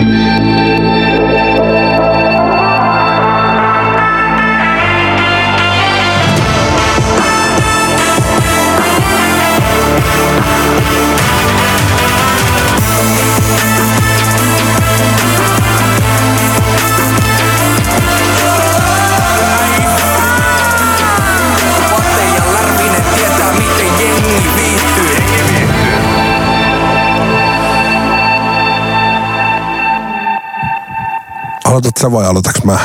Bye. Sä vai aloitaks mä?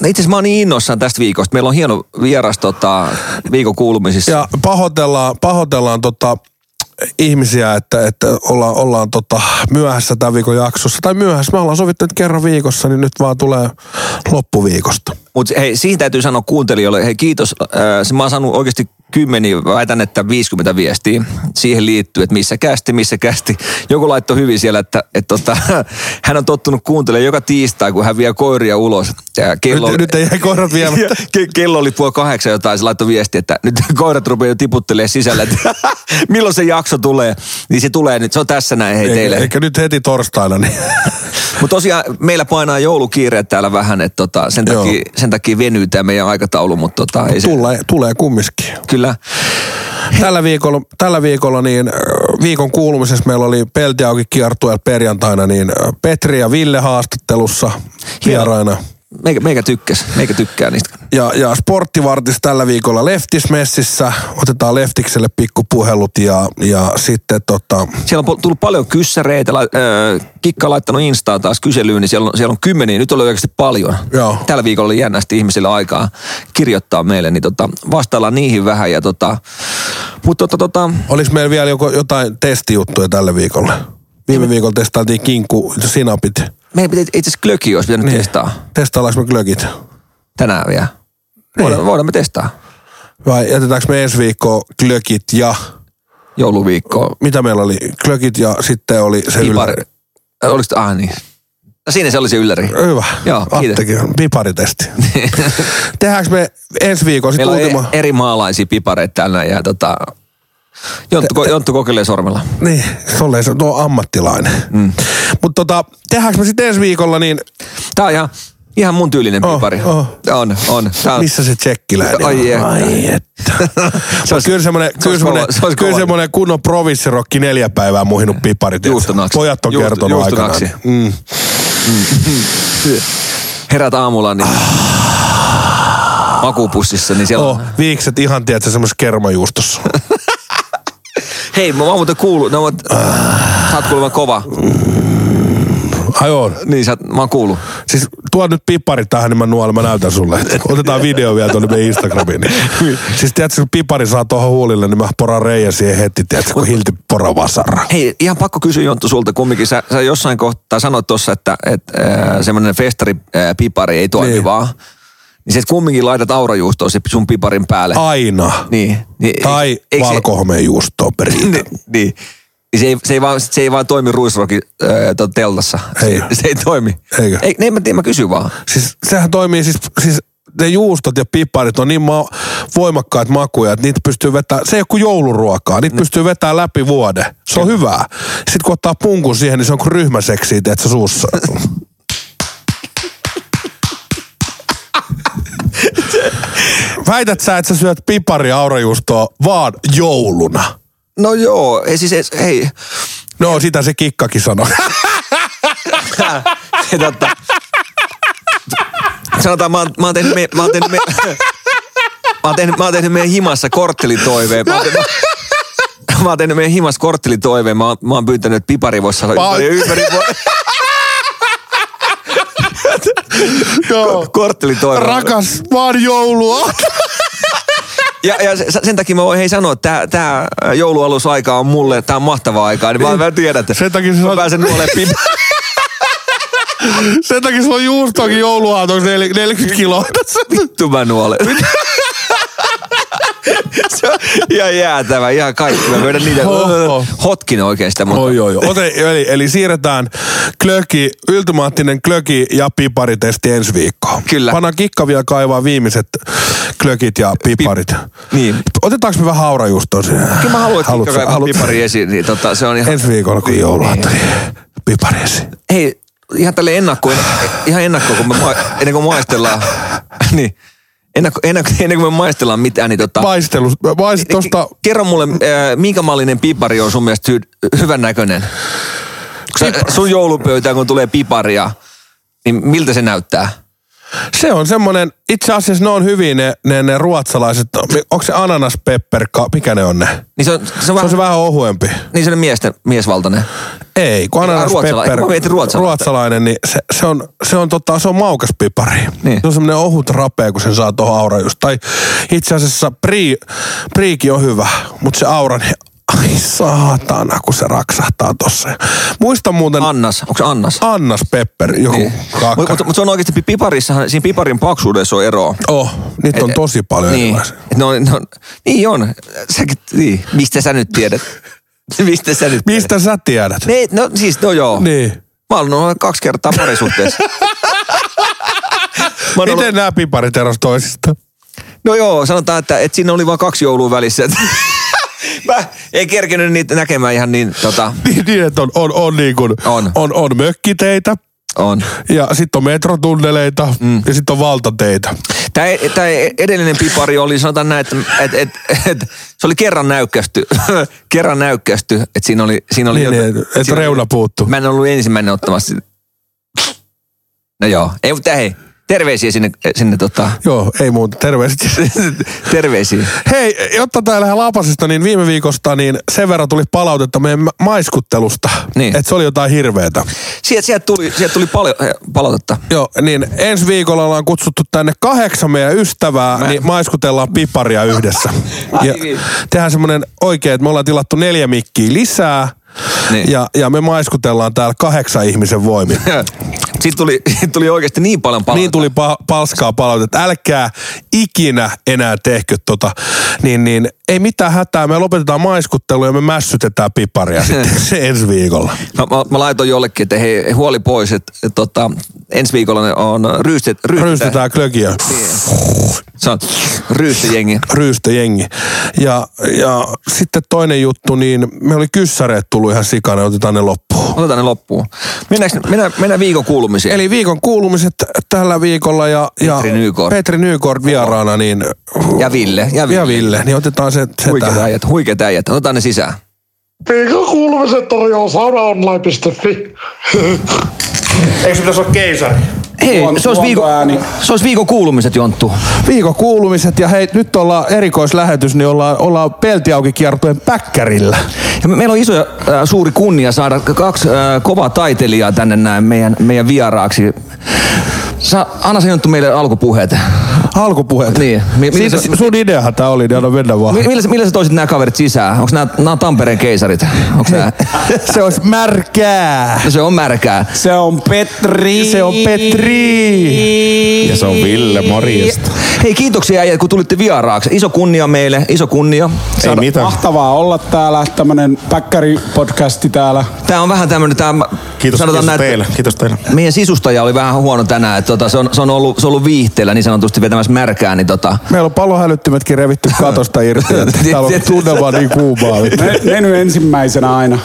No itse asiassa mä oon niin innoissaan tästä viikosta. Meillä on hieno vieras tota, viikon kuulumisissa. Ja pahoitellaan, pahoitellaan tota, ihmisiä, että, että ollaan, ollaan tota, myöhässä tämän viikon jaksossa. Tai myöhässä, me ollaan sovittu että kerran viikossa, niin nyt vaan tulee loppuviikosta. Mutta hei, siihen täytyy sanoa kuuntelijoille, hei kiitos. Äh, mä oon saanut oikeasti kymmeniä, väitän, että 50 viestiä siihen liittyy, että missä kästi, missä kästi. Joku laittoi hyvin siellä, että, että tota, hän on tottunut kuuntelemaan joka tiistai, kun hän vie koiria ulos. Ja kello, Nyt, nyt ei jäi koirat viemättä. Ke- kello oli puoli kahdeksan jotain, se laittoi viesti, että nyt koirat rupeaa jo tiputtelemaan sisällä, että milloin se jakso tulee. Niin se tulee nyt, se on tässä näin hei teille. Eikä, nyt heti torstaina, niin Mutta tosiaan meillä painaa joulukiireet täällä vähän, että tota, sen, Joo. takia, sen takia venyy tämä meidän aikataulu, mutta tota, ei se, tulee, tulee kumminkin. kyllä. Tällä viikolla, tällä viikolla niin viikon kuulumisessa meillä oli Peltiauki kiertueella perjantaina, niin Petri ja Ville haastattelussa vieraina. Meikä, meikä tykkäs, meikä tykkää niistä. Ja, ja sporttivartis tällä viikolla Leftismessissä. Otetaan Leftikselle pikkupuhelut ja, ja sitten tota, Siellä on tullut paljon kyssäreitä. La, äh, Kikka on laittanut Instaan taas kyselyyn, niin siellä on, siellä on kymmeniä. Nyt oli oikeasti paljon. Joo. Tällä viikolla oli jännästi ihmisille aikaa kirjoittaa meille, niin tota, vastaillaan niihin vähän. Ja tota, mutta tota, tota, olis meillä vielä joko, jotain testijuttuja tälle viikolle? Viime viikolla testailtiin kinkku, sinapit. Meidän pitää itse asiassa glöki olisi pitänyt Niin. testaa Testaillaanko me glögit? tänään vielä. Niin. Voidaan, voidaan me testaa Vai jätetäänkö me ensi viikkoa glögit ja, jouluviikkoa. mitä meillä oli? Glögit ja sitten oli se ylläri. Oliko ah niin. No siinä se oli se ylläri. Hyvä. Joo, kiitos. Attekin, piparitesti. Tehdäänkö me ensi viikolla sitten Meillä on ultima... e- eri maalaisia pipareita täällä ja tota, Jonttu, Jonttu kokeilee sormella. Niin, se on ammattilainen. Mm. Mutta tota, tehdäänkö me sitten ensi viikolla, niin Tää on ihan, ihan mun tyylinen Oh, pipari. oh. On, on. Tää on. missä se tsekkiläinen Ai että. Ai että. Se olisi- kyllä semmoinen, se kyllä semmoinen, se kyllä semmoinen kunnon provinssirokki neljä päivää muhinut tiedätkö? Juustonaksi. Pojat on Juusto- kertonut aikanaan. juustonaksi. Mm. Herät aamulla, niin makupussissa, niin siellä Oh, on... viikset ihan, tiedätkö, semmoisessa kermajuustossa. Hei, mä oon muuten kuullut, ne ovat... Sä oot kuulemma kova. Ai on. Niin, sä, mä oon kuullut. Siis tuo nyt piparit tähän, niin mä nuolen, mä näytän sulle. Otetaan video vielä tuonne meidän Instagramiin. Niin. siis tiedätkö, kun pipari saa tuohon huulille, niin mä poraan reijän siihen heti, tiedätkö, kun hilti pora vasara. Hei, ihan pakko kysyä Jonttu sulta kumminkin. Sä, sä jossain kohtaa sanoit tuossa, että, että äh, semmoinen festaripipari ei toimi Niin. vaan. Niin sä kumminkin laitat aurajuustoa se sun piparin päälle. Aina. Niin. niin Tai eikö se- periin. niin, niin. Niin Se ei, se, ei vaan, se ei vaan toimi ruisrokin äh, teltassa. Ei. Se, se ei toimi. Eikö? Ei, niin mä, mä kysyn vaan. Siis sehän toimii siis, siis ne juustot ja piparit on niin ma- voimakkaat makuja, että niitä pystyy vetämään, se ei ole kuin jouluruokaa, niitä pystyy vetämään läpi vuoden. Se on hyvää. Sitten kun ottaa punkun siihen, niin se on kuin ryhmäseksiä, että suussa. Väität sä, että sä syöt pipari aurajuustoa vaan jouluna? No joo, ei siis, ei, hei. No, sitä se kikkakin sanoi. Totta. Sanotaan, mä oon, mä oon tehnyt, me, mä oon tehnyt, me, mä oon tehnyt, mä oon tehnyt meidän himassa korttelitoiveen. Mä oon tehnyt, mä oon tehnyt meidän himassa korttelitoiveen. Mä oon, mä oon pyytänyt, että pipari voisi saada Mä ympäri, ympäri vuoden. Joo. Korttelitoive. Rakas, vaan joulua. Ja, ja se- sen takia mä voin hei sanoa, että tää, tää joulualusaika on mulle, tää on mahtavaa aikaa. Niin mä, mä tiedän, että Sen takia mä on- pääsen nuoleen pip- Sen takia sulla on juustoakin jouluaatoksi 40 kiloa. Vittu mä nuolen. Se on ihan jäätävä, ihan kaikki. Mä vedän niitä Oho. hotkin oikeesti. Mutta Oi, oi, oi. Ote, eli, eli siirretään klöki, ultimaattinen klöki ja piparitesti ensi viikkoon. Kyllä. Pannaan kikka vielä kaivaa viimeiset klökit ja piparit. niin. Otetaanko me vähän haurajuustoa siihen? Kyllä mä haluan, että Haluatko- kikka kaivaa pipari esiin. Niin tota, se on ihan... Ensi viikolla, kun niin. niin pipari esiin. Hei, ihan tälle ennakkoon, ihan ennakkoon, kun me ennen kuin maistellaan, niin ennakko, ennakko, ennen kuin me maistellaan mitään, niin tota... Maistelu, maist tosta, Kerro mulle, äh, minkä mallinen pipari on sun mielestä hy- hyvän näköinen? Sä, sun joulupöytään, kun tulee piparia, niin miltä se näyttää? Se on semmonen, itse asiassa ne on hyvin ne, ne, ne ruotsalaiset, onko se ananas pepper, mikä ne on ne? Niin se on, se on, Se on vähän, se vähän ohuempi. niin se on miesten, miesvaltainen. Ei, kun ananas ruotsala- pepper, ruotsalaista. ruotsalainen, niin se, se, on, se, on, tota, se on maukas pipari. Niin. Se on semmoinen ohut rapea, kun sen saa tuohon aura just. Tai itse asiassa pri, priiki on hyvä, mutta se aura, niin ai saatana, kun se raksahtaa tossa. Muista muuten Annas, onko se Annas? Annas Pepper, joku Niin. Mutta mut, mut se on oikeasti piparissahan, siinä piparin paksuudessa on eroa. Oh, niitä on tosi paljon niin. erilaisia. Ne on, niin on. Säkin, niin. Mistä sä nyt tiedät? Mistä sä nyt Mistä sä tiedät? tiedät? Ne, no siis, no joo. Niin. Mä oon ollut kaksi kertaa parisuhteessa. Oon ollut, Miten nämä piparit erosi toisistaan? no joo, sanotaan, että, että siinä oli vain kaksi joulua välissä. Mä en kerkenyt niitä näkemään ihan niin, tota, Niin, niin että on, on, on, niin kuin, On. on, on mökkiteitä on. ja sitten on metrotunneleita mm. ja sitten on valtateitä. Tämä, tämä edellinen pipari oli, sanotaan näin, että, että, että, että se oli kerran näykkästy, kerran näykkästy, että siinä oli... Siinä oli Niin, niin, että siinä reuna puuttuu. Mä en ollut ensimmäinen ottamassa. No joo, ei, mutta hei, terveisiä sinne, sinne tota, Joo, ei muuta. Terveiset. terveisiä. Hei, jotta tää lähde lapasista, niin viime viikosta niin sen verran tuli palautetta meidän ma- maiskuttelusta, Niin. että se oli jotain hirveetä. Sieltä, sieltä tuli, sieltä tuli paljon eh, palautetta. Joo, niin ensi viikolla ollaan kutsuttu tänne kahdeksan meidän ystävää, Mä- niin maiskutellaan piparia yhdessä. Ai Ja niin. tehdään semmonen oikein, että me ollaan tilattu neljä mikkiä lisää, Niin. ja, ja me maiskutellaan täällä kahdeksan ihmisen voimin. Siitä tuli, tuli oikeasti niin paljon palautetta. Niin tuli pa- palskaa palautetta. Älkää ikinä enää tehkö tota. Niin, niin ei mitään hätää. Me lopetetaan maiskuttelu ja me mässytetään piparia sitten ensi viikolla. Mä, mä, mä laitoin jollekin, että hei, huoli pois, että, että tota, ensi viikolla ne on ryystet, ryystetään. Ryystetään klökiä. Se on ryystöjengi. Ryystöjengi. Ja, ja sitten toinen juttu, niin me oli kyssäreet tullut ihan sikana, otetaan ne loppuun. Otetaan ne loppuun. Mennäänkö, mennään, mennään viikon kuulumisiin. Eli viikon kuulumiset tällä viikolla ja, ja Petri Nykort. Petri Nykort vieraana, niin Ja Ville. Ja Ville. ja Ville, niin otetaan se, se Huikeat tähän. äijät, huikeat äijät. Otetaan ne sisään. Viikon kuulumiset tarjoaa saunaonline.fi. Eikö se pitäisi olla keisari? Hei, Luonto- se olisi, viikon, se olisi viikon kuulumiset, Jonttu. Viikon kuulumiset ja hei, nyt ollaan erikoislähetys, niin ollaan, ollaan Peltiauki kiertojen päkkärillä. Ja me, meillä on iso ja äh, suuri kunnia saada kaksi äh, kovaa taiteilijaa tänne näin meidän, meidän vieraaksi. Sa, anna se Jonttu meille alkupuheet. Alkupuheet. Niin. Mi- Siitä, se- sun ideahan tää oli, niin anna mennä vaan. Mi- Millä, sä- millä sä toisit nämä kaverit sisään? Onko nämä, nämä on Tampereen keisarit? Onko nämä? se olisi märkää. No se on märkää. Se on Petri. Se on Petri. Ja se on Ville, morjesta. Hei, kiitoksia äijät, kun tulitte vieraaksi. Iso kunnia meille, iso kunnia. Ei mitään. Mahtavaa olla täällä, tämmönen päkkäri-podcasti täällä. Tää on vähän tämmönen, tää, Kiitos, sanotaan kiitos näin, teille. Kiitos teille. Meidän sisustaja oli vähän huono tänään, että tota, se, on, se, on ollut, se on ollut viihteellä niin sanotusti vetämässä märkää, niin tota, Meillä on palohälyttimetkin revitty katosta irti. että Täällä on tunnelma niin kuumaa. Me, mennyt ensimmäisenä aina.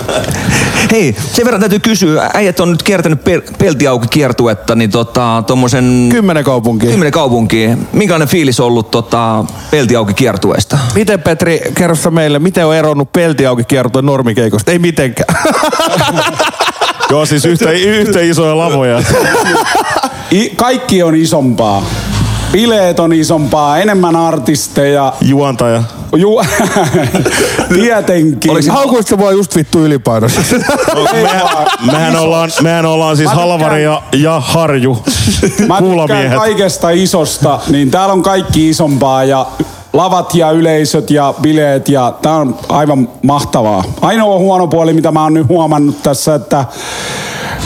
Hei, sen verran täytyy kysyä, äijät on nyt kiertänyt pel- peltiauki kiertuetta, niin tota, tommosen Kymmenen kaupunkia. kymmenen kaupunkiin. Minkälainen fiilis on ollut tota, peltiauki kiertueesta? Miten Petri, kerro meille, miten on eronnut Peltiauki kiertojen normikeikosta? Ei mitenkään. Joo, siis yhtä, yhtä isoja lavoja. I, kaikki on isompaa. Bileet on isompaa, enemmän artisteja. Juontaja. Ju, tietenkin. Oliko se- Haukuista vaan just vittu ylipainossa. Ei vaan. Mehän ollaan, mehän ollaan siis Mä tykkään- Halvari ja, ja Harju. Mä tykkään kaikesta isosta, niin täällä on kaikki isompaa ja lavat ja yleisöt ja bileet ja tää on aivan mahtavaa. Ainoa huono puoli, mitä mä oon nyt huomannut tässä, että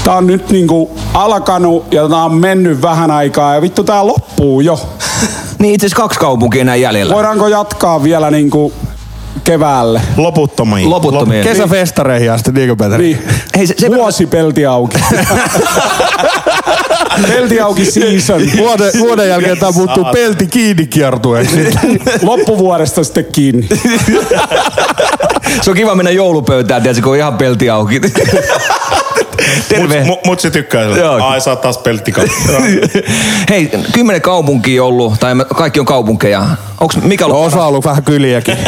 tää on nyt niinku alkanut ja tää on mennyt vähän aikaa ja vittu tää loppuu jo. Niin itse kaksi kaupunkia enää jäljellä. Voidaanko jatkaa vielä niinku keväälle? Loputtomiin. Loputtomia. Kesäfestareihin asti, niinkö Petri? Niin. Hei, se, se Vuosi pelti auki. pelti auki season. Vuoden, vuoden jälkeen tämä muuttuu pelti kiinni kiertueeksi. Loppuvuodesta sitten kiinni. se on kiva mennä joulupöytään, tiedätkö, kun on ihan pelti auki. Terve. Mut, mut, mutsi tykkää sille. Joo. Ai, sä oot taas. Hei, kymmenen kaupunkia ollut, tai me- kaikki on kaupunkeja. Onks mikä ollut, No, osa on ollut vähän kyliäkin.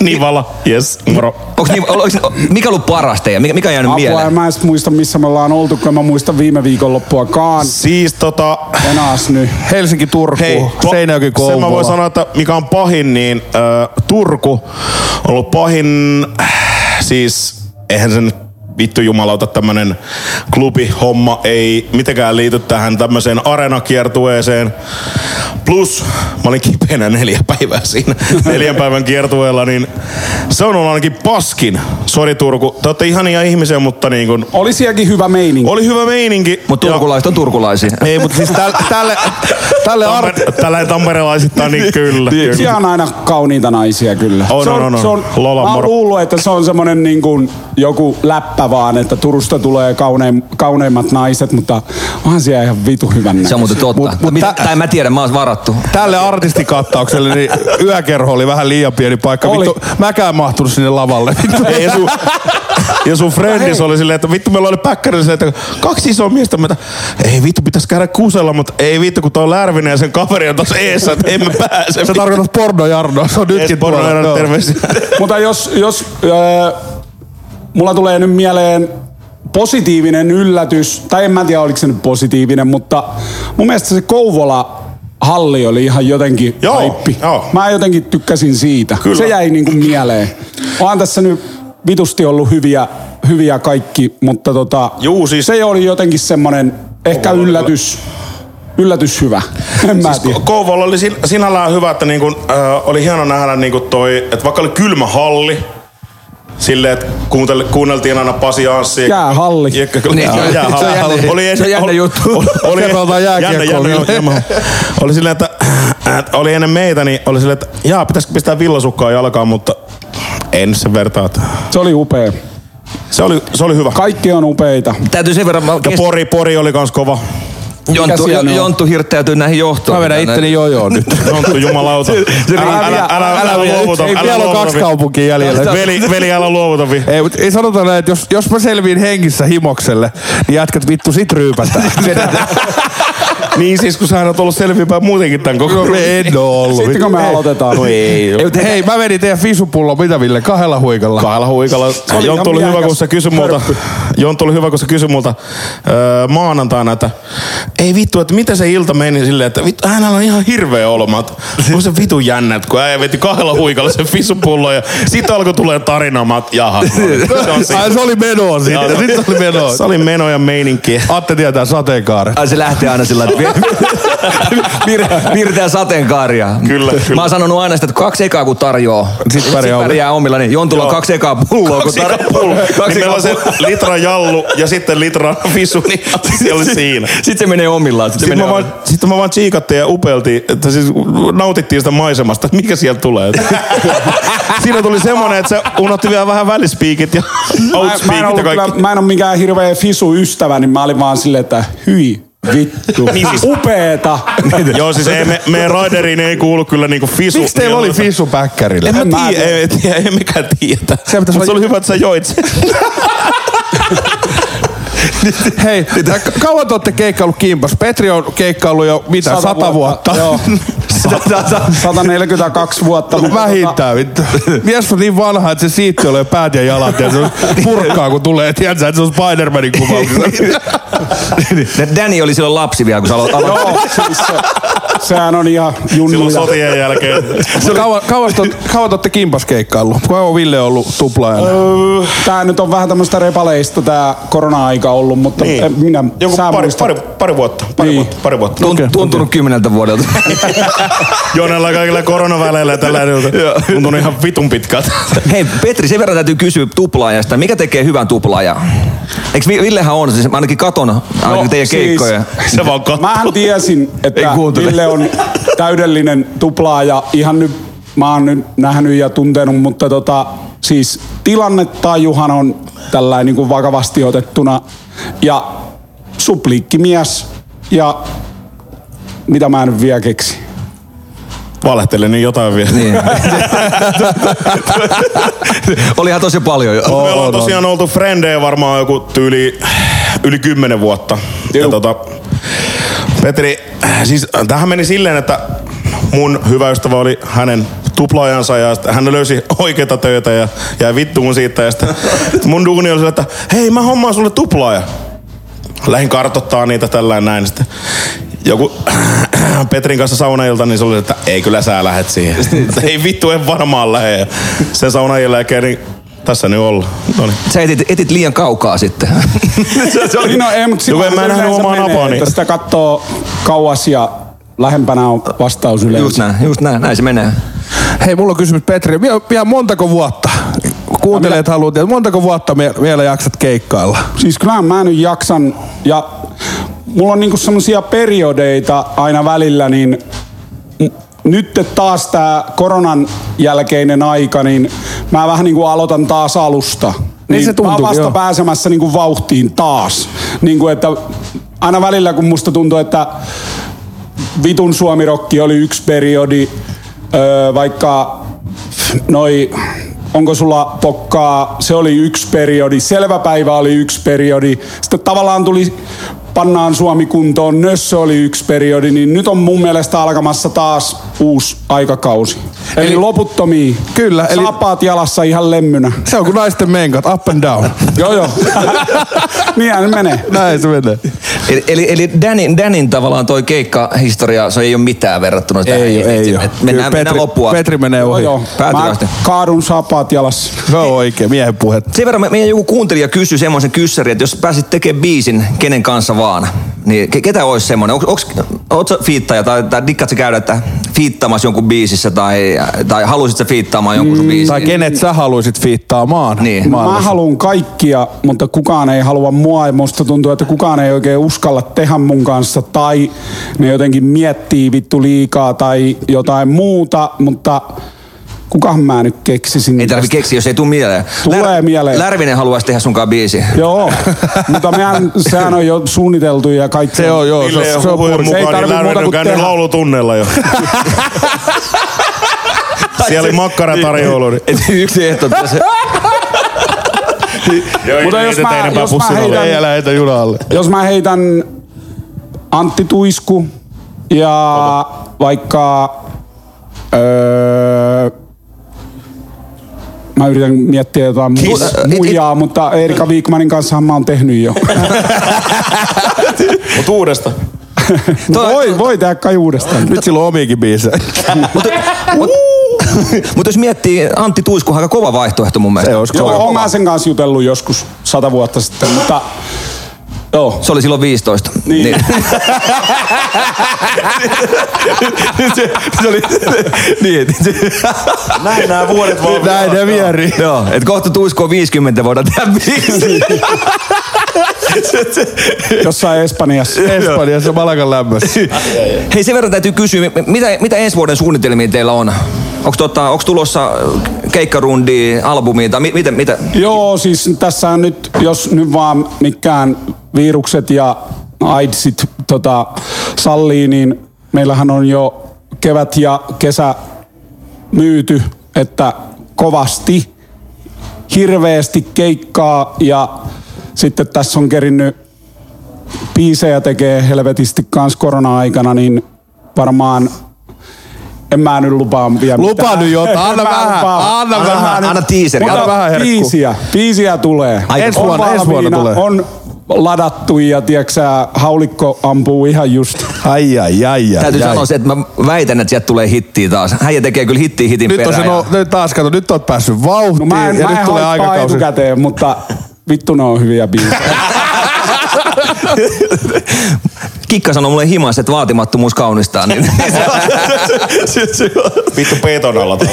Nivala. Yes, moro. onks, niin, onks, mikä ollut paras teidän? Mikä, mikä on jäänyt Apua, en mieleen? mä edes muista missä me ollaan oltu, kun mä muistan viime viikonloppuakaan. Siis tota... Enaas nyt. Helsinki, Turku, to- Seinäjoki, Sen mä voin Kouvola. sanoa, että mikä on pahin, niin äh, Turku on ollut pahin, äh, siis eihän sen vittu jumalauta tämmönen klubihomma ei mitenkään liity tähän tämmöiseen arenakiertueeseen. Plus, mä olin kipeänä neljä päivää siinä neljän päivän kiertueella, niin se on ollut ainakin paskin. Sori Turku, te olette ihania ihmisiä, mutta niin kun, Oli sielläkin hyvä meininki. oli hyvä meininki. Mutta Ja- turkulaiset on turkulaisia. Ei, mutta siis tälle, tälle, tälle art... Tamper- Tällä tamperelaisittain, niin kyllä. kyllä. Siellä on aina kauniita naisia kyllä. On, se on, on, on. Se on, Lola, mä oon luullut, että se on semmonen niin kuin joku läppä vaan, että Turusta tulee kauneim, kauneimmat naiset, mutta onhan siellä ihan vitu hyvän Se on muuten totta. Mut- mut Mitä, tä- tai mä tiedän, mä oon varattu. Tälle artistikattaukselle niin yökerho oli vähän liian pieni paikka. Oli. Vittu, mäkään mahtunut sinne lavalle. Vittu. Ei, ja sun, ja sun friendis oli silleen, että vittu meillä oli päkkäri silleen, että kaksi isoa miestä. Mä, ei vittu pitäis käydä kusella, mutta ei vittu kun tuo on Lärvinen ja sen kaveri on tossa eessä, että emme pääse. Se tarkoittaa porno Jarno. Se on nytkin Porno. Jarno, terveisiä. Mutta jos, jos äh, mulla tulee nyt mieleen positiivinen yllätys, tai en mä tiedä oliko se nyt positiivinen, mutta mun mielestä se Kouvola halli oli ihan jotenkin Joo, haippi. joo. Mä jotenkin tykkäsin siitä. Kyllä. Se jäi niinku mieleen. Onhan tässä nyt vitusti ollut hyviä, hyviä kaikki, mutta tota, Juu, siis- se oli jotenkin semmonen ehkä Kouvola yllätys, yllätys hyvä. En mä Siis tiedä. Ko- Kouvola oli sin- sinällään hyvä, että niinku, äh, oli hieno nähdä niinku toi, että vaikka oli kylmä halli, silleen, että kuuntele, kuunneltiin aina Pasi Anssi. Jäähalli. Ja, Niin, jää- se on jäähalli. jännä- Oli se on jännä oli- juttu. Oli, pelataan jääkiekkoa, jännä, jännä, jännä, oli silleen, että, että oli ennen meitä, niin oli silleen, että jaa, pitäisikö pistää villasukkaa jalkaan, mutta en sen vertaa. että Se oli upea. Se oli, se oli hyvä. Kaikki on upeita. Täytyy sen verran... Mä Ja Pori, Pori oli kans kova. Jonttu? Jonttu hirttäytyy näihin johtoon. Mä vedän itteni jojoon nyt. Jonttu jumalauta. Älä, älä, älä, älä, älä luovuta. Ei, vielä on kaksi kaupunkia jäljellä. Veli, veli, älä luovuta. vi. Ei, mutta ei sanota näin, että jos, jos mä selviin hengissä himokselle, niin jätkät vittu sit ryypätään. Niin siis kun sä oot ollut selviäpäin muutenkin tän koko No, en oo ollut. Sitten kun me aloitetaan. No ei. Hei, mä vedin teidän fisupullon, mitä Ville, kahdella huikalla. Kahdella huikalla. Jonttu oli hyvä, kun se kysyi multa. Jonttu oli hyvä, kun se kysyi multa öö, maanantaina, että ei vittu, että miten se ilta meni silleen, että vittu, hänellä on ihan hirveä olomat. On se vitu jännä, että kun äijä veti kahdella huikalla sen fisupullon ja sitten alkoi tulee tarina, mä oot, jaha. se. Ai se oli menoa sitten, sitten se oli menoa. Se oli meno ja meininki. Atte tietää sateenkaaren. Ai se lähtee aina sillä että vir- virtää sateenkaaria. Kyllä, kyllä. Mä oon sanonut aina sitä, että kaksi ekaa kun tarjoaa. Sit pärjää omilla. pärjää omilla. Niin Jontulla on kaksi ekaa pulloa, kun Kaksi tarjoaa. pulloa. Kaksi Niin meillä on se ekaa litra jallu ja sitten litra fisu, niin se oli siinä. Sitten se menee omillaan. Sitten Sitten menee mä, vaan, sitten mä vaan chiikattiin ja upeltiin, että siis nautittiin sitä maisemasta, että mikä sieltä tulee. Siinä tuli semmonen, että se unohti vielä vähän välispiikit ja Mä, mä, en ollut ja kyllä, kaikki. mä en ole mikään hirveä fisu-ystävä, niin mä olin vaan silleen, että hyi vittu. Niin siis- Upeeta. Joo, siis ei, me, meidän raideriin ei kuulu kyllä niinku fisu. Miksi teillä oli fisu päkkärillä? En mä En mä tiedä, tiedä. ei, tiedä, ei mekään tiedä. Se Mutta se oli hyvä, että sä joit sen. Hei, ka- kauan te olette keikkaillut kimpas? Petri on keikkaillut jo mitä, sata, vuotta? Joo. 142 vuotta. mutta Vähintään vittu. Mies on niin vanha, että se siitti oli jo päät ja jalat ja se purkkaa kun tulee. Tiedätkö, että se on Spider-Manin kuvauksessa. Danny oli silloin lapsi vielä, kun sä aloit. Joo, siis se, sehän on ihan Silloin junnuja. sotien jälkeen. kauan, kauan, kauan te olette kimpas keikkaillut? Kauan on Ville ollut tuplaajana? Öö, Tää nyt on vähän tämmöistä repaleista tää korona-aika ollut, mutta Niin. minä, Joku sä pari, muistat. pari, pari vuotta. Pari Niin. vuotta. Pari vuotta. Tunt, tuntunut kymmeneltä vuodelta. Jonella kaikilla koronaväleillä ja tällä tuntunut ihan vitun pitkältä. Hei Petri, sen verran täytyy kysyä tuplaajasta. Mikä tekee hyvän tuplaajan? Eikö Vi- Villehän on, siis mä ainakin katon ainakin No, teidän siis- keikkoja. Se vaan katsoo. Mähän tiesin, että. Ville on täydellinen tuplaaja. Ihan nyt, mä oon nyt nähnyt ja tuntenut, mutta tota, siis tilannetajuhan on tällainen niin kuin vakavasti otettuna. Ja supliikkimies ja mitä mä en vielä keksi. Valehtelen niin jotain vielä. Niin. Olihan tosi paljon jo. Me ollaan tosiaan oltu frendejä varmaan joku tyyli yli kymmenen vuotta. Ja tota, Petri, siis tähän meni silleen, että mun hyvä ystävä oli hänen tuplaajansa ja hän löysi oikeita töitä ja jäi vittuun siitä. Ja sitten mun duuni oli sillä, että hei mä hommaan sulle tuplaaja. Lähin kartottaa niitä tällä näin. Sitten joku Petrin kanssa saunailta, niin se oli, että ei kyllä sä lähet siihen. Sitten, että ei vittu, en varmaan lähe. Ja sen saunaillan jälkeen, niin tässä nyt ollaan. No niin. Sä etit, etit liian kaukaa sitten. se oli... No ei, mutta Joo, en mä nähnyt omaa napaani. Että sitä katsoo kauas ja lähempänä on vastaus yleensä. just näin, just näin, näin se menee. Hei, mulla on kysymys Petri. Vielä, montako vuotta? Kuuntelijat haluaa tietää, montako vuotta me, vielä jaksat keikkailla? Siis kyllähän mä nyt jaksan ja mulla on niinku semmosia periodeita aina välillä, niin nyt taas tää koronan jälkeinen aika, niin mä vähän niinku aloitan taas alusta. Niin, se mä oon tuntuu, vasta joo. pääsemässä niinku vauhtiin taas. Niinku että aina välillä kun musta tuntuu, että vitun suomirokki oli yksi periodi, öö, vaikka noi, onko sulla pokkaa, se oli yksi periodi, selvä päivä oli yksi periodi, sitten tavallaan tuli pannaan Suomi kuntoon, Nössö oli yksi periodi, niin nyt on mun mielestä alkamassa taas uusi aikakausi. Eli, eli loputtomia. Kyllä, eli- Saappaat jalassa ihan lemmynä. Se on kuin naisten menkat, up and down. joo joo. Niinhän ne menee. Näin se menee. Eli, eli, eli Danin, Danin tavallaan toi keikkahistoria, se ei ole mitään verrattuna tähän. Ei, ei, ei Mennään, Kyllä mennään loppuun. Petri menee Joo ohi. joo. Mä Päätyvästi. kaadun saappaat jalassa. Se on oikein, miehen puhe. Sen verran me- meidän joku kuuntelija kysyi semmoisen kyssärin, että jos pääsit tekemään biisin kenen kanssa vaan, niin ke- ketä olisi semmoinen? Oletko sä fiittaja tai, tai dikkaat sä käydä että fiittaamassa jonkun biisissä tai, tai halusit sä fiittaamaan jonkun sun biisin? Tai kenet sä haluaisit fiittaamaan Niin. Mä haluan kaikkia, mutta kukaan ei halua mua ja musta tuntuu, että kukaan ei oikein uskalla tehdä mun kanssa tai ne jotenkin miettii vittu liikaa tai jotain muuta, mutta kukahan mä nyt keksisin Ei tarvi tästä? keksiä, jos ei tule mieleen. Tulee mieleen. Lärvinen haluaisi tehdä sunkaan biisi. Joo, mutta mehän, sehän on jo suunniteltu ja kaikki. Se on joo, se, on- se on. Se ei mukaan, niin tarvi muuta Lärvinen on kuin käynyt tehdä. laulutunnella jo. Siellä oli makkaratarjoilu. niin- yksi ehto tässä. Mutta jos mä, jos mä, Ei heitän, älä heitä junalle. jos mä heitän Antti Tuisku ja vaikka öö, mä yritän miettiä jotain mu- Kiss. muijaa, mutta Erika Viikmanin kanssa mä oon tehnyt jo. Mut uudesta. voi, voi tehdä kai uudestaan. Nyt sillä on omiakin biisejä. Mutta jos miettii, Antti Tuisku on aika kova vaihtoehto mun mielestä. Se olisi Joo, kova. mä sen kanssa jutellut joskus sata vuotta sitten, mutta joo. Se oli silloin 15. Niin. se, se oli, niin, Näin nämä vuodet vaan. Näin ne vieri. joo, että kohta Tuisku on 50, voidaan tehdä biisi. Jossain Espanjassa. Espanjassa Malagan lämmössä. Hei, sen verran täytyy kysyä, mitä, mitä ensi vuoden suunnitelmia teillä on? Onko tota, onks tulossa keikkarundi, albumi tai mi, mitä, mitä? Joo, siis tässä on nyt, jos nyt vaan mikään virukset ja AIDSit tota, sallii, niin meillähän on jo kevät ja kesä myyty, että kovasti, hirveästi keikkaa ja sitten tässä on kerinnyt biisejä tekee helvetisti kans korona-aikana, niin varmaan en mä nyt lupaa vielä Lupaa mitään. nyt jotain, anna vähän, lupaa. anna mä vähän. nyt- Anna Mutta anna vähän herkkuu. biisiä, biisiä tulee. Ai, ensi On vuonna- ensi vuonna tulee. On ladattu ja tiiäksä, haulikko ampuu ihan just. Ai ai ai ai. Täytyy ai. sanoa se, että mä väitän, että sieltä tulee hittiä taas. Häijä tekee kyllä hittiä hitin Nyt on perään. se, ja- no, nyt taas kato, nyt oot päässyt vauhtiin No mä en, ja mä nyt en tulee haippaa aikakausi. etukäteen, mutta vittu ne on hyviä biisejä. Kikka sanoi mulle himassa, että vaatimattomuus kaunistaa. Niin. Vittu peton alla taas.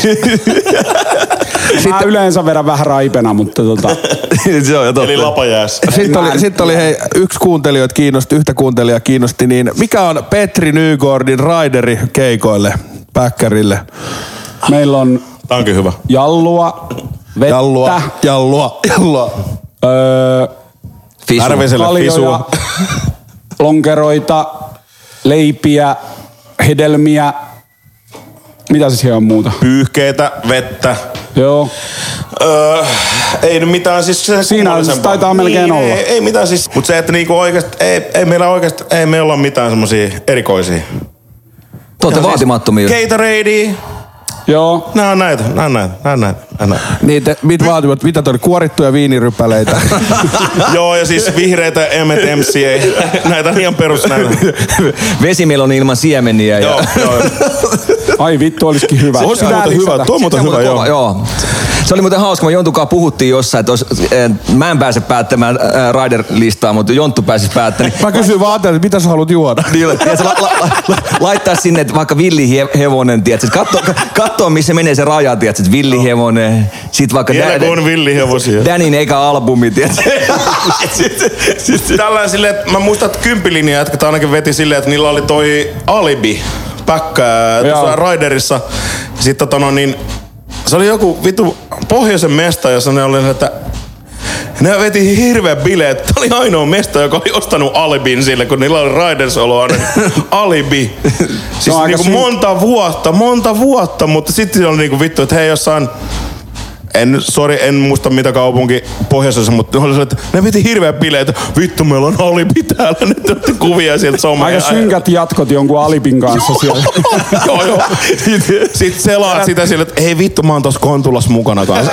Mä yleensä vedän vähän raipena, mutta tota, se on jo totta. Eli lapajäässä. Sitten oli, sit oli hei, yksi kuuntelijoita kiinnosti, yhtä kuuntelijaa kiinnosti, niin mikä on Petri Nygårdin raideri keikoille, päkkärille? meillä on Tää onkin hyvä. jallua, vettä, Jallua, jallua, jallua. Öö, Fisu. Arviselle kaljoja, fisua. lonkeroita, leipiä, hedelmiä. Mitä siellä on muuta? Pyyhkeitä, vettä, Joo. Öö, ei nyt mitään siis se Siinä kummallisempaa. taitaa melkein niin, olla. Ei, ei mitään siis, mutta se, että niinku oikeasti, ei, ei meillä oikeasti, ei me olla mitään semmosia erikoisia. Te olette vaatimattomia. Gatorade, Joo. nää on näitä, nää on näitä, nää on näitä. Nää on näitä. Niin, te, mit vaativat, mitä toi kuorittuja viinirypäleitä. Joo, ja siis vihreitä M&M's, ei. näitä on ihan perus näitä. Vesimeloni ilman siemeniä. Ja... Joo, joo. Ai vittu, olisikin hyvä. Olisi Pitää muuten hyvä, tuo on muuten Se hyvä, joo. joo. Se oli muuten hauska, me Jontukaa puhuttiin jossain, että olisi, mä en pääse päättämään äh, Rider-listaa, mutta Jonttu pääsi päättämään. Mä kysyin vaan että mitä sä haluat juoda? Niin, tiedätkö, la, la, la, laittaa sinne että vaikka villihevonen, tiedätkö, katsoa, katsoa missä menee se raja, tiedätkö, että villihevonen, sit vaikka Vielä kun on villihevosia. Danin eka albumi, tiedätkö. Tällainen silleen, että mä muistan, että kymppilinja jätkät ainakin veti silleen, että niillä oli toi alibi päkkää tuossa Raiderissa. Sitten tota no niin, se oli joku vittu pohjoisen mesta, jossa ne oli, että ne veti hirveän bileet. Tämä oli ainoa mesta, joka oli ostanut alibin sille, kun niillä oli Raiders ollut aina alibi. Siis niinku syy- monta vuotta, monta vuotta, mutta sitten oli niinku vittu, että hei jossain en, sorry, en muista mitä kaupunki pohjoisessa, mutta oli se, että ne piti hirveän bileet. Vittu, meillä on alibi täällä. Nyt kuvia sieltä somea. Aika synkät jatkot jonkun Alipin kanssa siellä. joo, joo. Sitten selaat sitä sille, että ei vittu, mä oon tossa Kontulas mukana kanssa.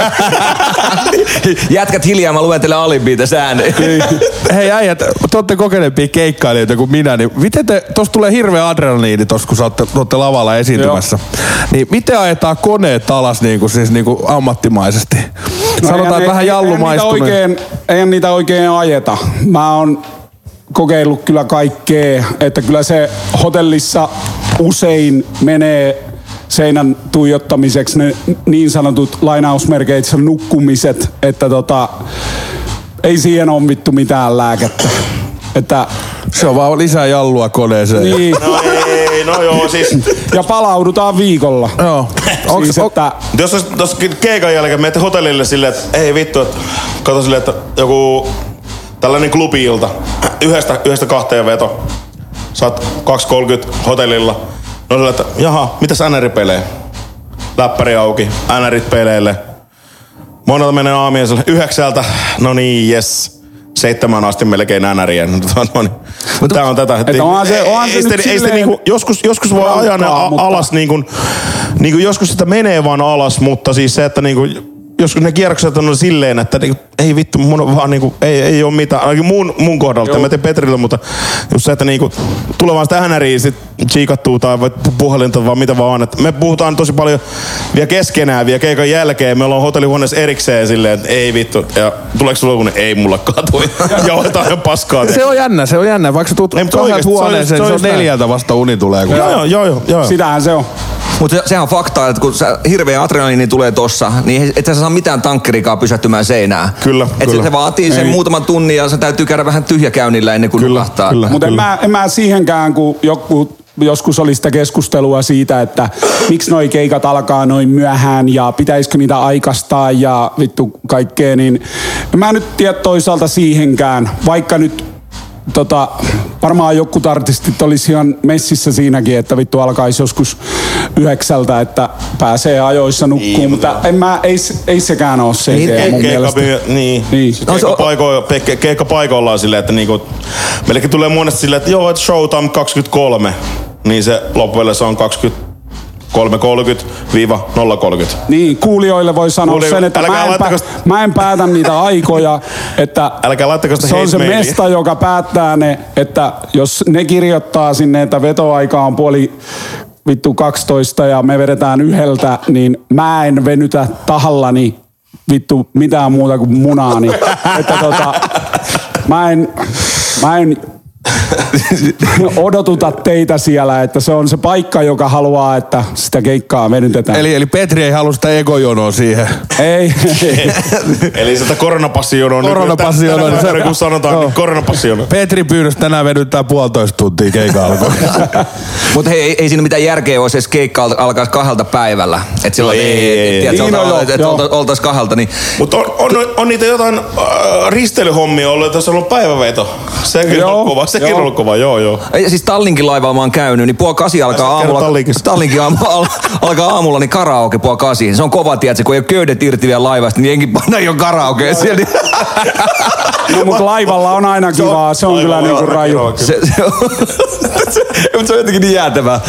Jätkät hiljaa, mä luen teille alibiita sääntöjä. Hei äijät, te olette kokeneempia keikkailijoita kuin minä, niin miten te, tossa tulee hirveä adrenaliini tossa, kun sä olette, olette lavalla esiintymässä. Niin miten ajetaan koneet alas niin kuin, siis niin kuin ammattimaisesti? Sanotaan, eihän että ne- vähän eihän jallumaistuminen. niitä oikein, eihän niitä oikein ajeta. Mä oon kokeillut kyllä kaikkea, että kyllä se hotellissa usein menee seinän tuijottamiseksi ne niin sanotut lainausmerkeissä nukkumiset, että tota, ei siihen ole vittu mitään lääkettä. Että, Se on vaan lisää jallua koneeseen. niin, No ei, no joo, siis ja palaudutaan viikolla. Joo. Onks, siis, että, jos tuossa keikan jälkeen menette hotellille silleen, että ei vittu, että kato silleen, että joku tällainen klubi-ilta, yhdestä, yhdestä kahteen veto, sä oot 2.30 hotellilla, no silleen, että jaha, mitäs NR pelee? Läppäri auki, NRit peleille. Monelta menee aamiaiselle yhdeksältä, no niin, yes. Seitsemän asti melkein NRiä. No niin. Tää on tätä. Että onhan se- onhan se ei nyt ei silleen- niinku, joskus, joskus voi ajaa ne mutta- alas niin kuin, niin kuin joskus sitä menee vaan alas, mutta siis se, että niin kuin, joskus ne kierrokset on silleen, että niin kuin, ei vittu, mun on vaan niin kuin, ei, ei ole mitään, ainakin mun, mun kohdalta, en mä tiedä Petriltä, mutta just se, että niin kuin, tulee vaan sitä hänäriä sit chiikattuu tai puhelinta vaan mitä vaan, että me puhutaan tosi paljon vielä keskenään, vielä keikan jälkeen, me ollaan hotellihuoneessa erikseen silleen, että ei vittu, ja tuleeko sulla joku, ei mulla katu, ja otetaan ihan paskaa. se on jännä, se on jännä. Vaikka sä tuut Ei, oikeesti, se on huoneeseen, se on se on neljältä vasta uni tulee. Kun Joo, joo, joo, joo, joo. Sitähän se on. Mutta se, sehän on fakta, että kun sä, hirveä adrenaliini tulee tossa, niin et sä saa mitään tankkerikaa pysähtymään seinään. Kyllä, Et kyllä. Se, se vaatii sen Ei. muutaman tunnin ja se täytyy käydä vähän tyhjäkäynnillä ennen kuin Kyllä, nukahtaa. kyllä. Mutta en mä, en mä siihenkään, kun joku, joskus oli sitä keskustelua siitä, että miksi noi keikat alkaa noin myöhään ja pitäisikö niitä aikastaa ja vittu kaikkea, niin en mä nyt tiedä toisaalta siihenkään, vaikka nyt tota, varmaan jotkut artistit olisi ihan messissä siinäkin, että vittu alkaisi joskus yhdeksältä, että pääsee ajoissa nukkuun, Niin, mutta en mä, ei, ei sekään ole se Niin, idea mun Keikka, mielestä. niin. Niin. No, keikkapaikoilla, keikkapaikoilla on silleen, että niinku, meillekin tulee monesti silleen, että joo, että showtime 23, niin se loppujen se on 23.30-030. Niin, kuulijoille voi sanoa Kuulijoille- sen, että mä en, pä, mä en päätä niitä aikoja, että Älkää se on se hate-mailia. mesta, joka päättää ne, että jos ne kirjoittaa sinne, että vetoaika on puoli vittu 12 ja me vedetään yhdeltä, niin mä en venytä tahallani vittu mitään muuta kuin munaani. että tota, mä en, mä en odotuta teitä siellä, että se on se paikka, joka haluaa, että sitä keikkaa venytetään. Eli, eli Petri ei halua sitä egojonoa siihen. Ei, Eli sitä koronapassijonoa. Koronapassijonoa, niin Tänä se- kun sanotaan, Joo. niin koronapassijonoa. Petri pyynnös tänään vedyttää puolitoista tuntia keikan alkoi. Mutta hei, ei, ei siinä mitään järkeä olisi, jos keikka al- alkaisi kahdelta päivällä. Että silloin No ei, ei, ei, ei, tiedätkö, Niin, no joo, että joo. oltaisiin kahdelta, niin Mutta on, on, on, niitä jotain äh, risteilyhommia ollut, että olisi ollut päiväveto. Sekin Joo, on kova. Sekin sekin on ollut kova, joo joo. Ei, siis Tallinkin laivalla mä oon käynyt, niin puoli kasi alkaa aamulla. Tallinkin aamu, al, alkaa aamulla, niin karaoke puoli kasi. Se on kova, tiedätkö, kun ei ole köydet irti vielä laivasta, niin jengi panna jo karaoke siellä. Niin No, mutta laivalla on aina kivaa, se on kyllä niinku raju. se, se, on, mutta se on jotenkin niin jäätävää.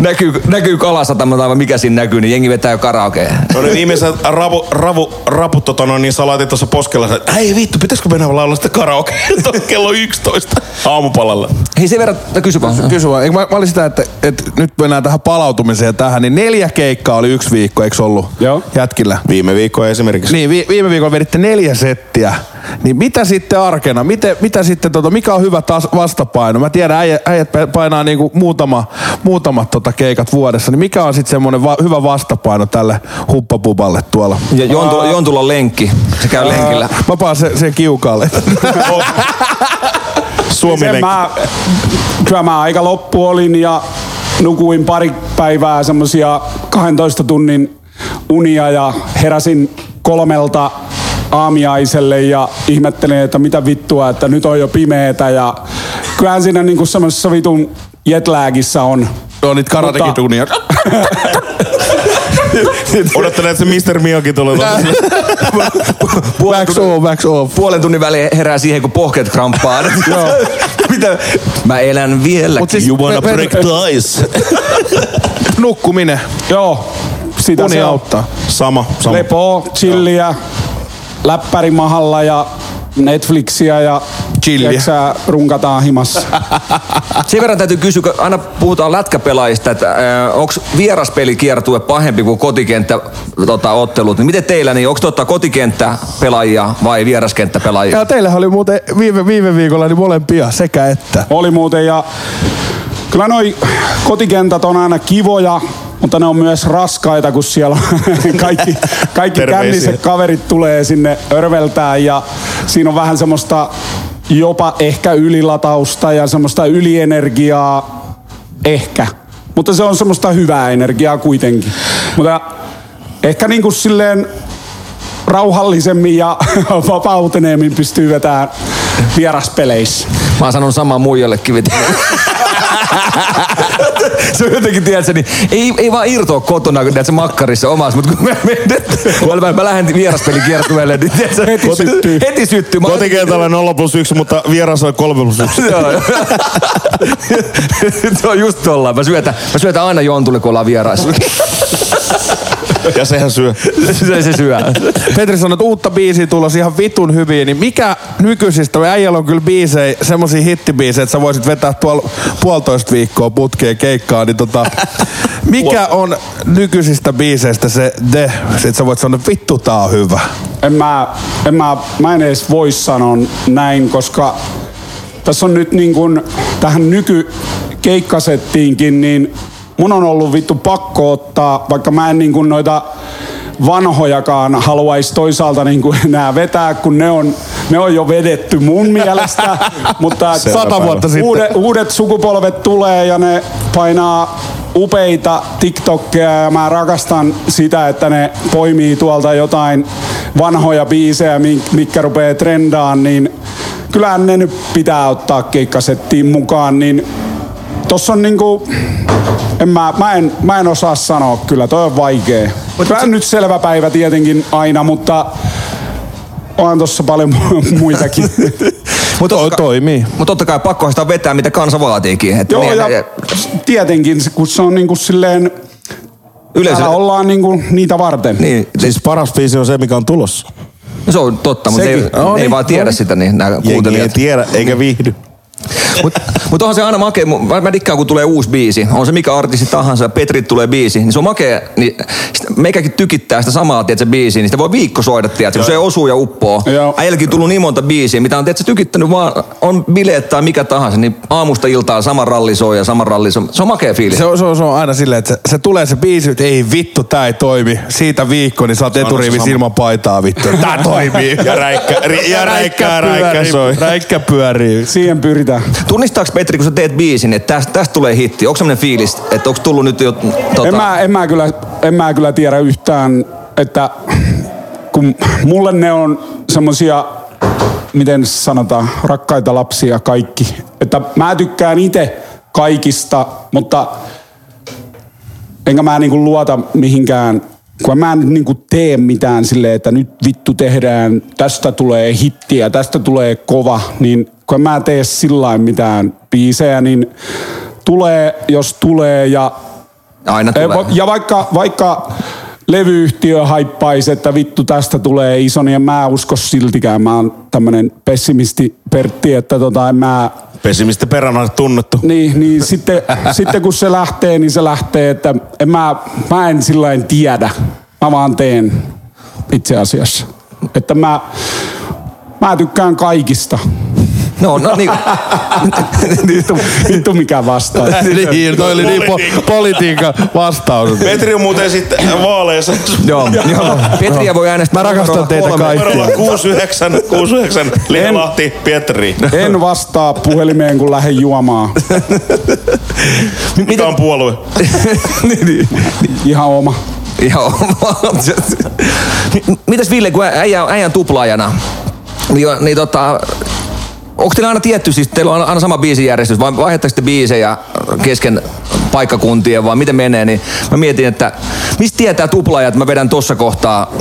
Näkyy, näkyy kalasatama tai mikä siinä näkyy, niin jengi vetää jo karaokea. No ne viimeiset ravu, ravu, raput tota, no, niin sä laitit tuossa poskella, että ei vittu, pitäisikö mennä laulaa sitä karaoke kello 11 aamupalalla. Hei sen verran, no kysy vaan. Kysy vaan. Eikö Mä, mä olin sitä, että, että nyt mennään tähän palautumiseen ja tähän, niin neljä keikkaa oli yksi viikko, eikö ollut Joo. jätkillä? Viime viikko esimerkiksi. Niin, vi, viime viikolla veditte neljä settiä. Niin mitä sitten arkena? Miten, mitä sitten, tota, mikä on hyvä tas, vastapaino? Mä tiedän, äijät, äijät painaa niinku muutama, muutamat tota keikat vuodessa. Niin mikä on sitten semmoinen va, hyvä vastapaino tälle huppapuballe tuolla? Ja Jontu, Jontulla on lenkki. Se käy lenkillä. Mä paan se, se kiukaalle. Suomi Sen mä, kyllä mä aika loppu olin ja nukuin pari päivää semmosia 12 tunnin unia ja heräsin kolmelta aamiaiselle ja ihmettelin, että mitä vittua, että nyt on jo pimeetä ja kyllähän siinä niinku semmoisessa vitun jetlagissa on. on niitä karatekin Mutta- tunnia. Odottelen, että se Mr. Miakin tulee tuossa. Wax off, wax off. Puolen tunnin välein herää siihen, kun pohkeet kramppaa. Mitä? Mä elän vieläkin. Siis You wanna me- me- break the ice. Nukkuminen. Joo, sitä Uni se auttaa. Sama, sama. Lepoa, chilliä, läppäri mahalla ja Netflixiä ja Chilliä. runkataan himassa. Sen verran täytyy kysyä, kun aina puhutaan lätkäpelaajista, että äh, onko vieraspelikiertue pahempi kuin kotikenttä tota, ottelut, niin miten teillä, niin onko totta kotikenttäpelaajia vai vieraskenttäpelaajia? Ja teillähän oli muuten viime, viime viikolla niin molempia, sekä että. Oli muuten ja kyllä noi kotikentät on aina kivoja, mutta ne on myös raskaita, kun siellä on kaikki, kaikki känniset kaverit tulee sinne örveltää ja siinä on vähän semmoista jopa ehkä ylilatausta ja semmoista ylienergiaa ehkä. Mutta se on semmoista hyvää energiaa kuitenkin. Mutta ehkä niin kuin silleen rauhallisemmin ja vapautuneemmin pystyy vetämään vieraspeleissä. Mä oon sanonut samaa muijallekin. että- se on jotenkin, tiedätkö, niin ei, ei vaan irtoa kotona, kun tiedätkö, makkarissa omassa, mutta kun mä, menen, mä, mä lähden vieraspelikiertueelle, niin tiedätkö, Heti syttyy. Heti syttyy. Kotikentällä 0 plus 1, mutta vieras on 3 plus 1. Joo, joo. se on just tollaan. Mä syötän, mä syötän aina Jontulle, kun ollaan vieraissa. Ja sehän syö. se, se syö. Petri sanoi, että uutta biisiä tulossa ihan vitun hyviä, niin mikä nykyisistä, me äijällä on kyllä biisejä, semmosia hittibiisejä, että sä voisit vetää tuolla puolitoista viikkoa putkeen keikkaa, niin tota, mikä on nykyisistä biiseistä se de, että sä voit sanoa, että vittu tää on hyvä. En mä, en mä, mä en edes voi sanoa näin, koska tässä on nyt niin kuin tähän nykykeikkasettiinkin, niin mun on ollut vittu pakko ottaa, vaikka mä en niin kuin noita vanhojakaan haluaisi toisaalta niin kuin enää vetää, kun ne on, ne on jo vedetty mun mielestä. mutta Sata vuotta sitten. uudet, uudet sukupolvet tulee ja ne painaa upeita TikTokkeja ja mä rakastan sitä, että ne poimii tuolta jotain vanhoja biisejä, mi- mitkä rupeaa trendaan, niin kyllähän ne nyt pitää ottaa keikkasettiin mukaan, niin tossa on niinku, en mä, mä, en, mä en osaa sanoa kyllä, toi on vaikea. Kyllä nyt selvä päivä tietenkin aina, mutta onhan tossa paljon mu- muitakin. Mutta Toi toimii. Mut totta kai pakko sitä vetää, mitä kansa vaatiikin. Et Joo, niin, ja ja, tietenkin, kun se on niinku silleen, yleisö, täällä ollaan niinku niitä varten. niin, Siis paras biisi on se, mikä on tulossa. se on totta, mutta ei, No ei niin, vaan tiedä no niin. sitä, niin nämä Jengi ei kuuntelijat. tiedä, eikä viihdy. Mutta mut onhan se aina makea, mä, mä dikkaan kun tulee uusi biisi, on se mikä artisti tahansa, Petrit tulee biisi, niin se on makea, niin meikäkin tykittää sitä samaa, tiedätkö, biisiä, niin sitä voi viikko soida, tiedätkö, kun se osuu ja uppoo. Äijälläkin tullut niin monta biisiä, mitä on tiedätkö, tykittänyt vaan, on bileet tai mikä tahansa, niin aamusta iltaan sama ralli soi ja sama ralli soi. Se on makea fiilis. Se on, se on, se on aina silleen, että se, se tulee se biisi, että ei vittu, tää ei toimi. Siitä viikko, niin sä oot eturivis sama. ilman paitaa vittu. Tää toimii. Ja räikkä, ja räikkä, räikkä pyörii, soi. Räikkä pyörii. Siihen pyritään. Tunnistaako Petri, kun sä teet biisin, että tästä, tästä tulee hitti? Onko semmoinen fiilis, että onko tullut nyt jo... Tota, En, mä, en, mä kyllä, en mä kyllä tiedä yhtään, että kun mulle ne on semmosia miten sanotaan, rakkaita lapsia kaikki. Että mä tykkään itse kaikista, mutta enkä mä niinku luota mihinkään, kun mä en niinku tee mitään silleen, että nyt vittu tehdään, tästä tulee hittiä, tästä tulee kova, niin kun mä tee sillä mitään biisejä, niin tulee, jos tulee ja Aina tulee. va- Ja vaikka, vaikka levyyhtiö haippaisi, että vittu tästä tulee iso, niin en mä usko siltikään. Mä oon tämmönen pessimisti Pertti, että tota en mä... Pessimistä peränä tunnettu. Niin, niin sitten, sitten kun se lähtee, niin se lähtee, että en mä, mä en sillä tiedä. Mä vaan teen itse asiassa. Että mä, mä tykkään kaikista. No, no niin. Vittu, vittu mikä vastaa. niin, toi oli niin po- politiikan vastaus. Petri on muuten sitten vaaleissa. Joo, joo. Petriä voi äänestää. Mä rakastan teitä kaikkia. Numerolla 69, 69, Lielahti, Petri. En vastaa puhelimeen, kun lähden juomaan. Mikä on puolue? Niin, niin. Ihan oma. Joo. Mitäs Ville, kun äijä, äijän tuplaajana, niin, niin tota, onko teillä aina tietty, siis teillä on aina sama biisijärjestys, vai vaihdatteko te biisejä kesken paikkakuntien, vai miten menee, niin mä mietin, että mistä tietää tuplaaja, että mä vedän tossa kohtaa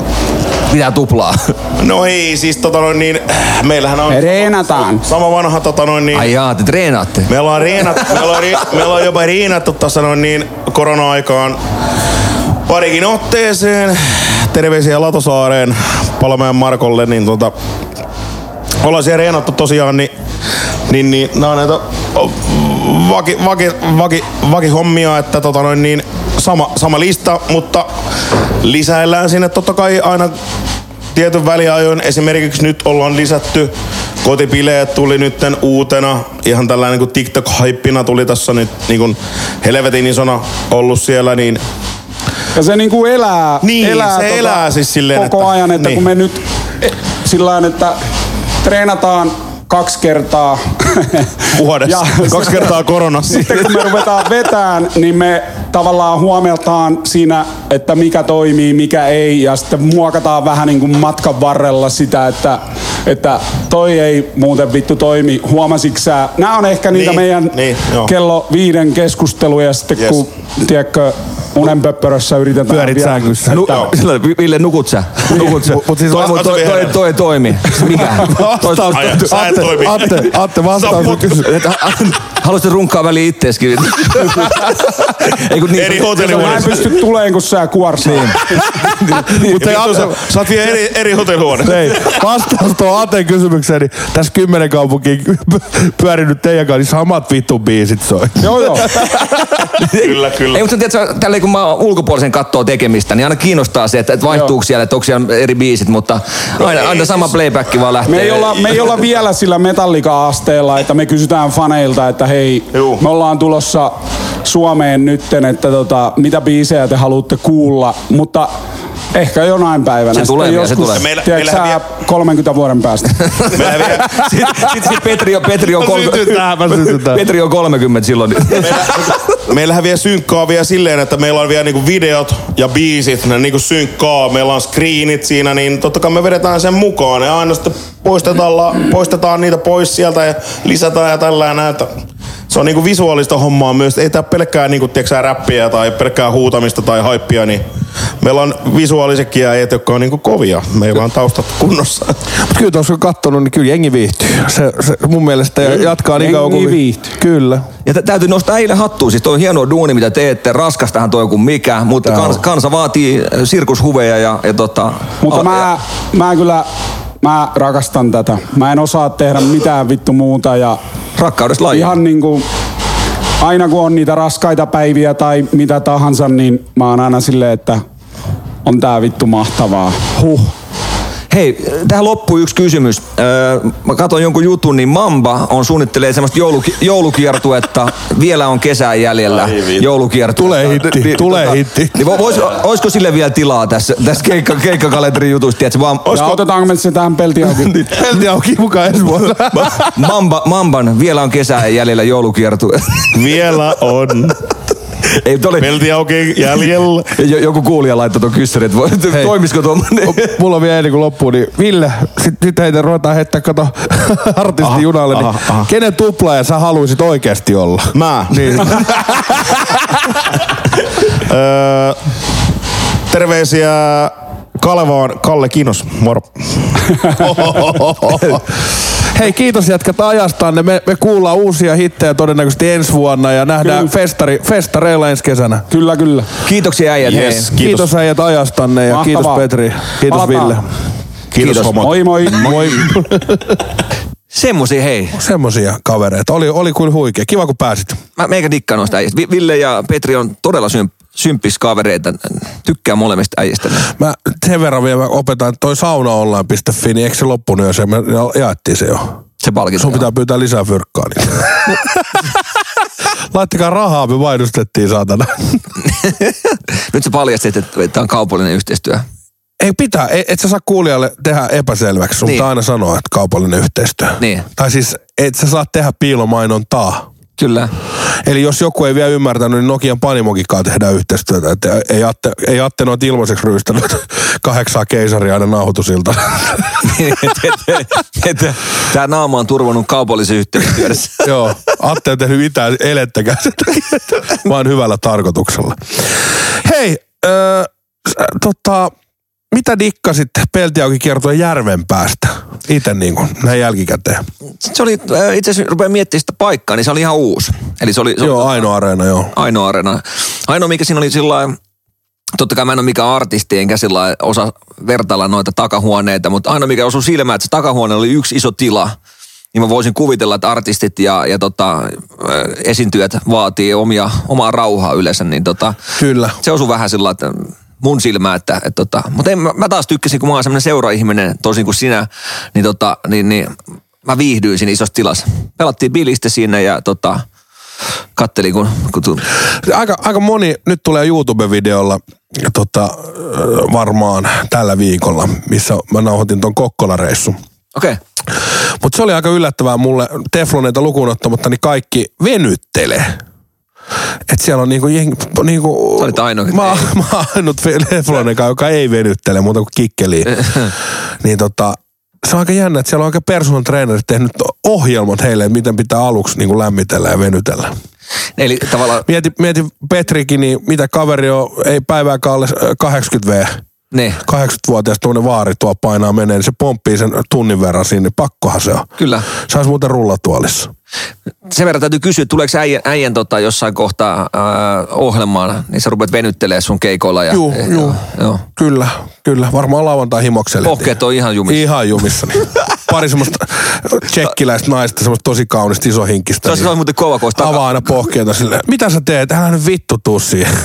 mitä tuplaa? No ei, siis tota noin niin, meillähän on Reenataan. sama vanha tota noin niin, Ai jaa, te treenaatte. Me ollaan, reenat, me, ollaan, ri- me ollaan jopa riinattu tässä noin niin korona-aikaan parikin otteeseen. Terveisiä Latosaareen, Palomäen Markolle, niin tota, ollaan siellä reenattu tosiaan, niin, niin, niin nämä on näitä o, vaki, vaki, vaki, vaki hommia, että tota noin niin, sama, sama lista, mutta lisäillään sinne totta kai aina tietyn väliajoin. Esimerkiksi nyt ollaan lisätty kotipileet tuli nytten uutena. Ihan tällainen niin TikTok-haippina tuli tässä nyt niin kuin helvetin isona ollut siellä, niin Ja se niinku elää, Niin, elää, se elää siis silleen, koko että- ajan, että niin. kun me nyt sillä lailla, että treenataan kaksi kertaa vuodessa. Ja- Kaksi kertaa koronassa. Sitten kun me ruvetaan vetään, niin me tavallaan huomioitaan siinä, että mikä toimii, mikä ei. Ja sitten muokataan vähän niin kuin matkan varrella sitä, että, että toi ei muuten vittu toimi. Huomasitko sä? Nämä on ehkä niitä Niin, meidän niin, joo. kello viiden keskusteluja sitten, Yes. kun tiedätkö, unenpöppörössä yritetään Pyörit vielä- sängyssä. Nu, Joo. sillä, Ville, nukut sä? Nukut sä? Mut- siis toi, toi, toi, toi, ei toimi. Mikä? Vastaus. Atte, Atte, Atte vastaus Haluaisit runkkaa väliin itteeskin? Ei kun niin, Eri se- Mä en hotellihuoneessa. pysty tuleen, kun sä kuorsaa. Mutta ei Vittu, sä, sä oot vielä eri, eri hotellihuoneessa. ei, vastaus tuohon Aten kysymykseen, niin tässä kymmenen kaupunkiin pyörinyt teidän kanssa, niin samat vittu biisit soi. joo, joo. Kyllä, kyllä. Ei, mutta tiedätkö, tälleen kun mä ulkopuolisen kattoo tekemistä, niin aina kiinnostaa se, että, että vaihtuuko siellä, että onko siellä eri biisit, mutta aina, aina sama playback vaan lähtee. Me ei, olla, me ei olla vielä sillä metallika-asteella, että me kysytään faneilta, että hei, Juu. me ollaan tulossa Suomeen nytten, että tota, mitä biisejä te haluatte kuulla, mutta ehkä jonain päivänä. Se tulee vielä, se tulee. Meillä- tiedätkö meillähän sä, 30 vuoden päästä. Meillä vielä, Sitten sit, sit Petri, on, Petri, on kolme, Sytytään, sytytään. Petri on 30 silloin. meillähän vielä synkkaa vielä silleen, että meillä on vielä niinku videot ja biisit, ne niinku synkkaa, meillä on screenit siinä, niin totta kai me vedetään sen mukaan ja aina sitten poistetaan, poistetaan niitä pois sieltä ja lisätään ja tällä ja näitä. Se on niinku visuaalista hommaa myös, ei tää pelkkää niinku, tiiäksä, räppiä tai pelkkää huutamista tai haippia, niin meillä on visuaalisetkin äijät, jotka on niinku kovia. Meillä on taustat kunnossa. Mut kyllä tuossa on kattonut, niin kyllä jengi viihtyy. Se, se mun mielestä jatkaa niin kauan Jengi kuin... viihtyy. Kyllä. Ja tä- täytyy nostaa eilen hattuun. Siis toi on hienoa duuni, mitä teette. Raskastahan toi on kuin mikä, mutta kans, kansa vaatii sirkushuveja ja, ja tota... Mutta a- mä, mä kyllä, mä rakastan tätä. Mä en osaa tehdä mitään vittu muuta ja Rakkaudesta laji. ihan niinku, aina kun on niitä raskaita päiviä tai mitä tahansa, niin mä oon aina silleen, että on tää vittu mahtavaa. Huh. Hei, tähän loppuu yksi kysymys. Öö, mä katson jonkun jutun, niin Mamba on suunnittelee semmoista jouluki- joulukiertuetta. Vielä on kesää jäljellä joulukiertuetta. Tulee hitti, Niin, tulee tota, hitti. Niin vo- vois, olisiko sille vielä tilaa tässä, tässä keikka, keikkakalenterin tiedätkö? Vaan, Ja otetaanko me se tähän peltiin auki? Helti auki mukaan ensi vuonna. Mamba, Mamban vielä on kesää jäljellä joulukiertue. Vielä on. Ei, oli, Pelti auki jäljellä. jo- joku kuulija laittoi tuon kyssärin, että voi, Hei. toimisiko tuommoinen. Mulla on vielä ennen kuin loppuu, niin Ville, sit, sit heitä ruvetaan heittää, kato, artisti junalle, niin aha, aha. kenen tuplaaja sä haluaisit oikeasti olla? Mä. Niin. Öö, terveisiä Kalevaan Kalle Kinos. Moro. Hei, kiitos jätkät ajastanne. Me, me kuullaan uusia hittejä todennäköisesti ensi vuonna ja nähdään Kyllä. festari, festareilla ensi kesänä. Kyllä, kyllä. Kiitoksia äijät. Yes, kiitos. Kiitos äijät ajastanne ja Mahtavaa. kiitos Petri. Kiitos Palataan. Ville. Kiitos, Kiitos. homot. Moi moi. Moi. Semmosia hei. Semmosia kavereita. Oli, oli kuin huikea. Kiva kun pääsit. Mä meikä dikkaan noista äijistä. Vi- Ville ja Petri on todella symp- symppis kavereita. Tykkää molemmista äijistä. Mä sen verran vielä opetan, että toi saunaonline.fi, niin eikö se loppunut jo se? Me ja- jaettiin se jo. Se palkinto. Sun pitää pyytää lisää fyrkkaa. Niin. Laittakaa rahaa, me mainostettiin saatana. Nyt sä paljastit, että tämä on kaupallinen yhteistyö. Ei pitää, ei, et sä saa kuulijalle tehdä epäselväksi. Sun Niin. aina sanoa, että kaupallinen yhteistyö. Niin. Tai siis, et sä saa tehdä piilomainontaa. Kyllä. Eli jos joku ei vielä ymmärtänyt, niin Nokian Panimokikaan tehdään yhteistyötä. Että ei Atte, ei Atte noita ilmaiseksi ryystänyt kahdeksaa keisaria aina nauhoitusilta. Tämä naama on turvannut kaupallisen yhteistyössä. Joo, Atte on tehnyt mitään elettäkään vaan hyvällä tarkoituksella. Hei, öö, tota, mitä dikkasit Peltiauki kertoi järven päästä? Itse niin kuin, näin jälkikäteen. Se oli, äh, itse asiassa rupean miettimään sitä paikkaa, niin se oli ihan uusi. Eli se oli, se Joo, oli ainoa areena, joo. ainoa areena. Ainoa, mikä siinä oli sillä totta kai mä en ole mikään artisti, enkä sillä osaa vertailla noita takahuoneita, mutta ainoa, mikä osui silmään, että se takahuone oli yksi iso tila. Niin mä voisin kuvitella, että artistit ja, ja tota, äh, esiintyjät vaatii omia, omaa rauhaa yleensä, niin tota, Kyllä. se osui vähän sillä että mun silmään, että, että tota, mutta en, mä, mä taas tykkäsin, kun mä oon semmoinen seuraihminen, tosin kuin sinä, niin, tota, niin, niin mä viihdyin siinä isossa tilassa. Pelattiin bilistä siinä ja tota, kattelin, kun, kun tu- Aika, aika moni nyt tulee YouTube-videolla tota, varmaan tällä viikolla, missä mä nauhoitin ton Kokkola-reissun. Okei. Okay. Mutta se oli aika yllättävää mulle, Tefloneita lukuun ottamatta, niin kaikki venyttelee. Et siellä on niinku, jengi, niinku Sä olit ainoa, mä, mä oon ainut Teflonen, joka ei venyttele muuta kuin kikkeliin. niin tota, se on aika jännä, että siellä on aika personal trainerit tehnyt ohjelmat heille, että miten pitää aluksi niinku lämmitellä ja venytellä. Eli tavallaan, Mieti, mieti Petrikin, niin mitä kaveri on, ei päivääkään alle ö, 80 V. ne, 80-vuotias tuonne vaari tuo painaa menee, niin se pomppii sen tunnin verran sinne. Pakkohan se on. kyllä. Saisi muuten rullatuolissa. Sen verran täytyy kysyä, että tuleeko äijän, äijän tota, jossain kohtaa äh, ohjelmaan, niin sä rupeat venyttelee sun keikoilla. Ja, Juu, ja, juu. Joo. Kyllä, kyllä. Varmaan lauantai himokselle. Pohkeet on ihan jumissa. Ihan jumissa. Niin. Pari semmoista tsekkiläistä naista, semmoista tosi kaunista isohinkistä. Se olisi niin muuten kova, kun avaa aina pohkeita silleen, mitä sä teet? Älä nyt vittu tuu siihen.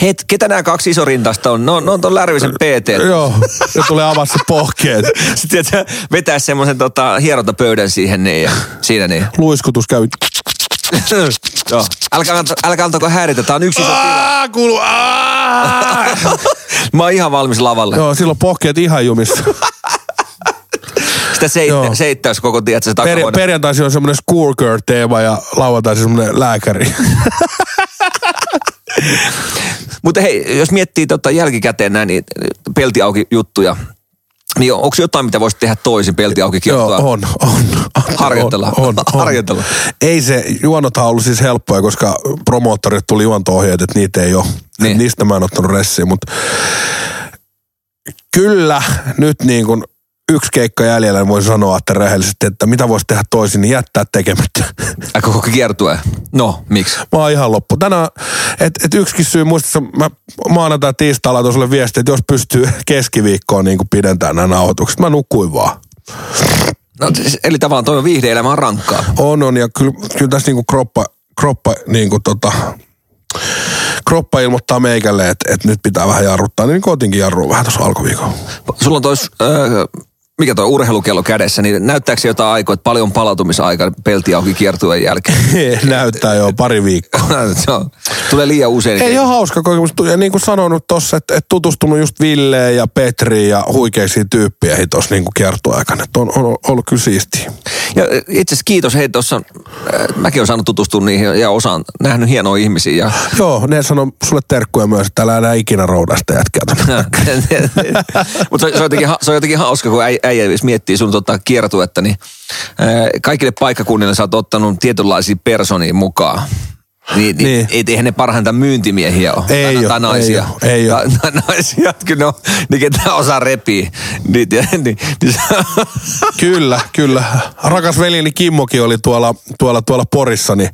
Hei, ketä nämä kaksi isorintasta on? No, no on ton Lärvisen PT. Joo, ja tulee avaa se pohkeet. Sitten että vetää semmoisen tota, hierontapöydän siihen niin, ja siinä niin. Luiskutus käy. Joo. Älkää, anto, älkää antako häiritä, tää on yksi iso tila. Kuuluu. Mä oon ihan valmis lavalle. Joo, silloin pohkeet ihan jumissa. Sitä seit, seittäys koko tiedät, se Per, perjantaisin on semmoinen schoolgirl-teema ja lauantaisin semmoinen lääkäri. Mutta hei, jos miettii tota jälkikäteen näin, niin pelti auki juttuja, niin onko jotain, mitä voisi tehdä toisin pelti auki Joo, on, on, on. Harjoitella. On, on, on. Harjoitella. Ei se, juonothan on ollut siis helppoja, koska promoottorit tuli juonto-ohjeet, että niitä ei ole. Niin. Niistä mä en ottanut ressiä, mutta kyllä nyt niin kuin yksi keikka jäljellä, niin voisi sanoa, että rehellisesti, että mitä voisi tehdä toisin, niin jättää tekemättä. Ai koko kiertue. No, miksi? Mä oon ihan loppu. Tänään, että et yksikin syy, muistissa mä maanantai tiistaina laitoin sulle viestiä, että jos pystyy keskiviikkoon niin pidentämään nämä nauhoitukset, mä nukuin vaan. No, siis, eli tavallaan toi viihde-elämä on rankkaa. On, on, ja kyllä, kyllä tässä niinku kroppa, kroppa, niinku tota, kroppa ilmoittaa meikälle, että, että nyt pitää vähän jarruttaa, niin kotinkin jarrua vähän tuossa alkuviikolla. Sulla on tois, äh, mikä toi urheilukello kädessä, niin näyttääkö jotain aikoa, että paljon palautumisaikaa pelti auki kiertueen jälkeen? Näyttää jo pari viikkoa. Joo. Tulee liian usein. Ei ole hauska kokemus. Ja niin kuin sanonut tuossa, että, että tutustunut just Villeen ja Petriin ja huikeisiin tyyppeihin tuossa niin kiertoaikana. Että on, on, ollut kyllä siistiä. Ja itse asiassa kiitos, hei tuossa, äh, mäkin olen saanut tutustua niihin ja osaan nähnyt hienoja ihmisiä. Ja... Joo, ne sanoo sulle terkkuja myös, että älä enää ikinä roudasta jätkää. Mutta se, se, on jotenkin, se on jotenkin hauska, kun äi- äijä miettii sun tota kiertuetta, niin äh, kaikille paikkakunnille sä oot ottanut tietynlaisia personia mukaan. Niin, niin. Niin. Ei, eihän ne parhainta myyntimiehiä ole. Ei tai, oo, tai naisia. ei oo. Tai, tai naisia, kyllä no, niin ketä osaa repii. Niin, niin, niin, niin, Kyllä, kyllä. Rakas veljeni Kimmokin oli tuolla, tuolla, tuolla Porissa, niin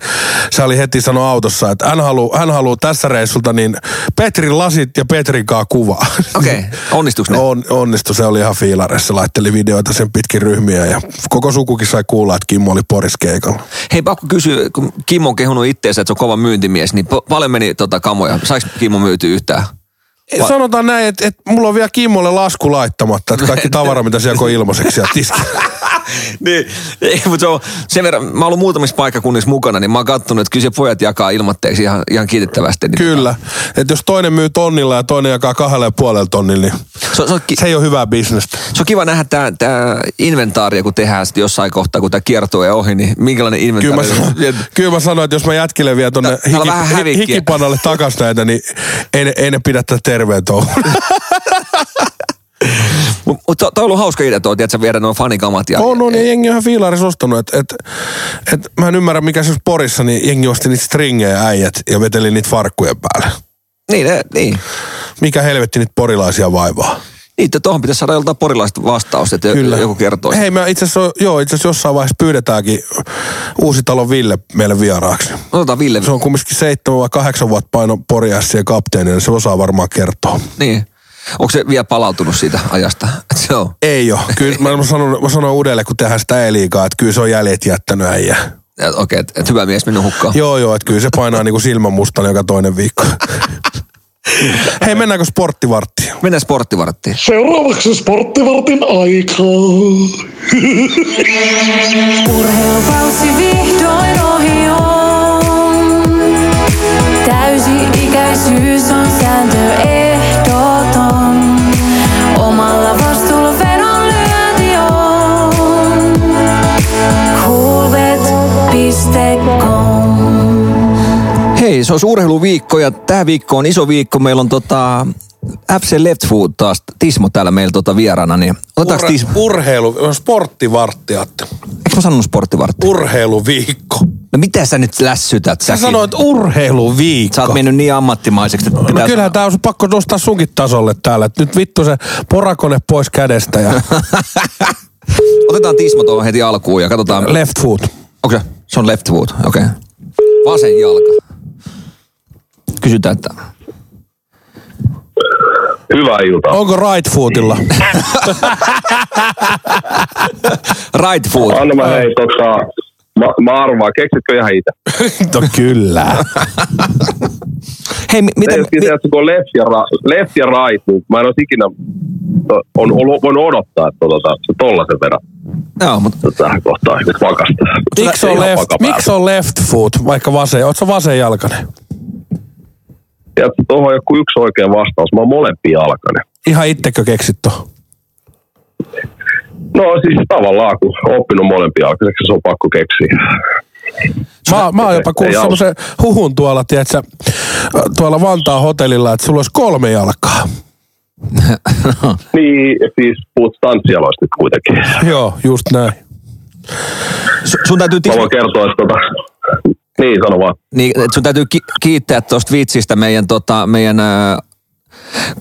se oli heti sanonut autossa, että hän haluaa hän haluu tässä reissulta niin Petrin lasit ja Petrin kaa kuvaa. Okei, onnistuiko ne? On, onnistu, se oli ihan fiilaressa, laitteli videoita sen pitkin ryhmiä ja koko sukukin sai kuulla, että Kimmo oli Poriskeikalla. Hei, pakko kysyä, kun Kimmo on kehunut itteensä, että se on kova myyntimies, niin paljon meni tota kamoja. Saiko Kimmo myytyä yhtään? Va- Sanotaan näin, että, että mulla on vielä Kimmolle lasku laittamatta, että kaikki tavara, mitä siellä on ilmaiseksi sieltä tiskillä. niin, mutta se on sen verran, mä oon ollut muutamissa paikkakunnissa mukana, niin mä oon kattonut, että kyllä se pojat jakaa ilmatteeksi ihan, ihan kiitettävästi. Niin Kyllä. Että jos toinen myy tonnilla ja toinen jakaa kahdella ja puolella tonnilla, niin Se, on- se, on, ki- se ei ole hyvää bisnestä. se on kiva nähdä tämä tää inventaario, kun tehdään sitten jossain kohtaa, kun tämä kiertoo ja ohi, niin minkälainen Kyllä mä, sanon, kyllä mä sanoin, että jos mä jätkille vielä on vähän hiki, hikipanalle takas näitä, niin ei, ei ne pidä tätä terveen touhun. Mutta mut to, toi on ollut hauska idea tuo, että viedä nuo fanikamat. Ja, on, on, ja jengi on ihan fiilaris ostanut. Et, et, et, mä en ymmärrä, mikä se Porissa, niin jengi osti niitä stringejä äijät ja veteli niitä farkkujen päälle. Niin, ne, niin. Mikä helvetti niitä porilaisia vaivaa. Niin, että tuohon pitäisi saada joltain porilaista vastausta, että Kyllä. joku kertoo. Hei, me itse asiassa, joo, itse asiassa jossain vaiheessa pyydetäänkin uusi talon Ville meille vieraaksi. Otetaan Ville. Se on kumminkin seitsemän vai kahdeksan vuotta paino Poriässien kapteeni, niin se osaa varmaan kertoa. Niin. Onko se vielä palautunut siitä ajasta? Se on. Ei ole. Kyllä mä, sanon, mä sanon Udelle, kun tehdään sitä eliikaa, että kyllä se on jäljet jättänyt äijä. Okei, että et hyvä mies mennyt hukkaan. Joo, joo, että kyllä se painaa niinku silmän mustan joka toinen viikko. Hei, mennäänkö sporttivarttiin? Mennään sporttivarttiin. Seuraavaksi sporttivartin aikaa. Urheilukausi vihdoin ohi on. Täysi-ikäisyys on sääntö ehdoton. Se on urheiluviikko ja tämä viikko on iso viikko. Meillä on tota FC Left Foot taas, Tismo täällä meillä tota vieraana, niin otetaanko Ur- Tismo? urheilu, sporttivartti, Atte. Eikö mä sanonut sporttivartti? Urheiluviikko. No mitä sä nyt lässytät? Sä säkin? sanoit urheiluviikko. Sä oot mennyt niin ammattimaiseksi, että No pitää kyllähän tää on pakko nostaa sunkin tasolle täällä. Et nyt vittu se porakone pois kädestä ja Otetaan Tismo tuohon heti alkuun ja katsotaan. left foot. Onko se? Se on left foot, okei. Okay. Vasen jalka. Kysytään, että Hyvää iltaa. Onko right footilla? right foot. Anna mä hei, tota, mä, mä arvaan, keksitkö ihan itse? no kyllä. Hei, mi- mitä... Miten, miten, kun on left ja, ra, left ja right, niin mä en olisi ikinä on, on, voinut odottaa, että tota, se tollasen verran Joo, mutta tähän kohtaan nyt vakasta. Miksi on, left, miksi on left foot, vaikka vasen? Oletko vasen jalkainen? Tiedätkö, tuohon on joku yksi oikea vastaus. Mä oon molempia jalkainen. Ihan ittekö keksit tuohon? No siis tavallaan, kun oon oppinut molempia jalkaiseksi, se on pakko keksiä. Mä, mä oon jopa kuullut semmoisen huhun tuolla, tiedätkö, tuolla Vantaan hotellilla, että sulla olisi kolme jalkaa. Niin, siis puhut tanssialoista nyt kuitenkin. Joo, just näin. su- sun täytyy, Mä Tismo, voin kertoa, että tota, niin sano vaan. niin, sun täytyy ki- kiittää tuosta vitsistä meidän, tota, meidän ää,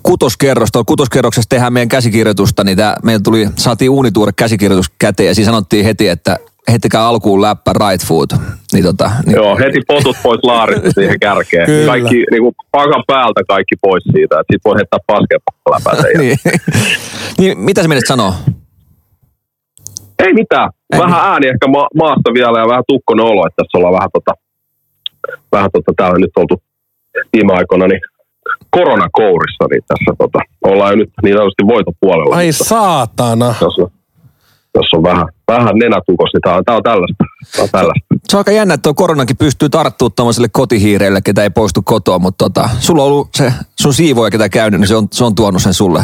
kutoskerros. Tuolla kutoskerroksessa tehdään meidän käsikirjoitusta, niin tää, meidän tuli, saatiin uunituore käsikirjoitus käteen ja siinä sanottiin heti, että heti käy alkuun läppä right foot. Niin tota, niin, Joo, heti potut pois laarista siihen kärkeen. Kyllä. Kaikki, niin kuin pakan päältä kaikki pois siitä, että sit voi heittää paskepalla läpätä. Ja... niin, niin, mitä sä menet sanoa? Ei mitään. Ei Vähän ääni ehkä ma- maasta vielä ja vähän tukkonen olo, että tässä ollaan vähän tota, vähän tota täällä nyt oltu viime aikoina niin koronakourissa, niin tässä tota, ollaan jo nyt niin sanotusti voitopuolella. Ai mutta saatana. Tässä on, jos on vähän, vähän nenätukos, niin tää on, tää on tällaista. Tää on tällaista. Se on aika jännä, että tuo koronakin pystyy tarttumaan tuommoiselle kotihiireille, ketä ei poistu kotoa, mutta tota, sulla on ollut se sun siivoja, ketä käynyt, niin se on, se on tuonut sen sulle.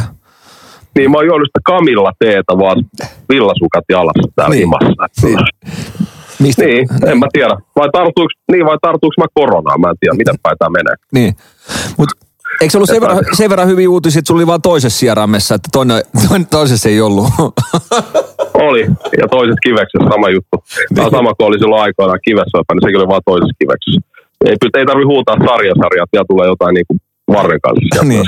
Niin mä oon juonut sitä Kamilla teetä vaan villasukat jalassa täällä Niin. himassa. Niin. Mistä? Niin, en mä tiedä. Vai tartuuks, niin vai tartuuks mä koronaan? Mä en tiedä, miten päin tää menee. Niin. Mut eikö se ollut sen verran, sen verran hyviä uutisia, että sulla oli vaan toisessa sieraimessa, että toinen, toinen, toisessa ei ollut. Oli, ja toisessa kiveksessä sama juttu. Tämä on sama kuin oli silloin aikoinaan kivessä, niin sekin oli vaan toisessa kiveksessä. Ei, ei tarvi huutaa sarjasarjaa, siellä tulee jotain niin kuin varren kanssa Niin.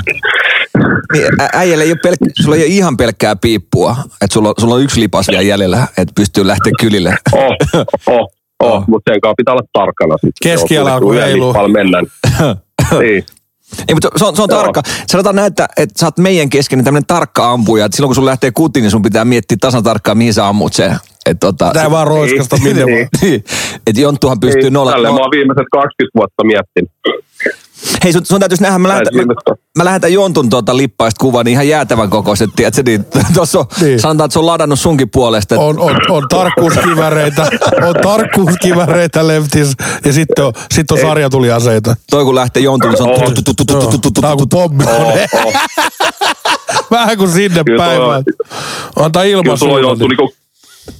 niin, ä- äijällä ei ole pelk- sulla ei ole ihan pelkkää piippua, että sulla, sulla on yksi lipas vielä jäljellä, että pystyy lähteä kylille. Oh, oh, Oh. oh, mutta sen kanssa pitää olla tarkkana sitten. Keskiala yhden heiluu. lippaan mennään. niin. Ei, mutta se on, se on Joo. tarkka. Sanotaan näin, että, että sä oot meidän kesken tämmöinen tarkka ampuja. Että silloin kun sun lähtee kutiin, niin sun pitää miettiä tasan tarkkaan, mihin sä ammut sen. Että tota, Tää vaan roiskasta minne Niin. vaan. niin, että Jonttuhan pystyy Niin, nolla. Tälleen mä oon viimeiset 20 vuotta miettinyt. Hei, sun, sun täytyisi nähdä, mä lähetän, mä, mä lähetän Jontun tuota lippaista kuvan niin ihan jäätävän kokoiset, tiedätkö, niin tuossa on, niin. sanotaan, että se on ladannut sunkin puolesta. Että... On, on, on tarkkuuskiväreitä, on tarkkuuskiväreitä leftis ja sitten on, sit on sarjatuliaseita. Toi kun lähtee Jontun, se on... Tää on kuin pommi. Vähän kuin sinne päivään. Antaa ilmaisuuden. Kyllä niinku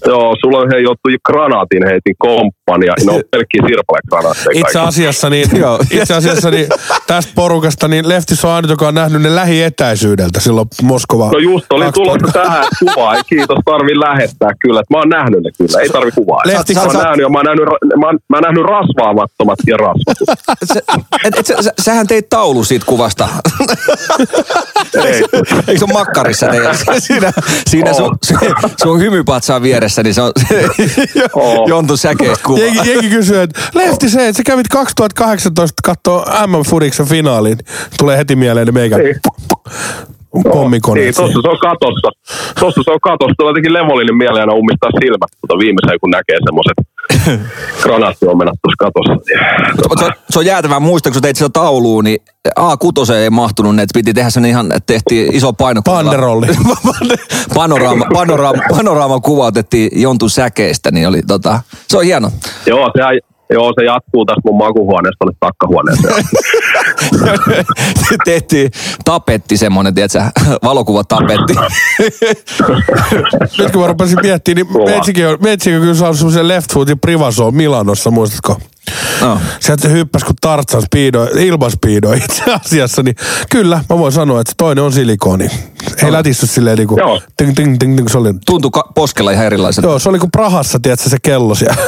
joo, sulla on hei joutu granaatin heitin komppania. Ne on pelkkiä sirpalegranaatteja Itse asiassa, niin, Joo. itse asiassa niin, tästä porukasta niin Leftis on ainut, joka on nähnyt ne lähietäisyydeltä silloin Moskova. No just oli 2000. tulossa tähän kuvaa. Ei kiitos, tarvi lähettää kyllä. Mä oon nähnyt ne kyllä. Ei tarvi kuvaa. Lehti, mä, sä- oon sä- nähnyt, ja mä, oon nähnyt, mä, oon, mä oon nähnyt rasvaamattomat ja rasvatut. Se, et, et, sä, sä, sähän teit taulu siitä kuvasta. Ei. Eikö se ole makkarissa teidän? Siinä, siinä sun, sun hymypatsaan vieressä, niin se on Oo. Jontun säkeistä kuva. Jengi, jengi kysyy, että Lefti se, että sä kävit 2018 kattoo MM Fudiksen finaaliin. Tulee heti mieleen ne meikän Niin. pommikoneet. Niin, tossa se on katossa. Tossa se on katossa. Tulee jotenkin levollinen mieleen aina ummistaa silmät tuota viimeiseen, kun näkee semmoiset granaattiomenat tuossa katossa. Se, se on jäätävää muista, kun sä teit sitä taulua, niin A6 ei mahtunut, ne, että piti tehdä sen ihan, että tehtiin iso painokuva. Banderolli. panoraama, panoraama, panoraama kuva otettiin Jontun säkeistä, niin oli tota, se on hieno. Joo, se, joo, se jatkuu tästä mun makuhuoneesta tuonne takkahuoneeseen. tehtiin tapetti semmonen, tiedätkö, valokuvatapetti. Nyt kun mä rupesin miettimään, niin Kova. Metsikin on, Metsikin on kyllä saanut semmoisen left footin privasoon Milanossa, muistatko? No. Sieltä se hyppäsi kuin Tartsan speedo, ilman speedo itse asiassa, niin kyllä, mä voin sanoa, että se toinen on silikoni. Ei lätisty silleen niinku, Joo. ting, ting, ting, ting, se oli, Tuntui ka- poskella ihan erilaiselta. joo, se oli kuin Prahassa, tiedätkö, se kello siellä.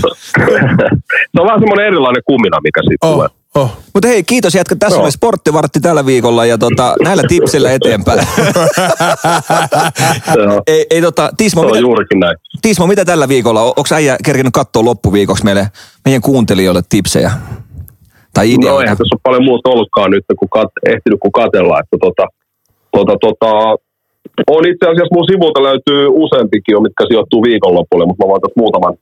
se on vähän semmoinen erilainen kumina, mikä siitä oh, tulee. Oh. Mutta hei, kiitos jätkä. Tässä Joo. oli sporttivartti tällä viikolla ja tota, näillä tipsillä eteenpäin. Ei, ei tota, Tismo, mitä, juurikin näin. Tismo, mitä tällä viikolla? Onko äijä kerkinyt katsoa loppuviikoksi meille, meidän kuuntelijoille tipsejä? Tai No ideoita? eihän tässä ole paljon muuta ollutkaan nyt, kun kat, ehtinyt kun katella. Että tota, tota, tota, on itse asiassa mun sivulta löytyy useampikin jo, mitkä sijoittuu viikonlopulle, mutta mä voin tässä muutaman,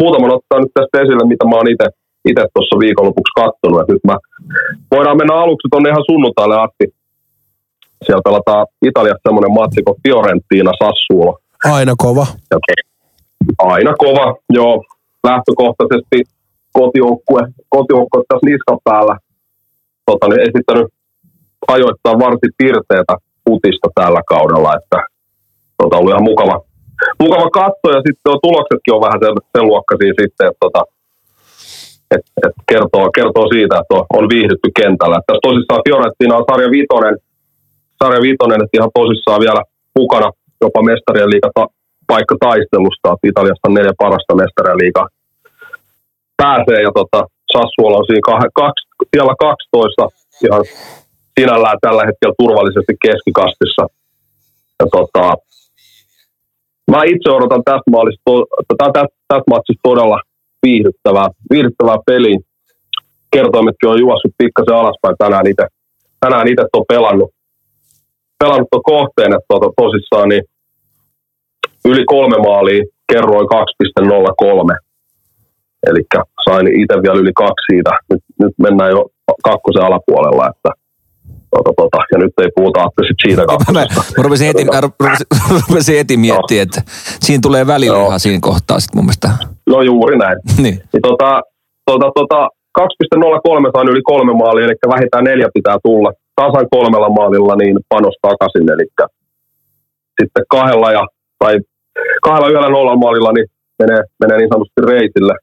muutaman ottaa nyt tästä esille, mitä mä oon itse itse tuossa viikonlopuksi kattonut. Et nyt mä, voidaan mennä aluksi tuonne ihan sunnuntaille asti. Siellä pelataan Italiassa semmoinen matsi kuin Fiorentina Sassuolo. Aina kova. Ja aina kova, joo. Lähtökohtaisesti kotijoukkue, kotijoukkue tässä niskan päällä tota, niin esittänyt ajoittaa varsin pirteitä putista tällä kaudella, että tota, ollut ihan mukava, mukava katto ja sitten on tuloksetkin on vähän sen, sen luokkaisia sitten, että tota, et, et kertoo, kertoo, siitä, että on, on viihdytty kentällä. Et tässä tosissaan Fiorentina on sarja viitonen, sarja viitonen, että ihan tosissaan vielä mukana jopa mestarien liiga paikka taistelusta, että Italiasta on neljä parasta mestarien liiga pääsee ja tota, Sassuola on siinä kah, kaksi, siellä 12 ihan sinällään tällä hetkellä turvallisesti keskikastissa. Ja tota, mä itse odotan tästä, maalista, tästä, tästä matsista todella viihdyttävää, viihdyttävää peliä. Kertoimetkin on juossut pikkasen alaspäin tänään itse. Tänään itse on pelannut, pelannut tuon kohteen, että tota, tosissaan niin yli kolme maalia, kerroin 2,03. Eli sain itse vielä yli kaksi siitä. Nyt, nyt mennään jo kakkosen alapuolella, että tota, tota, ja nyt ei puhuta Atte sit siitä mä, kakkosesta. mä rupesin heti, mä rupesin, rupesin heti miettimään, että siinä tulee välillä ihan siinä kohtaa sit mun mielestä. No juuri näin. Niin. Niin tota, tota, tota, 2.03 sain yli kolme maalia, eli vähintään neljä pitää tulla. Tasan kolmella maalilla niin panos takaisin, eli sitten kahdella ja, tai kahdella yöllä nolla maalilla niin menee, menee niin sanotusti reitille.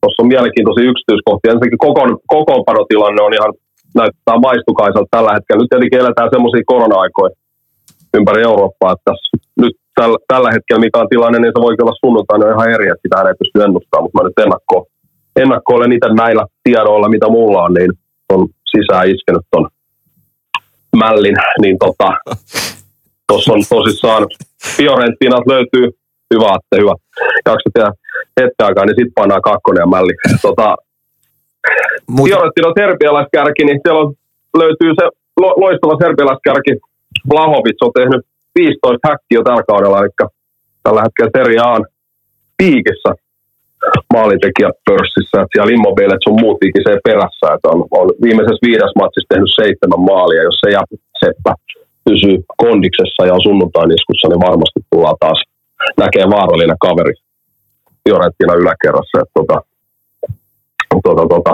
Tuossa on mielenkiintoisia yksityiskohtia. Ensinnäkin koko, kokoonpanotilanne on ihan, näyttää maistukaiselta tällä hetkellä. Nyt tietenkin eletään semmoisia korona-aikoja ympäri Eurooppaa, että tässä, nyt tällä, tällä hetkellä mikä on tilanne, niin se voi olla sunnuntaina ihan eri, että sitä ei pysty ennustamaan, mutta mä nyt ennakko, ennakkoilen niitä näillä tiedoilla, mitä mulla on, niin on sisään iskenyt ton mällin, niin tota, tuossa on tosissaan Fiorentinat löytyy, hyvä, että hyvä, jaksa tehdä hetken aikaa, niin sitten pannaan kakkonen ja mälli. Tota, Mut, Fiorentina serbialaiskärki, niin siellä on, löytyy se lo, loistava serbialaiskärki. Vlahovic on tehnyt 15 häkkiä tällä kaudella, eli tällä hetkellä Serie A piikissä maalintekijäpörssissä. että Siellä Immobile sun muut ikisee perässä. Että on, on, viimeisessä viides matsissa tehnyt seitsemän maalia. Jos se jää Seppä pysyy kondiksessa ja on sunnuntain iskussa, niin varmasti tullaan taas näkee vaarallinen kaveri Fiorentina yläkerrassa. Että tota, tota, tota,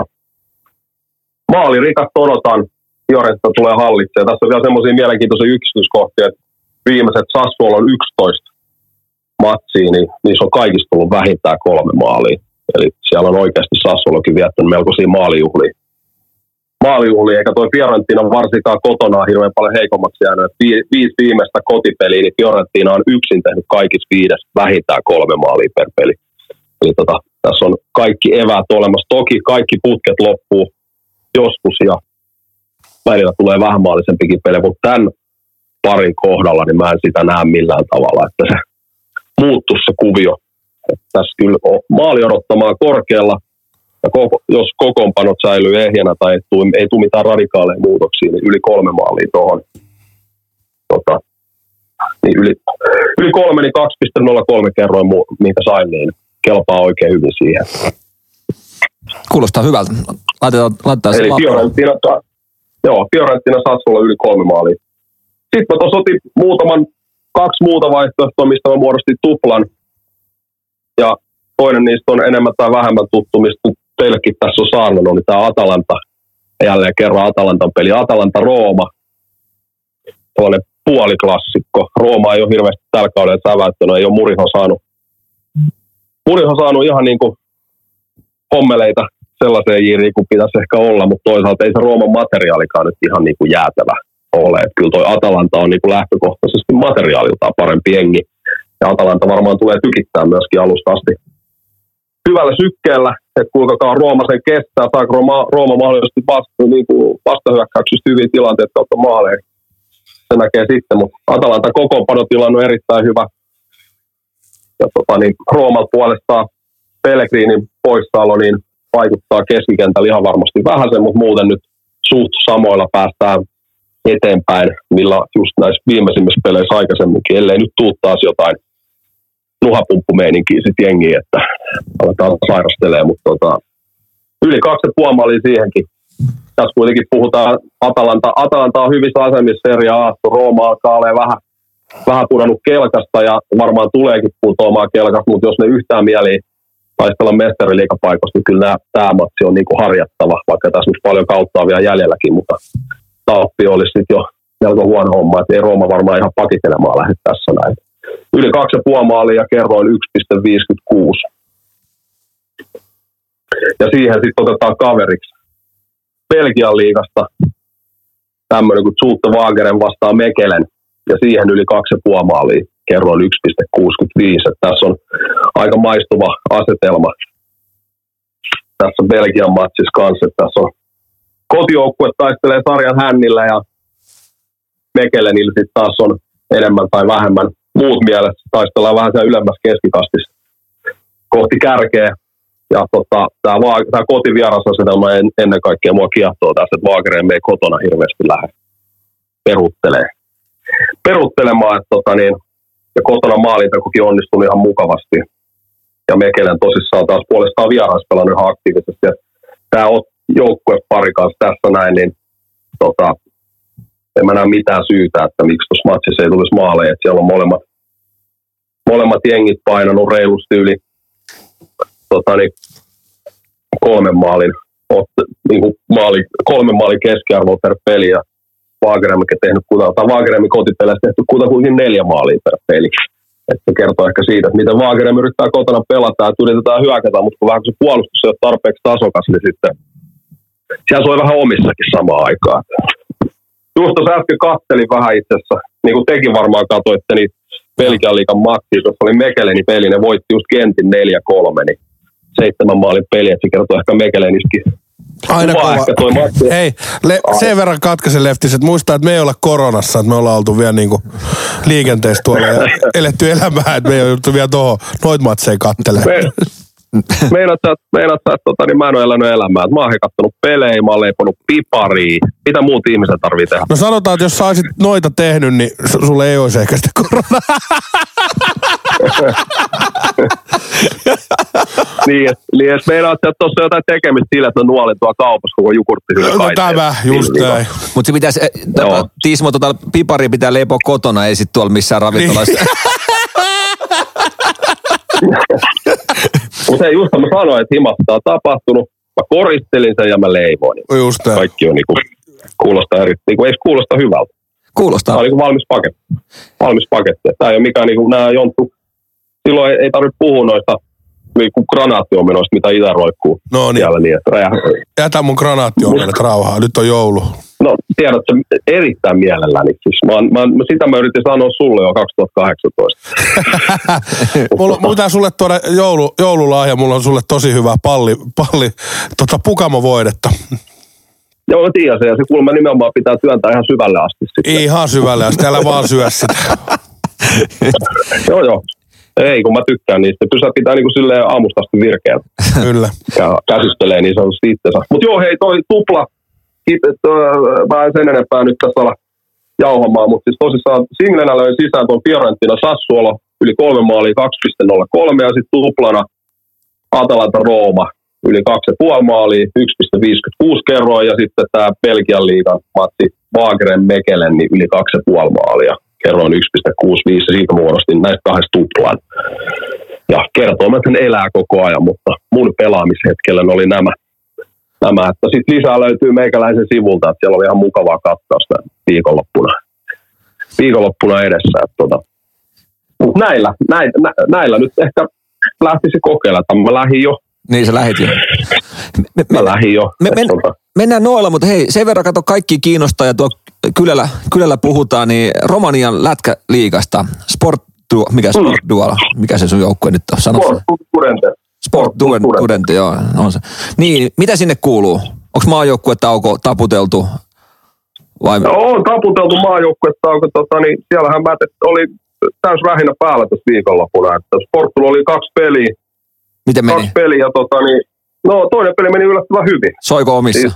maalirikas odotan, Fiorentina tulee hallitsemaan. Tässä on vielä semmoisia mielenkiintoisia yksityiskohtia, että viimeiset Sassuolon 11 matsia, niin niissä on kaikista tullut vähintään kolme maalia. Eli siellä on oikeasti Sassuolokin viettänyt melkoisia maalijuhlia. Maalijuhlia, eikä toi Fiorentina varsinkaan kotona hirveän paljon heikommaksi jäänyt. Et vi- viisi viimeistä kotipeliä, niin Fiorentina on yksin tehnyt kaikista viides vähintään kolme maalia per peli. Eli tota, tässä on kaikki eväät olemassa. Toki kaikki putket loppuu joskus ja välillä tulee vähän maalisempikin peli, mutta tämän parin kohdalla niin mä en sitä näe millään tavalla, että se muuttuu se kuvio. Että tässä kyllä on maali odottamaan korkealla, ja koko, jos kokoonpanot säilyy ehjänä tai ei tule, ei tule mitään radikaaleja muutoksia, niin yli kolme maalia tuohon. Tota, niin yli, yli kolme, niin 2,03 kerroin, minkä sain, niin kelpaa oikein hyvin siihen. kuulostaa hyvältä. Laitetaan, laitetaan se Eli. Fiorentina, joo, Fiorentina Sassuolo yli kolme maalia. Sitten mä tuossa otin muutaman, kaksi muuta vaihtoehtoa, mistä mä muodostin tuplan. Ja toinen niistä on enemmän tai vähemmän tuttu, mistä teillekin tässä on saarnannut, niin tämä Atalanta. Ja jälleen kerran Atalantan peli. Atalanta-Rooma. Tuollainen puoliklassikko. Rooma ei ole hirveästi tällä kaudella säväyttänyt, ei ole Muriho saanut. Muriho saanut ihan niin kuin hommeleita sellaiseen jiriin kuin pitäisi ehkä olla, mutta toisaalta ei se Rooman materiaalikaan nyt ihan niin kuin jäätävä ole. Että kyllä toi Atalanta on niin kuin lähtökohtaisesti materiaaliltaan parempi jengi. Ja Atalanta varmaan tulee tykittää myöskin alusta asti hyvällä sykkeellä, että kuinka Rooma sen kestää, saako Rooma, Rooma mahdollisesti vasta, niin kuin vastahyökkäyksistä hyviä tilanteita kautta maaleja. Se näkee sitten, mutta Atalanta kokoonpanotilanne on erittäin hyvä. Ja tota, niin Roomalta puolestaan Pellegrinin poissaolo niin vaikuttaa keskikentällä ihan varmasti vähäsen, mutta muuten nyt suht samoilla päästään eteenpäin, millä just näissä viimeisimmissä peleissä aikaisemminkin, ellei nyt tuu taas jotain nuhapumppumeininkiä sitten jengiä, että aletaan sairastelee, mutta tota, yli kaksi puoli maalia siihenkin. Tässä kuitenkin puhutaan, Atalanta, Atalanta on hyvissä asemissa Serie A, Rooma alkaa olemaan vähän, vähän pudonnut kelkasta ja varmaan tuleekin putoamaan kelkasta, mutta jos ne yhtään mieliä taistella mestariliikapaikoista, niin kyllä tämä matsi on niin kuin harjattava, vaikka tässä nyt paljon kautta vielä jäljelläkin, mutta tappi olisi sitten jo melko huono homma, että ei Rooma varmaan ihan pakitelemaan lähde tässä näin. Yli 2,5 maalia ja kerroin 1,56. Ja siihen sitten otetaan kaveriksi. Belgian liigasta tämmöinen kuin Zutte Wageren vastaa Mekelen ja siihen yli 2,5 maalia kerroin 1,65. Että tässä on aika maistuva asetelma tässä Belgian matsissa kanssa. Tässä on kotijoukkue taistelee sarjan hännillä ja Mekelenillä sitten taas on enemmän tai vähemmän muut mielessä. Taistellaan vähän siellä ylemmässä keskikastissa kohti kärkeä. Ja tota, tämä en, ennen kaikkea mua kiehtoo tässä, että Vaagereen ei kotona hirveästi lähde peruttelee. Peruttelemaan. Että tota, niin, ja kotona maalintekokin onnistunut ihan mukavasti. Ja Mekelen tosissaan taas puolestaan vierais pelannut ihan aktiivisesti. Tämä on joukkue pari kanssa tässä näin, niin tota, en mä näe mitään syytä, että miksi tuossa matsissa ei tulisi maaleja. Että siellä on molemmat, molemmat jengit painanut reilusti yli tota niin, kolmen maalin, ot- niin maali, kolmen maalin keskiarvo per peli ja Vaageremmikin tehnyt, tai Vaageremmin kotipeleissä tehty kutakuinkin neljä maalia per peli. Että se kertoo ehkä siitä, että miten Vaagerem yrittää kotona pelata, että yritetään hyökätä, mutta kun vähän kun se puolustus ei ole tarpeeksi tasokas, niin sitten siellä soi vähän omissakin samaan aikaan. Just tuossa äsken kattelin vähän itse asiassa, niin kuin tekin varmaan katoitte, niin Belgian liikan matsi, tuossa oli Mekeleni peli, ne voitti just Kentin 4-3, niin seitsemän maalin peli, että se kertoo ehkä Mekeleniskin Aina kova. ehkä toi matsi. Hei, le, sen verran katkaisen leftis, että muistaa, että me ei olla koronassa, että me ollaan oltu vielä niinku liikenteessä tuolla ja eletty elämää, että me ei ole vielä tuohon noit matseja kattelemaan. Me, meinaat, sä, että- tota, niin mä en ole elänyt elämää. Mä oon kattonut pelejä, mä oon leiponut piparia. Mitä muut ihmiset tarvii tehdä? No sanotaan, että jos sä olisit noita tehnyt, niin sulle ei olisi ehkä sitä koronaa. niin, et, niin et meinaat, sä, että tuossa on jotain tekemistä sillä, että nuolin tuolla kaupassa koko jogurtti sille No tämä, just Niin, näin. Mutta se pitäisi, eh, tota, Tiismo, tota pipari pitää leipoa kotona, ei sit tuolla missään ravintolassa. Mutta hei, just mä sanoin, että himasta on tapahtunut. Mä koristelin sen ja mä leivoin. Just näin. Kaikki on niinku, kuulostaa eri, niinku, ei kuulosta hyvältä. Kuulostaa. Tämä on niinku valmis paketti. Valmis paketti. Tämä ei ole mikään niinku, nämä jonttu. Silloin ei, ei tarvitse puhua noista niinku granaattiomenoista, mitä itä roikkuu No niin. siellä. Niin, että. Jätä mun granaattionmenet rauhaa. Nyt on joulu. No tiedätkö, erittäin mielelläni. Siis mä, oon- mä, mä, sitä mä yritin sanoa sulle jo 2018. Mulla, mulla pitää sulle tuoda joulu, joululahja. Mulla on sulle tosi hyvä palli, palli tota, pukamovoidetta. Joo, mä tiedän sen. Ja se kuulemma nimenomaan pitää työntää ihan syvälle asti. Sitten. Ihan syvälle sitten älä vaan syö sitä. Joo, joo. Ei, kun mä tykkään niistä. Pysä pitää niinku silleen aamusta asti virkeänä. Kyllä. Ja käsistelee niin sanotusti itsensä. Mutta joo, hei, toi tupla. Kiitos, mä en sen enempää nyt tässä ala jauhamaan, mutta siis tosissaan singlenä löin sisään tuon Fiorentina Sassuolo yli kolme maalia 2,03 ja sitten tuplana Atalanta Rooma yli 2,5 maalia 1,56 kerroin ja sitten tämä Belgian liigan matsi Waagren Mekelen niin yli 2,5 maalia kerroin 1,65 ja siitä muodostin näistä kahdesta tuplan. Ja kertoimet elää koko ajan, mutta mun pelaamishetkellä oli nämä. nämä. Että sitten lisää löytyy meikäläisen sivulta, että siellä oli ihan mukavaa katsausta viikonloppuna, viikonloppuna edessä. Että tota. Mut näillä, näillä, nä, näillä nyt ehkä lähtisi kokeilemaan. Mä lähdin jo. Niin sä lähit jo. Me, Mä lähdin jo. me, tota, mennään noilla, mutta hei, sen verran kato kaikki kiinnostaa ja tuo kylällä, kylällä puhutaan, niin Romanian lätkäliigasta, Sport mikä Sport Duola, mikä se sun joukkue nyt on? Sano. Sport Studente. Sport Studente, joo, on se. Niin, mitä sinne kuuluu? Onko maajoukkuetauko taputeltu? Vai? No, on taputeltu maajoukkuetta, onko tota, niin siellähän mä oli täys rähinä päällä tässä viikonloppuna. Että Sporttulla oli kaksi peliä, Miten meni? kaksi peliä, tota, niin, no toinen peli meni yllättävän hyvin. Soiko omissa? Siis-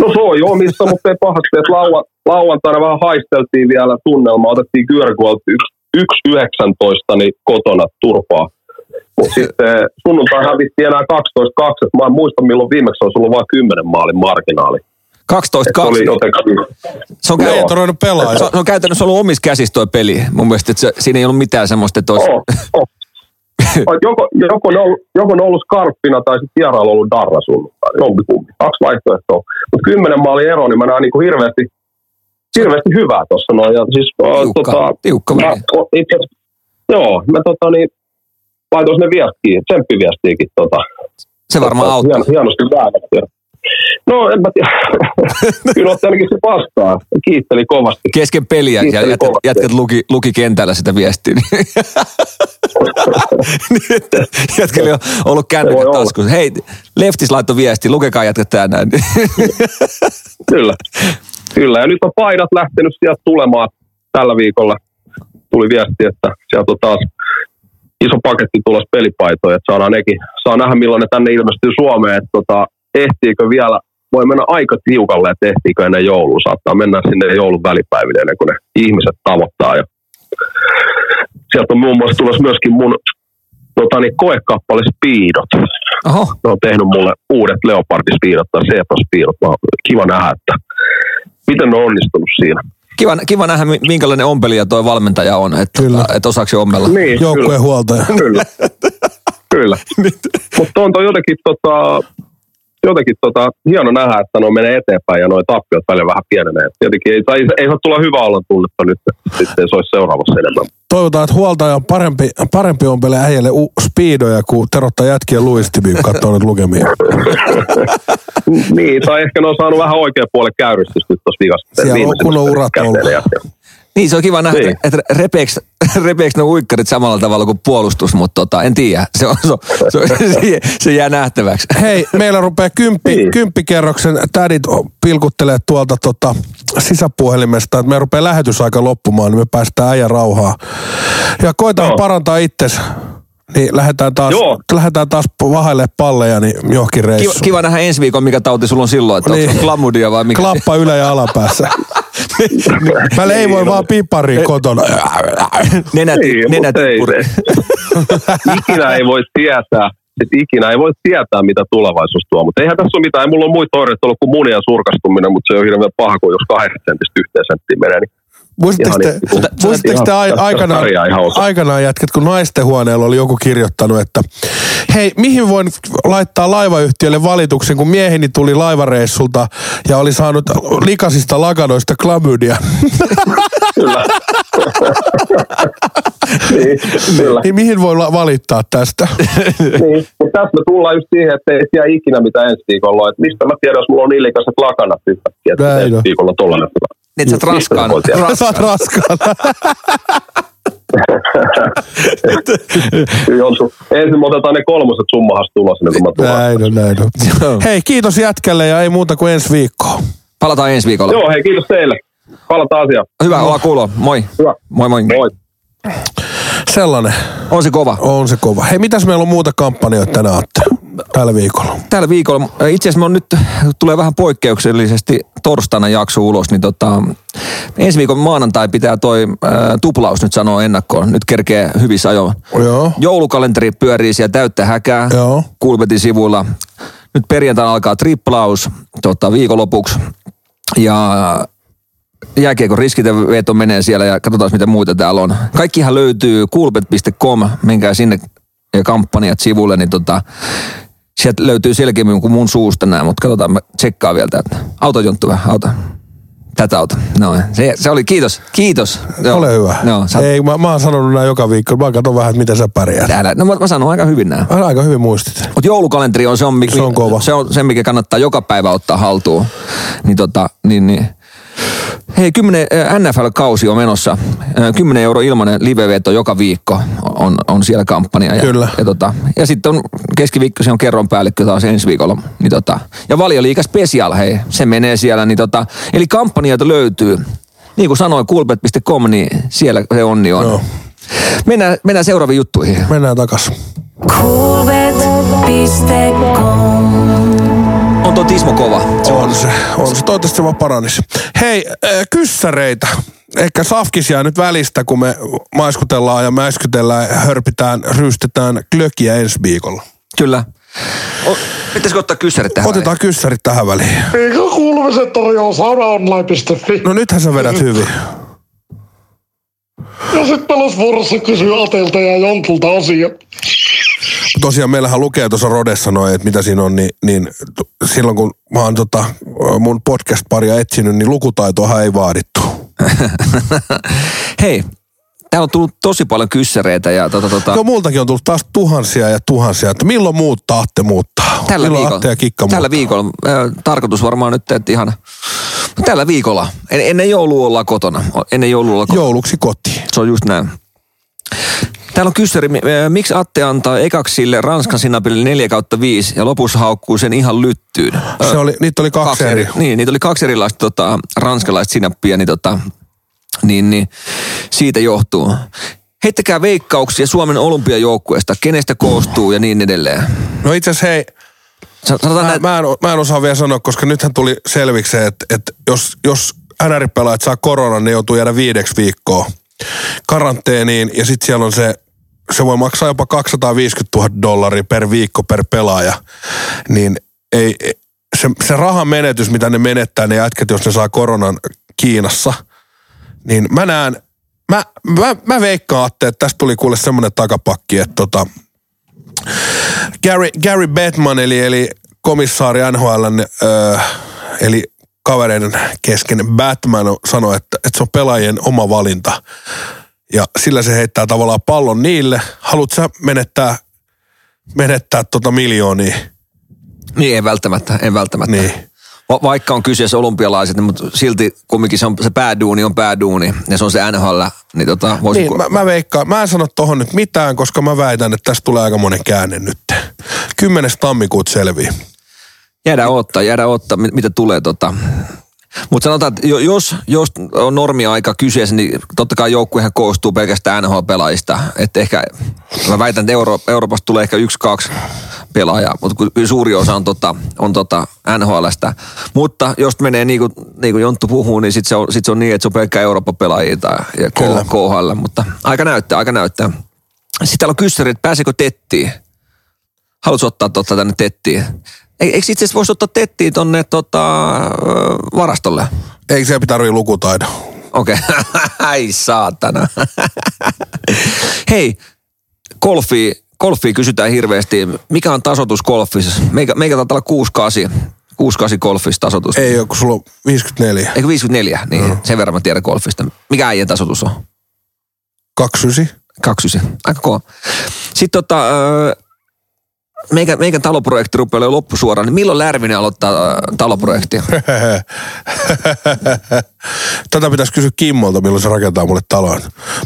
No se on jo omissa, mutta ei pahasti. Että laua, lauantaina vähän haisteltiin vielä tunnelmaa. Otettiin Györguolta 1-19 niin kotona turpaa. Mutta sitten sunnuntai hävittiin enää 12-2. että Mä en muista milloin viimeksi olisi ollut vain 10 maalin marginaali. 12 Se oli 2 jotenkin... Se on, pelaa. se, on, se on käytännössä ollut omissa käsissä toi peli. Mun mielestä, että se, siinä ei ollut mitään semmoista, että olisi... Oh, oh. joko, joko, ne on, joko ne on ollut skarppina tai sitten vierailu ollut darra sunnuntai. Jompikumpi. Kaksi vaihtoehtoa. Mutta kymmenen maalin ero, niin mä näen niinku hirveästi, hirveästi hyvää tuossa noin. Ja siis, Tiukka- tiukka mä, itse, joo, mä tota niin, laitoin sinne viestiä, tsemppiviestiäkin. Tota, Se varmaan auttaa. Hien, hienosti väännetty. No en mä tiedä. Kyllä ainakin se vastaan. Kiitteli kovasti. Kesken peliä ja jätkät, jätkät luki, luki kentällä sitä viestiä. Niin, jätkillä on ollut kännykät taskussa. Hei, Leftis laittoi viesti, lukekaa jätkät tää näin. Kyllä. Kyllä. Ja nyt on paidat lähtenyt sieltä tulemaan tällä viikolla. Tuli viesti, että sieltä on taas iso paketti tulossa pelipaitoja, että saadaan nekin. Saa nähdä, milloin ne tänne ilmestyy Suomeen, että tota, ehtiikö vielä, voi mennä aika tiukalle, että ehtiikö ennen joulua. Saattaa mennä sinne joulun välipäiville ennen kuin ne ihmiset tavoittaa. Ja sieltä on muun muassa tulossa myöskin mun tota, niin, koekappale Speedot. Oho, Ne on tehnyt mulle uudet Leopardin-spiidot tai Seetos-spiidot. Mä- Kiva nähdä, että miten ne on onnistunut siinä. Kiva, kiva nähdä, mi- minkälainen ompelija toi valmentaja on, että Kyllä. et osaako se ommella. Niin, Joukkueen huoltaja. Kyllä. Kyllä. Mutta on toi jotenkin, tota, jotenkin tota, hieno nähdä, että no menee eteenpäin ja noin tappiot välillä vähän pienenee. Et Jotenkin ei, ei, ei saa tulla hyvä olla tunnetta nyt, sitten se olisi seuraavassa enemmän. Toivotaan, että huoltaja on parempi, parempi ompelee äijälle u- speedoja, kuin terottaa jätkiä luistimiin, kun katsoo nyt lukemia. niin, tai ehkä ne on saanut vähän oikean puolen käyristystä nyt tuossa viikassa. Siellä on kunnon urat ollut. Niin, se on kiva nähdä, Niin. että et repeeks, repeeks ne uikkarit samalla tavalla kuin puolustus, mutta tota, en tiedä. Se, on, se, on, se, on, se, se jää nähtäväksi. Hei, meillä rupeaa kymppi, Niin. kymppikerroksen tädit pilkuttelee tuolta tota, sisäpuhelimesta, että me rupeaa lähetysaika loppumaan, niin me päästään äijän rauhaa. Ja koetaan Joo. parantaa itses. Niin lähdetään taas, Joo. lähdetään taas vahaille palleja niin johonkin Kiva, reissuun. kiva nähdä ensi viikon, mikä tauti sulla on silloin, että Niin. onko se klamudia vai mikä. Klappa ylä- ja alapäässä. Mä leivoi vaan pipariin kotona. Nenät, Niin, nenät ei, ikinä ei voi tietää, että ikinä ei voi tietää, mitä tulevaisuus tuo. Mutta eihän tässä ole mitään, ei mulla ole muita oireita ollut kuin munien surkastuminen, mutta se on hirveän paha, kun jos kahdeksan sentistä yhteen senttiin menee. Niin Muistatteko te, niin, muistatteko te Ihan- aikanaan, aikanaan jätket, kun naisten huoneella oli joku kirjoittanut, että hei, mihin voin laittaa laivayhtiölle valituksen, kun mieheni tuli laivareissulta ja oli saanut likasista lakanoista klamydia. Kyllä. niin, kyllä. niin mihin voi valittaa tästä? niin. Mutta tässä me tullaan just siihen, että ei tiedä ikinä mitä ensi viikolla on. Et mistä mä tiedän, jos mulla on niin likaiset lakanat yhtäkkiä, että Näin ensi viikolla tollainen. Niin, että sä oot raskaana. Sä oot raskaana. Jonsu. Ensin me otetaan ne kolmoset summahasta tulos, niin kun mä tulen. näin on, näin on. Hei, kiitos jätkälle ja ei muuta kuin ensi viikkoon. Palataan ensi viikolla. Joo, hei, kiitos teille. Palataan asiaan. Hyvä, olla kuulo. Moi. Hyvä. Moi moi. Moi. Sellainen. On se kova. On se kova. Hei, mitäs meillä on muuta kampanjoita tänä Atte? Tällä viikolla. Tällä viikolla, äh, itse asiassa me on nyt, tulee vähän poikkeuksellisesti torstaina jakso ulos, niin tota, ensi viikon maanantai pitää toi äh, tuplaus nyt sanoa ennakkoon. Nyt kerkee hyvissä ajoin. Joo. Joulukalenteri pyörii siellä täyttä häkää. Joo. Kulpetin sivuilla. Nyt perjantaina alkaa triplaus tota, viikonlopuksi. Ja jääkiekon riskiteveto menee siellä ja katsotaan mitä muita täällä on. Kaikkihan löytyy coolbet.com, menkää sinne ja kampanjat sivulle, niin tota, sieltä löytyy selkeämmin kuin mun suusta nämä, mutta katsotaan, mä tsekkaan vielä täältä. Auto Jonttu vähän, auto. Tätä auto. No, se, se oli, kiitos, kiitos. Joo. Ole hyvä. Joo, sä, Ei, mä, mä oon sanonut näin joka viikko. Mä katson vähän, että miten sä pärjäät. täällä. No mä, mä sanon aika hyvin nämä. Aika hyvin muistit. Mutta joulukalenteri on se, on, mikä, Se on kova. Se on se, mikä kannattaa joka päivä ottaa haltuun. Niin tota, niin, niin. Hei, 10, äh, NFL-kausi on menossa. Äh, 10 euro ilmainen liveveto joka viikko on, on siellä kampanja. Ja, Kyllä. Ja, tota, ja sitten on keskiviikko, se on kerron päällikkö taas ensi viikolla. Niin tota, ja valioliiga special, hei, se menee siellä. Niin tota, eli kampanjoita löytyy. Niin kuin sanoin, coolbet.com, niin siellä se onni on. Joo. Mennään, mennään seuraaviin juttuihin. Mennään takas. Coolbet.com On tuo Tismo kova. On se, on se. Toivottavasti se vaan paranisi. Hei, äh, kyssäreitä. Ehkä safkis jää nyt välistä, kun me maiskutellaan ja mäiskytellään, hörpitään, ryystetään klökiä ensi viikolla. Kyllä. O, pitäisikö ottaa kyssärit tähän Otetaan kyssärit tähän väliin. Eikä kuulumiset tarjoaa saunaonline.fi. No nythän sä vedät hyvin. Ja sit pelasvuorossa kysyy Atelta ja Jontulta asia. Tosiaan meillähän lukee tuossa Rodessa noin, että mitä siinä on, niin, niin silloin kun mä oon tota, mun podcast-paria etsinyt, niin lukutaitoahan ei vaadittu. Hei, täällä on tullut tosi paljon kyssäreitä ja tota, tota, No multakin on tullut taas tuhansia ja tuhansia, että milloin muuttaa Atte muuttaa? tällä milloin viikolla, ja Kikka tällä muuttaa? viikolla, äh, tarkoitus varmaan nyt, että ihan tällä viikolla, en, ennen joulua ollaan kotona, ennen joulua ollaan kotona. Jouluksi kotiin. Se on just näin. Täällä on kyssäri, äh, miksi Atte antaa ekaksi sille Ranskan sinapille 4 kautta 5 ja lopussa haukkuu sen ihan lyttyyn? Se oli, niitä oli kaksi, eri. Niin, niitä oli kaksi erilaista tota, ranskalaista sinappia, niin, tota, niin, niin siitä johtuu. Heittäkää veikkauksia Suomen olympiajoukkueesta, kenestä koostuu ja niin edelleen. No itse asiassa hei, Sa- Sanotaan mä, näin, mä, en, mä en osaa vielä sanoa, koska nythän tuli selviksi se, että, että jos, jos NR-pelaajat saa koronan, ne joutuu jäädä viideksi viikkoa karanteeniin ja sitten siellä on se, se voi maksaa jopa 250 000 dollaria per viikko per pelaaja, niin ei, se, se rahan menetys, mitä ne menettää, ne jätkät, jos ne saa koronan Kiinassa, niin mä näen, mä, mä, mä veikkaan, Atte, että tästä tuli kuule semmoinen takapakki, että tota, Gary, Gary Bettman, eli, eli komissaari NHL, öö, eli kavereiden kesken Batman sanoi, että, että se on pelaajien oma valinta. Ja sillä se heittää tavallaan pallon niille. Haluatko sä menettää, menettää tota miljoonia? Niin, ei välttämättä, ei välttämättä. Niin. Va- vaikka on kyseessä olympialaiset, niin mutta silti kumminkin se, on, se pääduuni on pääduuni ja se on se NHL, niin tota, voisin, Niin, mä, mä veikkaan. Mä en sano tohon nyt mitään, koska mä väitän, että tästä tulee aika monen käänne nyt. 10. tammikuuta selvii. jäädään ottaa, jäädään ottaa, mit- mitä tulee tota. Mutta sanotaan, että jo- jos, jos on normiaika kyseessä, niin totta kai joukkuehan koostuu pelkästään NHL-pelaajista. Että ehkä, mä väitän, että Euro, Euroopasta tulee ehkä yksi, kaksi pelaajaa, mutta kyllä suuri osa on, tota, on tota NHLstä. Mutta jos menee niin kuin, niin kuin Jonttu puhuu, niin sitten se, on, sit se on niin, että se on pelkkä Eurooppa-pelaajia tai ja KHL. Mutta aika näyttää, aika näyttää. Sitten täällä on kyssäri, että pääseekö tettiin? Haluatko ottaa totta tänne tettiin? Eikö itse asiassa voisi ottaa tettiin tonne tota, varastolle? Eikö se tarvii lukutaidon? Okei. Okay. Ai saatana. Hei, golfi, golfi kysytään hirveästi. Mikä on tasoitus golfissa? Meikä, meikä taitaa olla 68. 68 golfissa tasoitus. Ei ole, kun sulla on 54. Eikö 54? Niin, sen verran mä tiedän golfista. Mikä äijän tasoitus on? 29. 29. Aika kova. Sitten tota, meikä, meikän taloprojekti rupeaa olemaan loppusuoraan, niin milloin Lärvinen aloittaa ö, taloprojektia? Tätä pitäisi kysyä Kimmolta, milloin se rakentaa mulle talon.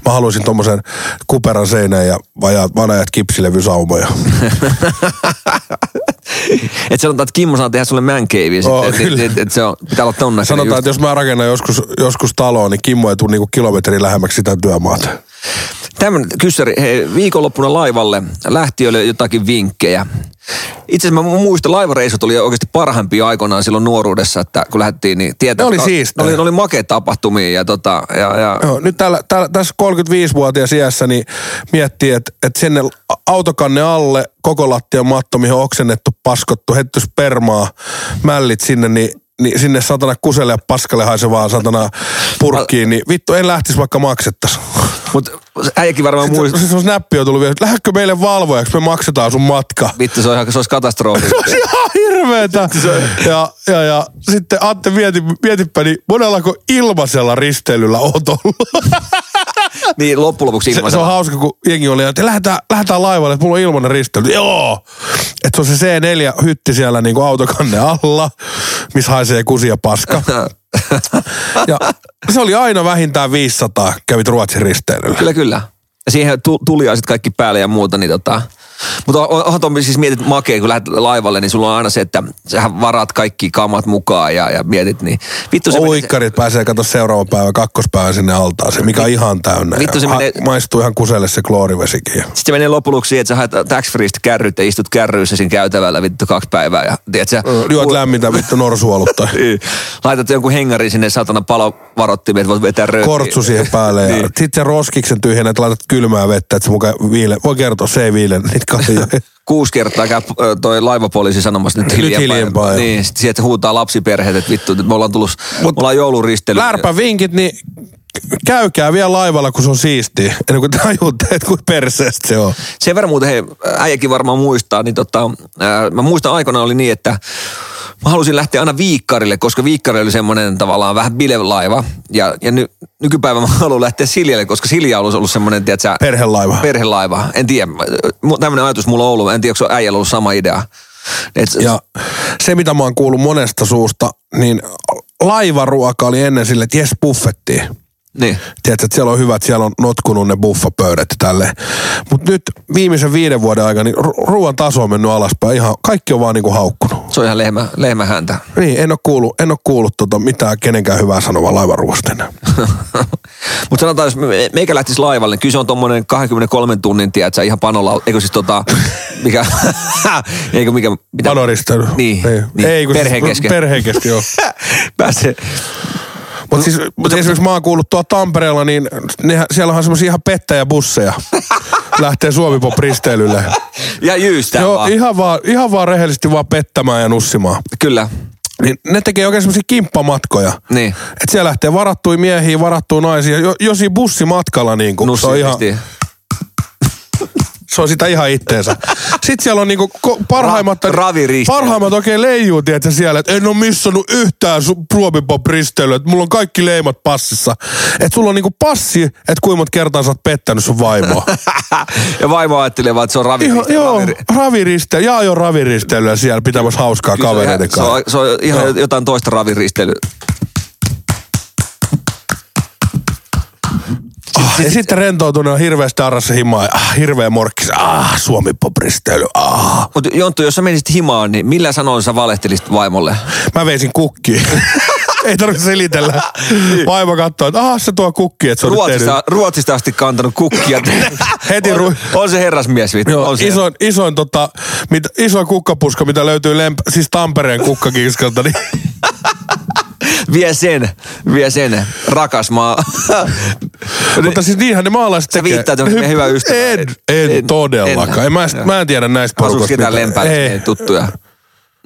Mä haluaisin tommosen kuperan seinän ja vajaat vanajat kipsilevysaumoja. Et sanotaan, että Kimmo saa tehdä sulle man cave, Oo, et, et, et, et, se on, pitää olla ton näköinen Sanotaan, just. että jos mä rakennan joskus, joskus taloa, niin Kimmo ei tule niinku kilometrin lähemmäksi sitä työmaata. Tämmönen kyssäri, hei, viikonloppuna laivalle lähtiöille jotakin vinkkejä. Itse asiassa mä muistan, laivareissut oli oikeasti parhaimpia aikoinaan silloin nuoruudessa, että kun lähdettiin, niin tietää, Ne oli siistejä. Ne oli, ne oli makeat tapahtumia ja, tota, ja, ja Joo, nyt täällä, täällä, tässä 35-vuotias iässä niin miettii, että, että sinne autokanne alle koko lattian matto, mihin on oksennettu, paskottu, hetty spermaa, mällit sinne, niin niin sinne satana kuselle ja paskalle haisevaa satana purkkiin, niin vittu en lähtisi vaikka maksettas. Mutta äijäkin varmaan muistaa. Sitten se snappi on tullut vielä, että lähdekö meille valvojaksi, me maksetaan sun matka. Vittu, se, on, ihan- se olisi katastrofi. Se olisi ihan hirveetä. Ja, ja, ja sitten Atte mieti, mietipä, niin monellako ilmaisella risteilyllä oot ollut? niin loppujen lopuksi Se, se on hauska, kun jengi oli, että lähdetään, lähdetään laivalle, että mulla on ilmainen risteily. Joo! Että se on se C4-hytti siellä niin kuin autokanne alla, missä haisee kusia paska. Ja se oli aina vähintään 500, kävit Ruotsin risteilyllä. Kyllä, kyllä. Ja siihen tu- tuliaiset kaikki päälle ja muuta, niin tota... Mutta on- onhan Tommi siis mietit makea, kun lähdet laivalle, niin sulla on aina se, että sähän varaat kaikki kamat mukaan ja, ja mietit, niin vittu se menee- Uikkarit pääsee katsoa seuraava päivä, kakkospäivä sinne altaaseen, mikä on ihan täynnä. Vittu se menee- Maistuu ihan kuselle se kloorivesikin. Sitten se menee lopuksi siihen, että sä haet tax freestä kärryt ja istut kärryissä siinä käytävällä vittu kaksi päivää. Ja, tiedät, sä, Juot lämmintä vittu norsuolutta. Niin. Laitat jonkun hengarin sinne satana palovarottimeen, että voit vetää röökiä. Kortsu siihen päälle ja Niin. sitten se roskiksen tyhjennät, laitat kylmää vettä, että se mukaan viile. Voi kertoa, se ei viile niitä kaljoja. Kuusi kertaa käy toi laivapoliisi sanomassa nyt Nyt hiljempaa. hiljempaa, joo. Niin, sitten sieltä huutaa lapsiperheet, että vittu, että me ollaan tullut, Mut- me ollaan jouluristely. Lärpä vinkit, niin käykää vielä laivalla, kun se on siistiä. Ennen kuin tajutte, että kuin perseestä se on. Sen verran muuten, hei, äijäkin varmaan muistaa, niin tota, ää, mä muistan aikana oli niin, että mä halusin lähteä aina viikkarille, koska viikkari oli semmoinen tavallaan vähän bilelaiva. Ja, ja ny, nykypäivä mä haluan lähteä Siljelle, koska Silja on ollut semmoinen, tiedätkö, Perhelaiva. perhelaiva. En tiedä, tämmöinen ajatus mulla on ollut, en tiedä, onko se äijällä ollut sama idea. Et, Ja se, mitä mä oon kuullut monesta suusta, niin laivaruoka oli ennen sille, että jes buffettiin. Niin. Tiedätkö, että siellä on hyvät, siellä on notkunut ne buffapöydät ja tälleen. Mutta nyt viimeisen viiden vuoden aikana niin ru- ruoan taso on mennyt alaspäin. Ihan, kaikki on vaan niinku haukkunut. Se on ihan lehmä, lehmä häntä. Niin, en ole kuullut, en ole kuullut tota mitään kenenkään hyvää sanovaa laivaruoasta enää. Mutta sanotaan, jos me- meikä lähtisi laivalle, niin kyllä se on tommonen 23 tunnin, tiedätkö, ihan panolla, eikö siis tota, mikä, eikö mikä, mitä, Panoristely. Niin, Ei, niin, ei kun perheen siis- kesken. Perheen kesken, joo. Pääsee, Mutta siis, mut esimerkiksi mä oon kuullut tuolla Tampereella, niin nehän, siellä on semmoisia ihan pettäjäbusseja. Lähtee Suomipop risteilylle. Ja jyystää Joo, vaan. ihan vaan, ihan vaan rehellisesti vaan pettämään ja nussimaan. Kyllä. Niin ne tekee oikein semmoisia kimppamatkoja. Niin. Et siellä lähtee varattuja miehiä, varattuja naisia, jo, jo siinä bussimatkalla niin kuin. Se on, ihan. Se on sitä ihan itteensä. Sitten siellä on niinku parhaimmat, Ra- raviristeilyt. parhaimmat oikein leijuu, tiedätkö, siellä, että en ole missannut yhtään su- risteilyä, että mulla on kaikki leimat passissa. Että sulla on niinku passi, että kuinka monta kertaa sä oot pettänyt sun vaimoa. ja vaimo ajattelee vaan, että se on ravi. Ihan, joo, raviri- raviriste, jaa jo raviristeilyä siellä pitämässä hauskaa kavereiden ihan- se kanssa. on, se on ihan Joo. jotain toista raviristelyä. Sitten rentoutunut on hirveästi arrassa himaa. ja Ah, hirveä morkkis. Ah, Suomi pop risteily. Ah. Mutta Jonttu, jos sä menisit himaan, niin millä sanoin sä valehtelisit vaimolle? Mä veisin kukkiin. Ei tarvitse selitellä. Vaimo katsoo, että aha, se tuo kukki, että se on. Ruotsista, Ruotsista asti kantanut kukkia. Heti on, ru- on se herrasmies, vittu. Joo, on se. isoin, isoin, tota, mit, isoin kukkapuska, mitä löytyy lemp- siis Tampereen kukkakiskalta, niin Vie sen, vie sen. Rakas maa. Mutta siis niinhän ne maalaiset Sä tekee. viittaat johonkin meidän hyvä ystävä. En, en, En- todellakaan. en. En, mä, mä en tiedä näistä Asuuko porukoista. ketään mitään. lempäällä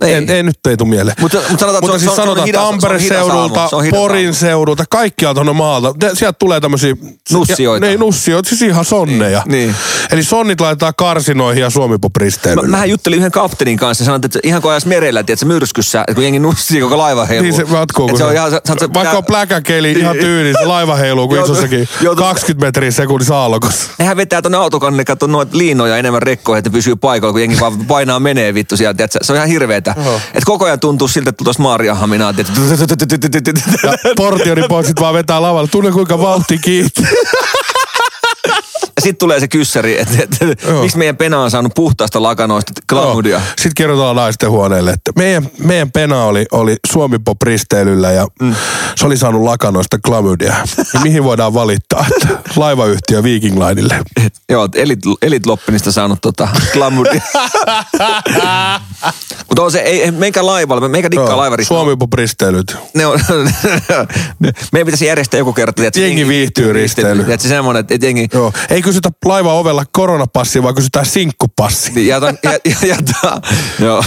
Ei, en, ei, nyt ei tule mieleen. Mutta- mutta sanotaan, että mutta se on- siis se on sanotaan hidas- se on Tampereen aamu. seudulta, Se Porin seudulta, kaikkialta tuonne maalta. Te- Sieltä tulee tämmöisiä... Nussioita. Ja, ne nussioita, siis ihan sonneja. Niin, niin. Eli sonnit laitetaan karsinoihin ja suomipop-risteilyyn. Mä, mähän juttelin yhden kapteenin kanssa ja sanoin, että ihan kun ajas merellä, tiedätkö, myrskyssä, että kun jengi nussii koko laiva heiluu. Niin se jatkuu, kun se on se, ihan, se, se, vaikka on pläkäkeli ihan tyyli, se laiva heiluu kuin isossakin joutuu- 20 metriä sekunnissa aallokossa. Nehän vetää tuonne autokannelle, katso noita liinoja enemmän rekkoja, että ne pysyy paikalla, kun jengi vaan painaa menee vittu sieltä. Se on ihan hirveetä. Et koko ajan tuntuu siltä, että tuossa Maariahaminaa. Ja portioni pois sit vaan vetää lavalle. Tunne kuinka vauhti kiitti. Sitten tulee se kyssäri, että, että Joo. miksi meidän pena on saanut puhtaasta lakanoista klamydia. Sitten kerrotaan naisten huoneelle, että meidän, meidän pena oli, oli Suomi Pop ja mm. se oli saanut lakanoista klamydia. Ja mihin voidaan valittaa? Että laivayhtiö Viking Linelle. Joo, elit, elit Loppinista saanut tota klamydia. Mutta on se, ei, ei meikä laivalle, meikä dikkaa Joo, laivarista. Suomi Pop risteilyt. ne on, meidän pitäisi järjestää joku kerta. Että Jengi viihtyy risteily. Se semmoinen, että jengi... Joo. Ei kysytä laiva ovella koronapassia, vaan kysytään sinkkupassi. Niin, ja, ja, ja, joo.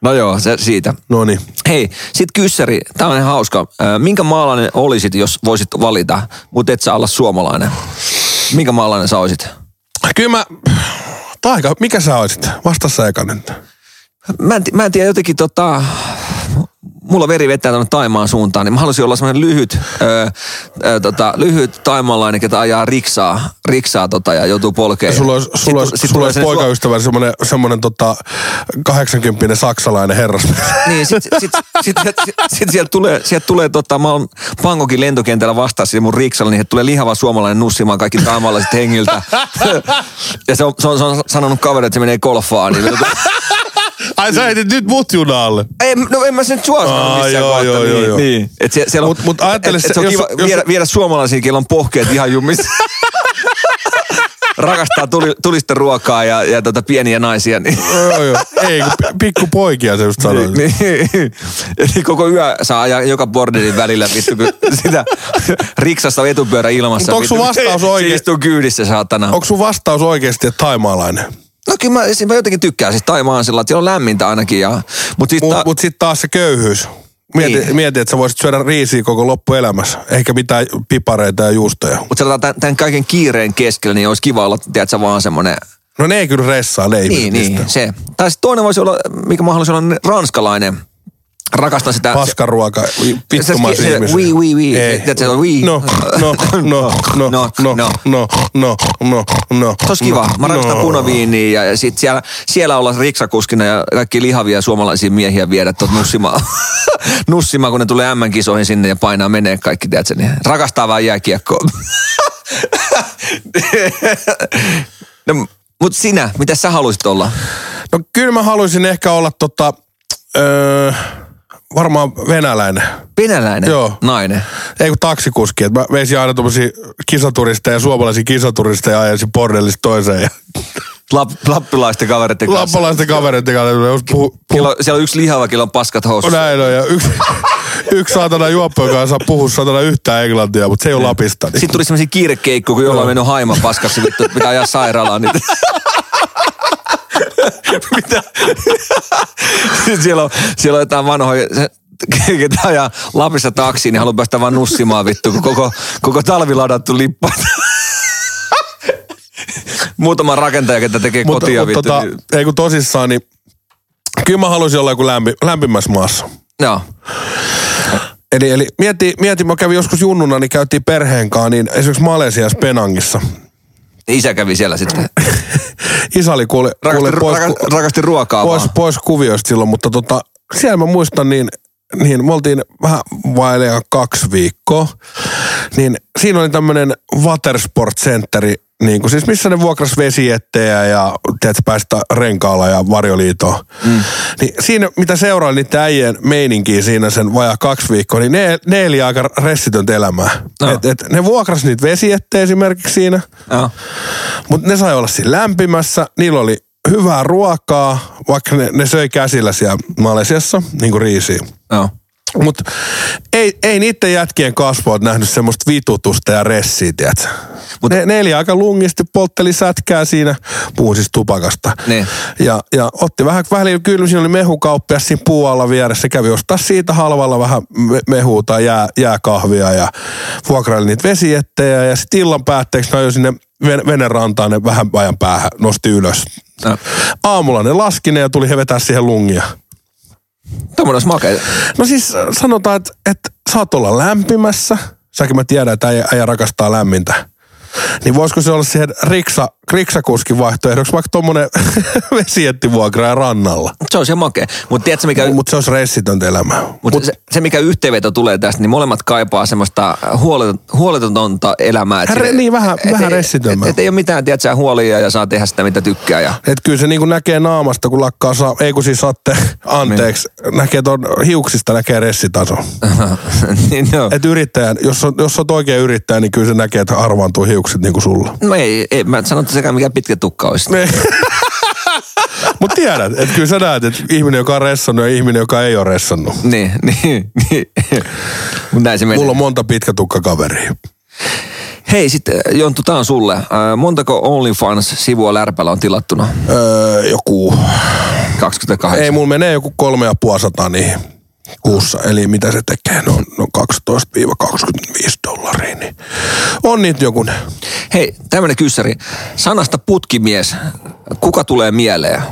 No joo, se siitä. No niin. Hei, sit kyssäri, tää on hauska. Minkä maalainen olisit, jos voisit valita, mutta et sä olla suomalainen? Minkä maalainen sä olisit? Kyllä mä... Taika, mikä sä olisit? Vasta sä eka nyt. Mä en, mä en tiedä, jotenkin tota... Mulla veri vetää tuonne Taimaan suuntaan, niin mä haluaisin olla semmoinen lyhyt, ö, ö, tota, lyhyt taimaalainen, ketä ajaa riksaa, riksaa tota, ja joutuu polkeen. Ja sulla olisi, sulla olisi, sit sulla olisi poikaystävä, semmoinen, semmoinen tota, 80 saksalainen herrasmies. Niin, sit, sit, sit, sit, sit, sit sieltä tulee, sieltä tulee tota, mä oon Pankokin lentokentällä vastaan siihen mun riksalla, niin tulee lihava suomalainen nussimaan kaikki taimalaiset hengiltä. ja se on, se, on, se on sanonut kaveri, että se menee golfaan. Niin, Ai sä heitit nyt mut junalle. ei, no en mä sen nyt sua sanonut Aa, missään joo, kohtaa. joo, niin, joo. Niin. Et se, siellä on, Mut- mut ajattele et, et se, on jos- kiva jos- viedä, viedä suomalaisia, kello on pohkeet ihan jumissa. Rakastaa tuli, tulista ruokaa ja, ja tota pieniä naisia. Niin. joo, joo. Ei, kun pi- pikku poikia se just sanoi. Niin, niin. Eli koko yö saa ajaa joka bordelin välillä vittu, kun sitä riksasta etupyörä ilmassa. Onks sun vastaus oikein? Se istuu kyydissä, saatana. Onko sun vastaus oikeasti, että taimaalainen? No kyllä mä, siis mä jotenkin tykkään siis Taimaan sillä, että siellä on lämmintä ainakin. Ja, mutta siis Mut, ta- mut sitten taas se köyhyys. Mieti, Niin. mieti, että sä voisit syödä riisiä koko loppuelämässä. Eikä mitään pipareita ja juustoja. Mutta sanotaan tämän, tämän kaiken kiireen keskellä, niin olisi kiva olla, tiedätkö, vaan semmoinen... No ne ei kyllä ressaa, ne ei Niin, niin, se. Tai sitten toinen voisi olla, mikä mahdollisesti olla ranskalainen. Rakastan sitä... Paskaruoka, vittumaisia se- se- ihmisiä. oui, oui, oui. Ei. Se- se on oui. No, no, no, no, No, no, no. no, no, no, no. Se olisi kiva. Mä rakastan no. punaviiniä ja sit siellä, siellä olla riksakuskina ja kaikki lihavia suomalaisia miehiä viedä tuot nussimaan. nussimaan, kun ne tulee M-kisoihin sinne ja painaa menee kaikki, tiedätkö, niin rakastaa vaan jääkiekkoa. no, mut sinä, mitä sä haluaisit olla? No kyllä mä haluaisin ehkä olla tota, öö, varmaan venäläinen. Venäläinen Joo. nainen. Ei kun taksikuski. Et mä veisin aina tommosia kisaturisteja, suomalaisia kisaturisteja ja ajasin bordellista toiseen. Ja Lap, lappilaisten kavereiden kanssa. lappalaisten kavereiden kanssa. Puhu, puhu, Kilo, siellä on yksi lihava, kilo on paskat housut. näin on. Ja yksi, yksi saatana juoppo, joka saa puhua saatana yhtään englantia, mutta se ei ole Lapista. Niin. Sitten tuli semmoisia kiirekeikkoja, kun jollain on mennyt haima paskaksi, vittu, että pitää ajaa sairaalaan. Niin... Mitä? Sitten siellä on, siellä on jotain vanhoja, ketä ajaa Lapissa taksiin, niin haluaa päästä vaan nussimaan vittu, kun koko, koko talvi ladattu lippa. Muutama rakentaja, ketä tekee Mutta, kotia mutta vittu. tota, niin- ei kun tosissaan, niin kyllä mä haluaisin olla joku lämpi, lämpimässä maassa. Joo. Eli, eli mieti, mieti, mä kävin joskus junnuna, niin käytiin perheen kanssa, niin esimerkiksi Malesiassa Penangissa. Isä kävi siellä sitten. Isä oli kuule, kuule Rakasti, pois, raka, rakasti ruokaa pois, vaan. pois kuvioista silloin, mutta tota, siellä mä muistan niin, niin me oltiin vähän vaille kaksi viikkoa, niin siinä oli tämmöinen Watersport Centeri, niin kuin, siis missä ne vuokras vesiettejä ja tiedätkö, päästä renkaalla ja varjoliitoon. Mm. Niin siinä, mitä seuraali niiden äijien meininkiä siinä sen vajaa kaksi viikkoa, niin ne, ne eli aika ressitöntä elämää. No. Et, et, ne vuokras niitä vesiettejä esimerkiksi siinä. Joo. Mutta ne sai olla siinä lämpimässä, niillä oli hyvää ruokaa, vaikka ne, ne söi käsillä siellä Malesiassa, niin kuin riisiä. Joo. Mutta ei, ei niiden jätkien kasvoit nähnyt semmoista vitutusta ja ressiä, tiedätkö? Mut, ne, ne eli aika lungisti, poltteli sätkää siinä, puhun siis tupakasta. Niin. Ja, ja otti vähän, vähän kyllä siinä oli mehukauppias siinä puualla vieressä, kävi ostaa siitä halvalla vähän me- mehua tai jää, jääkahvia ja vuokraili niitä vesiettejä ja sitten illan päätteeksi ne ajoi sinne ven- venerantaan ne vähän ajan päähän, nosti ylös. Joo. Aamulla ne laski ne ja tuli he vetää siihen lungia. Tuommoinen olisi makea. No siis äh, sanotaan, että, että saat olla lämpimässä. Säkin mä tiedän, että äijä, äijä rakastaa lämmintä. Niin voisiko se olla siihen riksa, riksakuskin vaihtoehdoksi vaikka tommonen vesiettivuokra rannalla. Se olisi ihan makea. Mutta tiedätkö mikä... Mutta se olisi ressitöntä elämää. Mutta se, se, mikä yhteenveto tulee tästä, niin molemmat kaipaa semmoista huoleton, huoletonta elämää. Et Re- sille- niin, vähän- et- vähän et- ressitömmää. Et, et, ei ole mitään, tiedätkö, huolia ja saa tehdä sitä, mitä tykkää. Ja... Et kyllä se niinku näkee naamasta, kun lakkaa saa, ei kun siis saatte, anteeksi, näkee ton hiuksista näkee ressitaso. niin, no. Et yrittäjän, jos on, jos oot oikein yrittäjä, niin kyllä se näkee, että harvaantuu hiukset niin kuin sulla. no ei, ei, mä sano, että sekään mikä pitkä tukka olisi. Mutta tiedät, että kyllä sä näet, että ihminen, joka on ressannut ja ihminen, joka ei ole ressannut. Niin, niin, niin. Mutta näin se menee. Mulla on monta pitkätukkakaveria. Hei, sitten Jonttu, tää on sulle. Äh, montako OnlyFans-sivua Lärpällä on tilattuna? Öö, joku, 28. ei mulla menee joku kolme ja puoli sataa niihin kuussa. Eli mitä se tekee, no, no 12-25 dollaria. Niin on niitä joku. Hei, tämmönen kyssäri. Sanasta putkimies, kuka tulee mieleen?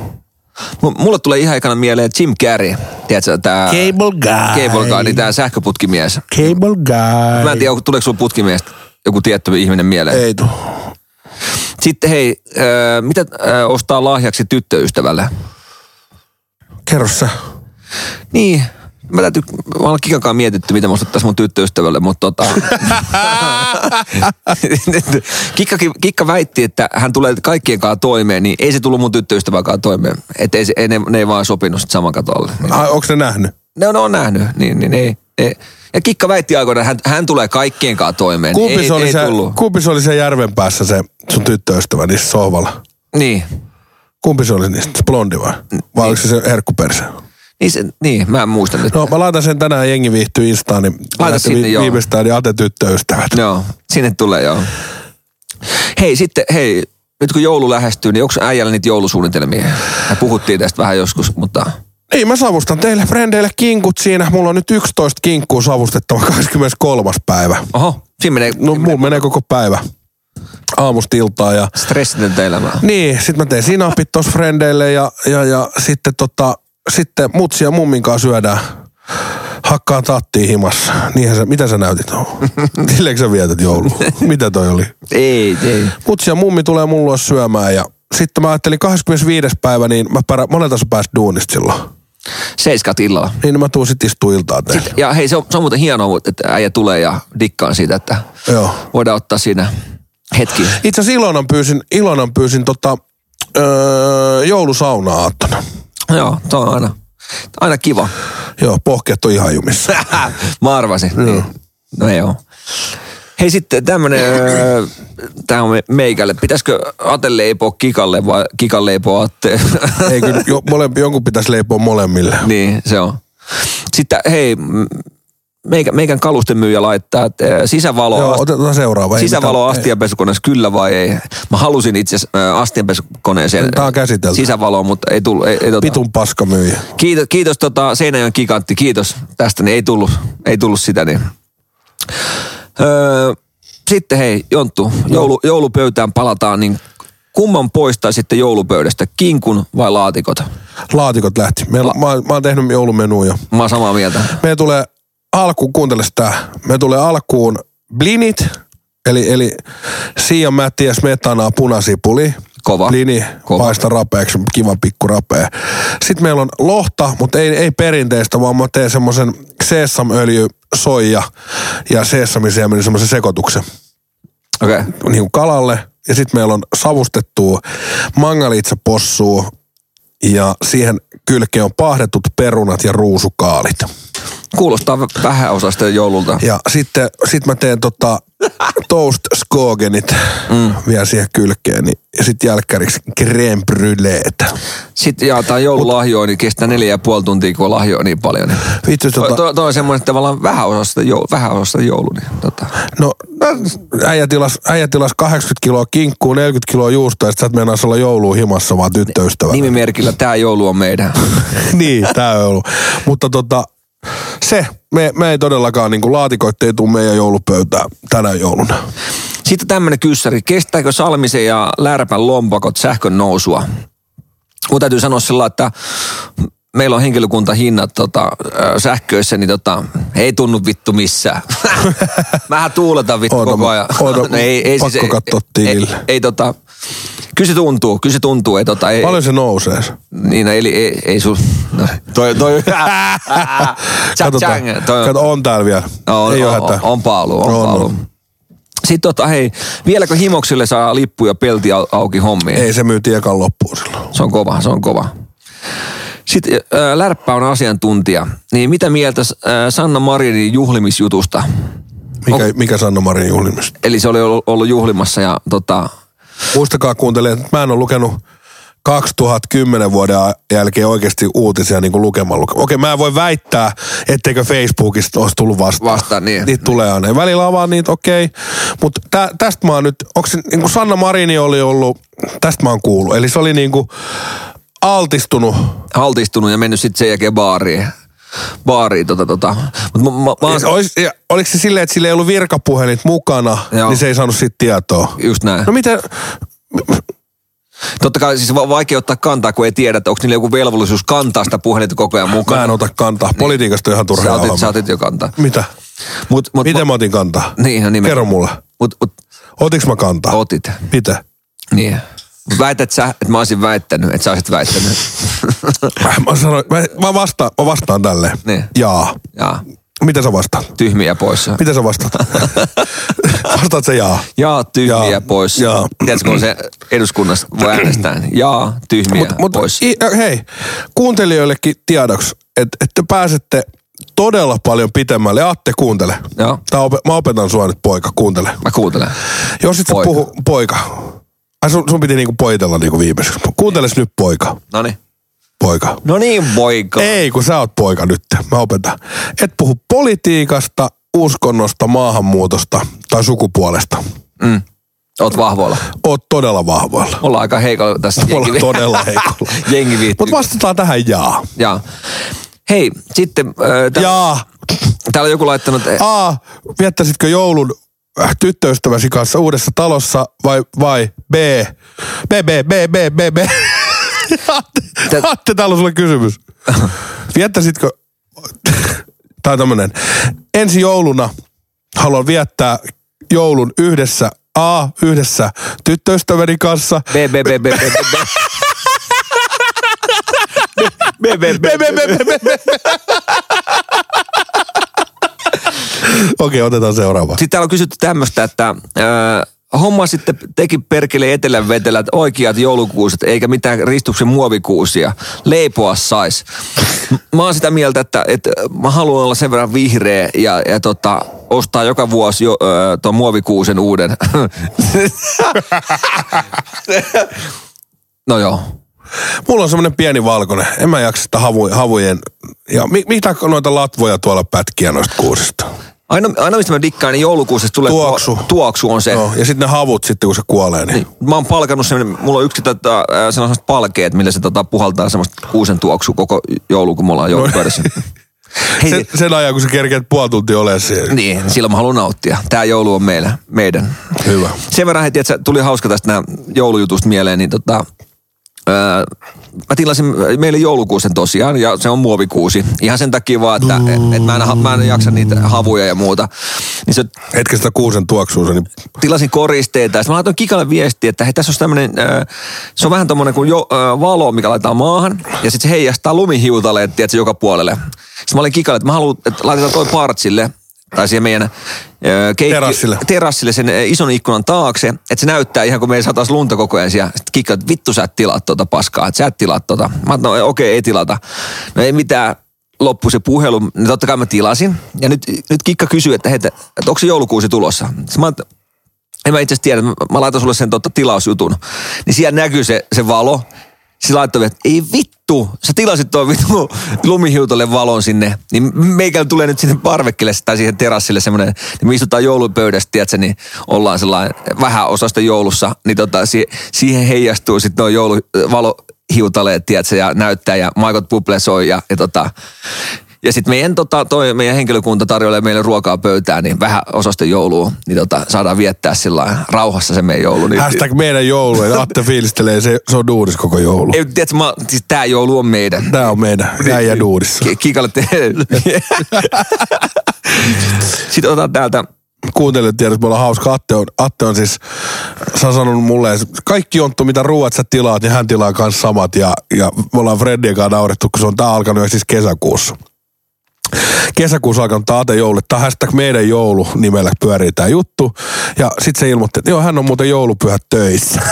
M- Mulle tulee ihan ekana mieleen Jim Carrey. Tiedätkö, tää... Cable guy. Cable guy, niin tää sähköputkimies. Cable guy. Mä en tiedä, tuleeko sulla putkimies joku tietty ihminen mieleen. Ei tuu. Sitten hei, äh, mitä äh, ostaa lahjaksi tyttöystävälle? Kerro sä. Niin, mä täytyy, mä olen Kikankaan mietitty, mitä mä ostettaisiin mun tyttöystävälle, mutta tota... Kikka, Kikka väitti, että hän tulee kaikkien kanssa toimeen, niin ei se tullut mun tyttöystävänkaan toimeen. Että ei, ei ne, ne, ei vaan sopinut sit saman katolle. Niin. Ai, onko ne nähnyt? Ne on, ne on nähnyt, niin, niin ei, ei. Ja Kikka väitti aikoinaan, että hän, hän tulee kaikkien kanssa toimeen. niin Kumpi, ei, se oli ei se, tullut. kumpi se oli se järven päässä se sun tyttöystävä niissä sohvalla? Niin. Kumpi se oli niistä? Se blondi vai? Vai oliko se se herkkuperse? Niin, se, niin, mä en muista nyt. No mä laitan sen tänään jengi viihtyy Instaan, niin lähdette sinne, vi- joo. viimeistään niin Ate tyttöystävät. Joo, sinne tulee joo. Hei sitten, hei, nyt kun joulu lähestyy, niin onko äijällä niitä joulusuunnitelmia? Me puhuttiin tästä vähän joskus, mutta Niin, mä savustan teille frendeille kinkut siinä. Mulla on nyt 11 kinkkua savustettava 23. päivä. oho, siinä menee, No, mulla menee koko päivä. Aamusta iltaa ja... stressitöntä elämää. Niin, sit mä teen sinapit tossa frendeille ja, ja, ja sitten tota, sitten mutsi ja mummin kanssa syödään. Hakkaa tattia himassa. Niinhän sä, mitä sä näytit? Silleekö sä vietät joulua? Mitä toi oli? Ei, ei. Mutsi ja mummi tulee mulle luo syömään ja sitten mä ajattelin 25. päivä, niin mä pärä, monelta sä pääsit duunista silloin. Seiskat illalla. Niin mä tuun sit istuu iltaa teille. Ja hei, se on, se on muuten hienoa, että äijä tulee ja dikkaan siitä, että Joo. voidaan ottaa siinä hetki. Itse asiassa Ilonan pyysin, Ilonan pyysin tota, öö, joulusaunaa aattona. Joo, se on aina, aina kiva. Joo, pohkeet on ihan jumissa. Mä arvasin. Niin. No joo. Hei sitten tämmönen, tää on me- meikälle. Pitäisikö Ate leipoo Kikalle vai Kikan leipoo Atte? Ei kyllä, jo, molempi, jonkun pitäisi leipoa molemmille. niin, se on. Sitten hei, meikä, meikän kalustemyyjä laittaa, että äh, sisävalo, Joo, otetaan seuraava. Sisävalo mitään- astianpesukoneessa kyllä vai ei. Mä halusin itse asiassa äh, astianpesukoneeseen Tää on käsitelty. sisävaloa, mutta ei tullut. Ei, ei, tota, Pitun paskamyyjä. Kiitos, kiitos tota Seinäjoen gigantti, kiitos tästä, niin ei tullut, ei tullut sitä. Niin. Öö, sitten hei, Jonttu, joulu, joulupöytään palataan, niin kumman poistaa sitten joulupöydästä, kinkun vai laatikot? Laatikot lähti. Meillä, mä, oon- mä oon tehnyt joulumenuja. Mä oon samaa mieltä. Me tulee alkuun, kuuntele sitä, me tulee alkuun blinit, eli, eli Sian mättiä, smetanaa, punasipuli. Kova. Blini, Kova. paista rapeaksi, kiva pikku rapea. Sitten meillä on lohta, mutta ei, ei perinteistä, vaan mä teen semmoisen sesamöljy, soija ja sesamisiemeni semmoisen sekoituksen Okei. Okay. niin kuin kalalle. Ja sitten meillä on savustettua mangalitsapossua ja siihen kylkeen on pahdetut perunat ja ruusukaalit. Kuulostaa vähän osasta joululta. Ja sitten sit mä teen tota toast skogenit mm. vielä siihen kylkeen. Niin, ja sitten jälkkäriksi crème brûléet. Sitten jaetaan joululahjoa, niin kestää neljä ja puoli tuntia, kun lahjoa niin paljon. Niin. Vittu, tota, toi, toi on semmoinen tavallaan vähän osasta, joulu, vähän osasta joulu. Niin, tota. no äijä tilas, äijä tilas 80 kiloa kinkkuu, 40 kiloa juusta ja sit sä et olla jouluun himassa vaan tyttöystävä. Nimimerkillä tämä joulu on meidän. niin, tää on ollut. Mutta tota, se, me, me ei todellakaan niin laatikoitte ei tule meidän joulupöytään tänä jouluna. Sitten tämmöinen kyssäri. Kestääkö Salmisen ja Lärpän lompakot sähkön nousua? Mun täytyy sanoa sillä, että meillä on henkilökuntahinnat tota, äh, sähköissä, niin tota, ei tunnu vittu missään. Mähän tuuletan vittu Oota, koko ajan. oota, No ei, pakko ei, katsoa ei, tilille. ei, tota, kyllä se tuntuu, kyllä se tuntuu. Ei, tota, ei, Paljon se nousee? niin, no, eli ei, ei sul... No, toi, toi, Katsotaan. Toi, Kato, on täällä vielä. on, ei on, on, on paalu, on, On, on paalu. on. Sitten tota, hei, vieläkö himoksille saa lippuja pelti au- auki hommiin? Ei se myytiin ekan loppuun silloin. Se on kova, se on kova. Sitten äh, Lärppä on asiantuntija. Niin mitä mieltä äh, Sanna Marinin juhlimisjutusta? Mikä, mikä Sanna Marin juhlimista? Eli se oli ollut, ollut juhlimassa ja tota, Muistakaa kuuntelijat, että mä en ole lukenut 2010 vuoden jälkeen oikeasti uutisia niin kuin lukemaan. lukemaan. Okei, mä en voi väittää, etteikö Facebookista olisi tullut vastaan. Vastaan, niin. Niitä tulee aina. Välillä on vaan niitä, okei. Mutta tä, tästä mä oon nyt, onko se, niin kuin Sanna Marini oli ollut, tästä mä oon kuullut. Eli se oli niin kuin altistunut haltistunut ja mennyt sitten sen jälkeen baariin. Baariin tota tota. Mut mä, mä, mä oon, Olis, ja oliko se silleen, että sillä ei ollut virkapuhelit mukana, Joo. niin se ei saanut siitä tietoa? just näin. No miten, Totta kai siis va- vaikea ottaa kantaa, kun ei tiedä, että onko niillä joku velvollisuus kantaa sitä puhelinta koko ajan mukana. mä en ota kantaa. Politiikasta on ihan turhaa Sä otit, sä otit jo kantaa. Mitä? Mut, mut, Miten mä otin kantaa? Niin, no nimenomaan. Kerro mulle. Mut, mut, Otiks mä kantaa? otit. Mitä? Niin. Väität sä, että mä olisin väittänyt, että sä olisit väittänyt. Mä, sanoin, mä, mä, vastaan, mä vastaan tälleen. Niin. Jaa. Jaa, Mitä sä vastaat? tyhmiä poissa. Mitä sä vastaat? Vastaat sä jaa. Jaa, tyhmiä Jaa. pois. Jaa. Tiedätkö, kun se eduskunnassa voi äänestää? niin Jaa, tyhmiä Mut, mut, pois. i, hei, kuuntelijoillekin tiedoksi, että et te pääsette todella paljon pitemmälle. Atte, kuuntele. Joo. Tää op, mä opetan sua nyt, poika, kuuntele. Mä kuuntelen. Jos sä Poika. puhu, poika. Ai sun, sun piti niinku poitella niinku viimeiseksi. Kuunteles nyt, poika. Noniin. Poika. No niin, poika. Ei, kun sä oot poika nyt. Mä opetan. Et puhu politiikasta, uskonnosta, maahanmuutosta tai sukupuolesta. Mm. Oot vahvoilla. Oot todella vahvoilla. Ollaan aika heikolla tässä. Me ollaan Jengi- todella heikolla. Jengi viittyy. Mutta vastataan tähän jaa. Jaa. Hei, sitten... Äh, tää, Jaa. täällä on joku laittanut... A. Viettäisitkö joulun tyttöystäväsi kanssa uudessa talossa vai, vai B. B, B, B, B, B, B. Atte, Tä- Atte, täällä on sulle kysymys. Viettäisitkö, tai tämmönen, ensi jouluna haluan viettää joulun yhdessä, A, yhdessä tyttöystäväni kanssa, B, B, B, B, B, B, B. B, B, B, B, B, B. Okei, otetaan seuraava. Sitten täällä on kysytty tämmöistä, että äh, homma sitten teki perkele etelän vetelät oikeat joulukuuset, eikä mitään ristuksen muovikuusia. Leipoa sais. Mä oon sitä mieltä, että, että mä haluan olla sen verran vihreä ja, ja tota, ostaa joka vuosi jo, äh, tuon muovikuusen uuden. no joo. Mulla on semmoinen pieni valkoinen. En mä jaksa sitä havu, havujen... Ja mi, mitä noita latvoja tuolla pätkiä noista kuusista? Aina, aina mistä mä dikkaan, niin joulukuussa tulee Tuoksu. Tuo, tuoksu on se. Joo, ja sitten ne havut sitten, kun se kuolee. Niin. Niin, Mä oon palkannut semmoinen, mulla on yksi tota, sellaiset palkeet, millä se tota, puhaltaa semmoista kuusen tuoksua koko joulu, kun me ollaan joulupöydässä. Hei, Sen, sen ajan, kun sä kerkeät puoli tuntia olemaan siellä. niin, silloin mä haluan nauttia. Tää joulu on meillä, meidän. Hyvä. Sen verran heti, että tuli hauska tästä nämä joulujutusta mieleen, niin tota, öö, mä tilasin meille joulukuusen tosiaan, ja se on muovikuusi. Ihan sen takia vaan, että et, et mä, en, mä en jaksa niitä havuja ja muuta. Niin se Hetken sitä kuusen tuoksuusa, niin tilasin koristeita. Sitten mä laitoin Kikalle viestiä, että hei, tässä on tämmöinen, se on vähän tommonen kuin jo, äh, valo, mikä laitetaan maahan. Ja sitten se heijastaa lumihiutaleet, tiedätkö, joka puolelle. Sitten mä olin Kikalle, että mä haluan, että laitetaan toi partsille, tai siihen meidän keittiö, Terassille. terassille sen ison ikkunan taakse, että se näyttää ihan kuin meidän saataisiin lunta koko ajan. siellä. Sitten Kikka, että vittu sä et tilaa tuota paskaa, että sä et tilaa tuota. Mä no okei, ei tilata. No ei mitään, loppu se puhelu, niin totta kai mä tilasin. Ja nyt, nyt Kikka kysyy, että, hei, että, että onko se joulukuusi tulossa? Sitten mä en mä itse tiedä, mä, mä laitan sulle sen totta tilausjutun. Niin siellä näkyy se, se valo. Se laittoi, että ei vittu, sä tilasit tuon vittu lumihiutolle valon sinne. Niin meikällä tulee nyt sinne parvekkille tai siihen terassille semmoinen, niin me istutaan joulupöydässä, tiedätkö, niin ollaan sellainen vähän osasta joulussa. Niin tota, si- siihen heijastuu sitten nuo jouluvalohiutaleet, tiedätkö, ja näyttää ja maikot buble soi ja, ja tota, ja sitten meidän, tota, toi, meidän henkilökunta tarjoilee meille ruokaa pöytään, niin vähän osasta joulua, niin tota, saadaan viettää sillä rauhassa se meidän joulu. Niin, hashtag meidän joulu. Ja Atte fiilistelee, se, se on duuris koko joulu. ei, tiedätkö, mä, siis tää joulu on meidän. Tää on meidän äijä duurissa. Ki- Kikalle te... Sitten otetaan täältä kuuntelijat tiedät, että me ollaan hauska. Atte on, Atte on siis, sä on sanonut mulle, että kaikki Jonttu, mitä ruuat sä tilaat, niin hän tilaa kanssa samat. Ja, ja me ollaan Freddien kanssa naurettu, kun se on tää alkanut jo siis kesäkuussa. Kesäkuussa alkanut tää Ate joulu. Tää hashtag meidän joulu nimellä pyörii tää juttu. Ja sit se ilmoitti, että joo, hän on muuten joulupyhät töissä.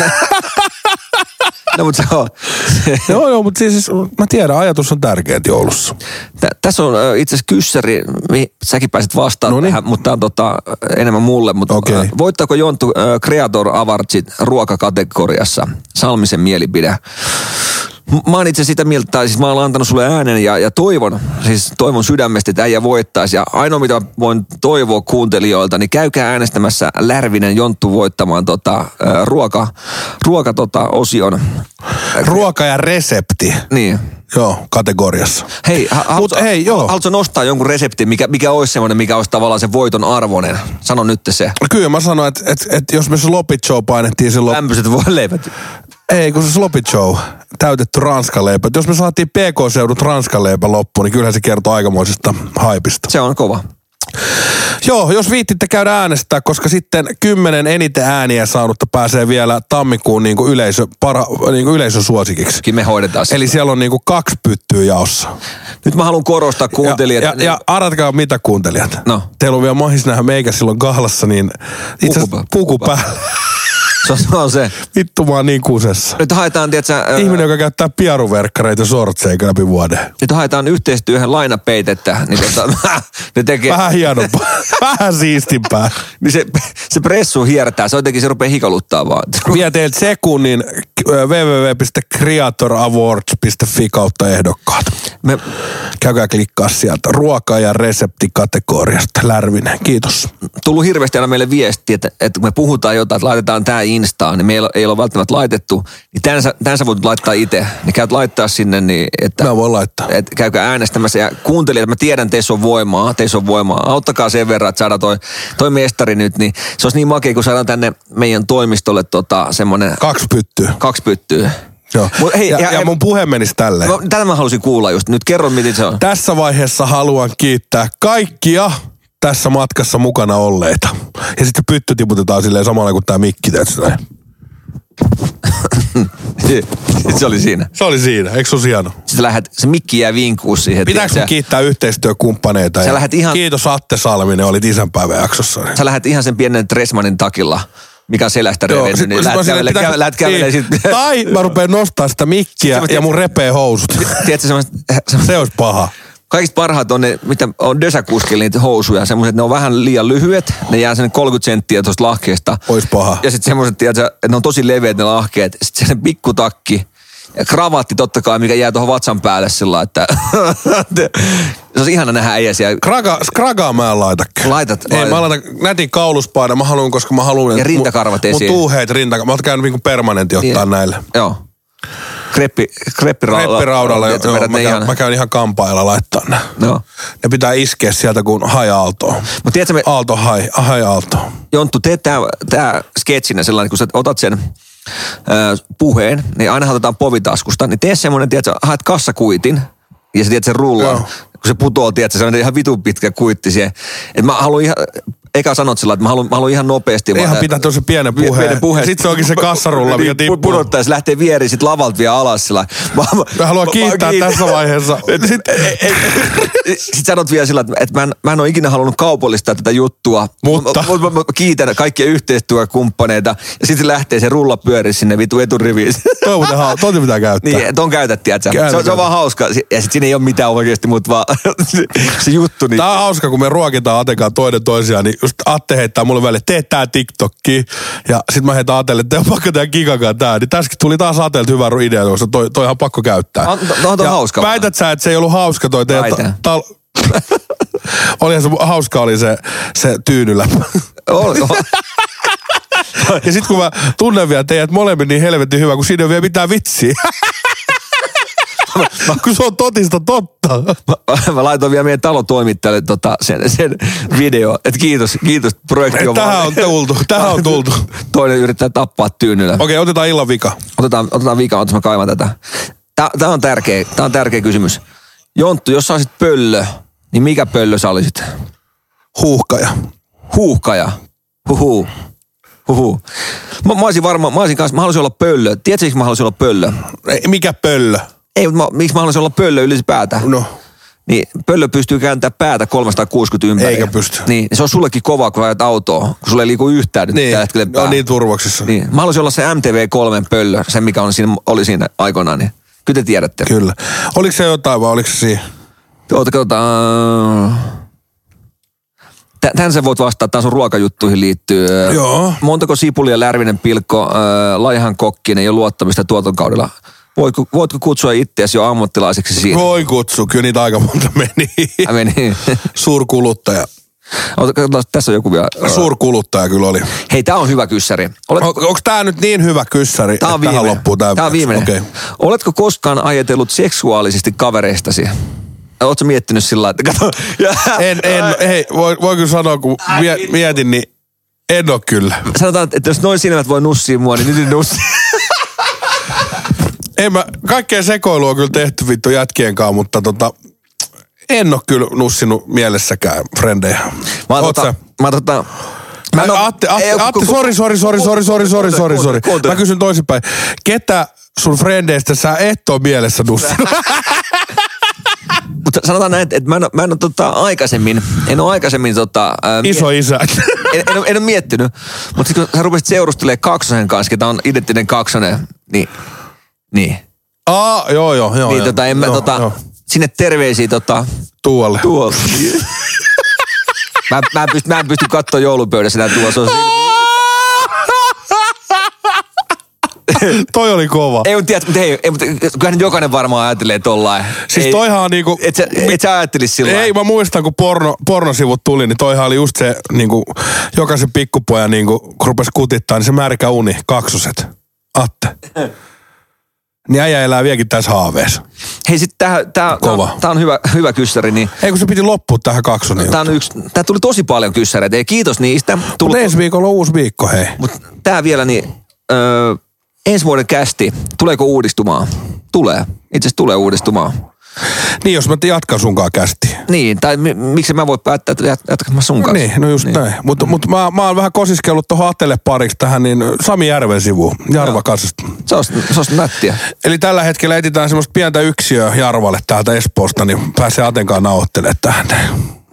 No mutta se on. joo, joo, mutta siis mä tiedän, ajatus on tärkeä joulussa. Tä, tässä on itse asiassa kyssäri, mihin säkin pääsit vastaan Noniin. tähän, mutta tämä on tota, enemmän mulle. Mutta ö, voittaako Jonttu Creator Awardsit ruokakategoriassa? Salmisen mielipide. Mä oon itse sitä mieltä, tai siis mä oon antanut sulle äänen ja, ja toivon, siis toivon sydämestä, että äijä voittaisi. Ja ainoa mitä voin toivoa kuuntelijoilta, niin käykää äänestämässä Lärvinen Jonttu voittamaan tota, ruoka, ruoka tota, osion. Ruoka ja resepti. Niin. Joo, kategoriassa. Hei, haluatko, hei, joo. haluatko nostaa jonkun reseptin, mikä, mikä olisi semmoinen, mikä olisi tavallaan se voiton arvoinen? Sano nyt se. Kyllä mä sanoin, että, että, että jos me slopit show painettiin silloin Lämpöiset voileivät. Ei, kun se slopit show, täytetty ranskan leipä. Jos me saatiin PK-seudut ranskan leipä loppuun, niin kyllähän se kertoo aikamoisesta haipista. Se on kova. Joo, jos viittitte käydä äänestää, koska sitten kymmenen eniten ääniä saanutta pääsee vielä tammikuun niin kuin yleisö, para, niin kuin yleisösuosikiksi. Kyllä me hoidetaan se. Eli siellä on niin kuin kaksi pyttyä jaossa. Nyt mä haluan korostaa kuuntelijat. Ja, ja, ja arvatkaa mitä kuuntelijat. No. Teillä on vielä mahis nähdä meikä silloin kahlassa, niin itse asiassa Puku- puku puku päällä. se, on, se on se. Vittu mä oon niin kusessa. Nyt haetaan, tiedätkö, Ihminen, joka käyttää piaruverkkareita sortseja läpi vuoden. nyt haetaan yhteistyöhön lainapeitettä, niin tota, ne tekee, Vähän hienompaa. Vähän siistimpää. niin se, se pressu hiertää, se jotenkin se rupeaa hikaluttaa vaan. Vie teiltä sekunnin www.creatorawards.fi kautta ehdokkaat. Me, Käykää klikkaa sieltä. Ruoka- ja reseptikategoriasta. Lärvinen. Kiitos. tullut hirveästi aina meille viesti, että, että kun me puhutaan jotain, että laitetaan tämä Instaan, niin meillä ei ole välttämättä laitettu, niin tämän sä, tämän sä voit laittaa itse. Niin käyt laittaa sinne, niin että, Mä voin laittaa. että käykää äänestämässä. Ja kuuntelijat, mä tiedän, teissä on voimaa, teissä on voimaa. Auttakaa sen verran, että saadaan toi, toi mestari nyt, niin se olisi niin makea, kun saadaan tänne meidän toimistolle tota, semmoinen Kaksi pyttyä. kaksi pyttyä. Joo. Mut hei, ja, ja- ja, mun puhe menisi tälleen. Mä, tätä mä halusin kuulla just. Nyt kerro, miten se on. Tässä vaiheessa haluan kiittää kaikkia tässä matkassa mukana olleita. Ja sitten pytty tiputetaan silleen samalla kuin tämä mikki. tiedätkö näin? se oli siinä. Se oli siinä, eikö ole hieno? Sitten lähdet, se mikki jää vinkuus siihen. Pitääkö mun kiittää yhteistyökumppaneita? Sä ja ihan- Kiitos Atte Salminen, olit isänpäivän jaksossa. sä lähdet ihan sen pienen Tresmanin takilla, mikä selästä revennyt, niin silleen, kävelee, pitääkö- käve, lähdet kävelee niin. sit. Tai mä rupean nostaa sitä mikkiä ja mun repee housut. Tiedätkö semmoiset, semmoiset Se olisi paha. kaikista parhaat on ne, mitä on dösäkuskilla niitä housuja, semmoiset, ne on vähän liian lyhyet, ne jää sen 30 senttiä tuosta lahkeesta. Ois paha. Ja sitten semmoiset, että ne on tosi leveät ne lahkeet, sitten se pikkutakki, Ja kravatti totta kai, mikä jää tuohon vatsan päälle sillä että se olisi ihana nähdä äijä siellä. Kraga, skragaa mä en laita. Laitat- Ei, laitat. mä laitan nätin kauluspaidan. Mä haluan, koska mä haluan... Ja rintakarvat mun, esiin. Mun tuuheet rintakarvat. Mä oon käynyt niinku permanentti ottaa näille. Joo. Kreppi, kreppiraudalla. Reppiraudalla, joo, joo, mä, käyn, ihan- mä käyn ihan kampailla laittaa ne. Joo. Ne pitää iskeä sieltä kuin hai aaltoon. Mutta tiedätkö, me, Aalto hai, aalto. Jonttu, teet tää, tää sketsinä sellainen, kun sä otat sen ö, puheen, niin aina otetaan povitaskusta, niin tee semmoinen, tiedätkö, haet kassakuitin, ja sä tiedät sen rullan. Joo. Kun se putoo, tiedätkö, se on ihan vitun pitkä kuitti siihen. Et mä haluan ihan, eka sanot sillä, että mä haluan, mä haluan ihan nopeasti. Ihan vaan- pitää tosi pienen Pienen puheen. puheen. Sitten se onkin se kassarulla, mikä Niin, tippuu. Pudottaa, se lähtee vieriin sit lavalta vielä alas sillä. Mä, Mä haluan kiittää tässä vaiheessa. Sitten sit sanot vielä sillä, että mä en, mä en ole ikinä halunnut kaupallistaa tätä juttua. Mutta? Mä, mä, mä, mä kiitän kaikkia yhteistyökumppaneita. Ja sitten lähtee se rulla pyöri sinne vitu eturiviin. Toi muuten hau- toi pitää käyttää. niin, ton käytät, tiedätkö? Se, on- se on vaan hauska. Ja sit siinä ei ole mitään oikeasti, mutta vaan se, se juttu. Niin, Tää on hauska, kun me ruokitaan Atekaan toinen toisiaan, niin just Atte heittää mulle väliin, tee tää TikTokki. Ja sit mä heitän Atelle, että on pakko tehdä gigakaan tää. Niin tässäkin tuli taas Atelta hyvä idea, koska toi, toi on pakko käyttää. On- no on hauska. Väität sä, että se ei ollut hauska toi teidän ta- tal- Olihan se hauska oli se, se tyynyläppä. on, on, Ja sit kun mä tunnen vielä teidät molemmin niin helvetin hyvä, kun siinä ei ole vielä mitään vitsiä. kun se on totista totta. mä, mä laitoin vielä meidän talotoimittajalle tota, sen, sen video, että kiitos, kiitos projekti on Tähän on tultu, tähän on tultu. Toinen yrittää tappaa tyynyllä. Okei, otetaan illan vika. Otetaan, otetaan viikaa, otas mä kaivan tätä. Tää, tää on tärkeä, tää on tärkeä kysymys. Jonttu, jos sä olisit pöllö, niin mikä pöllö sä olisit? Huuhkaja. Huuhkaja. Huhu. Huhu. Mä, mä olisin varmaan, mä olisin kanssa, mä haluaisin olla pöllö. Tiedätkö, mä haluaisin olla pöllö? Ei, mikä pöllö? Ei, mutta mä, miksi mä haluaisin olla pöllö ylipäätään? No. Niin pöllö pystyy kääntämään päätä 360 ympäri. Eikä pysty. Niin, se on sullekin kova, kun ajat autoa, kun sulle ei liiku yhtään nyt Niin, tällä hetkellä pää. on niin turvoksissa. Niin. Mä haluaisin olla se MTV3 pöllö, se mikä on siinä, oli siinä aikoinaan. Niin. Kyllä te tiedätte. Kyllä. Oliko se jotain vai oliko se siinä? Oota, katsotaan. Tä- Tän sä voit vastata, tämä sun ruokajuttuihin liittyy. Joo. Montako sipulia Lärvinen pilkko, äh, laihan kokkinen ja luottamista tuoton kaudella? Voitko, voitko kutsua itseäsi jo ammattilaiseksi siinä? Voi kutsu, kyllä niitä aika monta meni. Mä menin. Suurkuluttaja. Oota, katsotaan, tässä on joku vielä. Suurkuluttaja kyllä oli. Hei, tää on hyvä kyssäri. Olet, On, onko tää nyt niin hyvä kyssäri, tää on että tähän viimeinen. loppuu tää? tää on viimeinen. Okei. Oletko koskaan ajatellut seksuaalisesti kavereistasi? Oletko miettinyt sillä lailla, että kato. En, en, hei, voi, voi kyllä sanoa, kun mie, mietin, niin en oo kyllä. Sanotaan, että jos noin silmät voi nussia mua, niin nyt nussii. En mä, kaikkea sekoilua on kyllä tehty vittu jätkien kanssa, mutta tota, en oo kyllä nussinut mielessäkään frendejä. Mä Oot tota, sä? mä tota, mä en oo- Atte, Atte, ei Atte, sori, sori, sori, sori, sori, sori, sori, sori. Mä kysyn toisinpäin. Ketä sun frendeistä sä et oo mielessä nussinut? Mutta sanotaan näin, että mä en, mä en ole tota aikaisemmin, en ole aikaisemmin tota... ää, Iso isä. en, en, ole- en ole miettinyt. Mutta sitten kun sä rupesit seurustelemaan kaksosen kanssa, ketä on identtinen kaksonen, niin, niin, Aa, joo, joo, joo. niin joo. tota, en mä joo, tota, joo. sinne terveisiä tota, Tuolle. tuolta. mä, mä, en pysty, mä en pysty katsoa joulupöydässä enää tuossa. On Toi oli kova. Ei, mutta tiedät, mutta hei, ei, mutta kyllähän jokainen varmaan ajattelee tollain. Siis Ei- toihan on niinku... Et sä, et sä ajattelisi sillä Ei, mä muistan, kun porno, pornosivut tuli, niin toihan oli just se, niinku, jokaisen pikkupojan, niinku, kun rupesi kutittaa, niin se märkä uni, kaksoset. Atte. Niin äijä elää vieläkin tässä haaveessa. Hei, sit tää, tää, Kova. tää, tää on hyvä, hyvä kyssäri, niin Ei kun se piti loppua tähän kaksoniin. tää on yksi, tää tuli tosi paljon kyssäreitä, ja kiitos niistä. Tullut, ensi viikolla on uusi viikko, hei. Mutta tää vielä, niin öö, ensi vuoden kästi, tuleeko uudistumaan? Tulee. Itse asiassa tulee uudistumaan. Niin, jos mä jatkan sunkaan kästi. Niin, tai mi- miksi mä voi päättää, että jat- jatkanko mä sun No kanssa? niin, no just niin. näin. Mutta mut mä, mä oon vähän kosiskellut tuohon Atelle pariksi tähän, niin Sami Järven sivuun, Jarva Kasasta. Se olisi, se olisi nättiä. Eli tällä hetkellä etsitään semmoista pientä yksiöä Jarvalle täältä Espoosta, niin pääsee Atenkaan nauhoittelemaan tähän.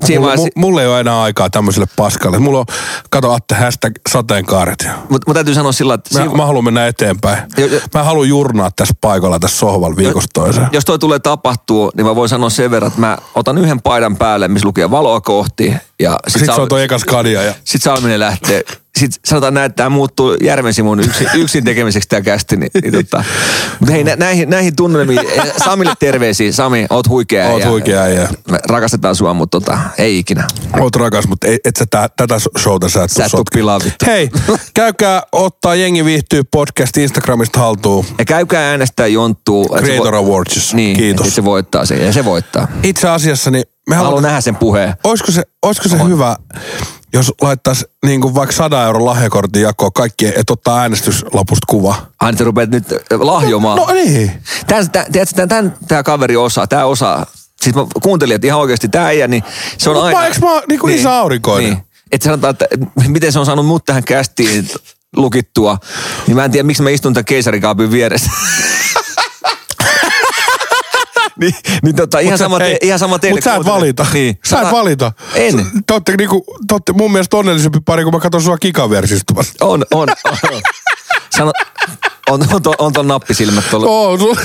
Siinä Mulla, vaiheessa- mulla ei ole enää aikaa tämmöiselle paskalle. Mulla on, kato Atte, hashtag sateenkaaret. Mutta mut täytyy sanoa sillä, että Mä, siinä, mä haluan mennä eteenpäin. Jo- jo- Mä haluan jurnaa tässä paikalla tässä sohvalla viikosta toiseen. jos toi tulee tapahtuu, niin mä voin sanoa sen verran, että mä otan yhden paidan päälle, missä lukee valoa kohti. Ja sit, Sitten se Sal- on toi eka skadia ja sit Salminen lähtee sit sanotaan näin, että tämä muuttuu Järvensimon yksin, yksin tekemiseksi tämä kästi. Niin, niin tota. Mutta hei, nä, näihin, näihin tunnelmiin, eh, Samille terveisiä. Sami, oot huikea. Oot ja- huikea äijä. Me rakastetaan sua, mutta tota, ei ikinä. Oot rakas, mutta ei, et sä tää, tätä showta sä et, Sä et pilaa vittu. Hei, käykää ottaa Jengi viihtyy podcast Instagramista haltuun. Ja käykää äänestää Jonttuu. Creator vo- Awardsissa. Niin, Kiitos. se voittaa sen. Ja se voittaa. Itse asiassa niin me haluan halutaan, nähdä sen puheen. olisiko se, olisiko se hyvä, jos laittaisi niin kuin vaikka 100 euron lahjakortin jakoa kaikki, että ottaa äänestyslapusta kuva. Aina te rupeat nyt lahjomaan. No niin. Tän, tän, tiedätkö, tän, tän, tää kaveri osaa, tää osaa. Siis mä kuuntelin, että ihan oikeasti tää äijä, niin se on Mut aina... mä- eiks mä oon niinku isä aurinkoinen? Niin. Että sanotaan, että miten se on saanut mut tähän kästiin lukittua, niin mä en tiedä, miksi mä istun tämän keisarikaapin vieressä. niin, niin tota, ihan, sama te, ihan sama teille. Mutta sä et valita. Niin. Sä et valita. En. Te ootte, niinku, te ootte mun mielestä onnellisempi pari, kun mä katson sua kikaversi istumassa. On, on, on. Sano, on, on, on, on ton nappisilmät tuolla. Oo, su,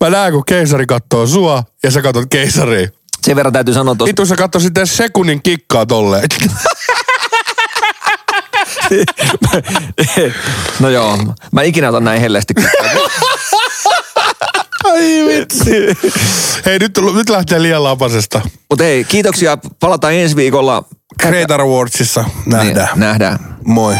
mä näen, kun keisari kattoo sua ja sä katot keisaria. Sen verran täytyy sanoa tuossa. Vittu sä katsoisit edes sekunnin kikkaa tolleen. no joo, mä ikinä otan näin hellästi. Ai vitsi. Hei, nyt, nyt lähtee liian lapasesta. Mutta hei, kiitoksia. Palataan ensi viikolla. Creator Awardsissa nähdään. Niin, nähdään. Moi.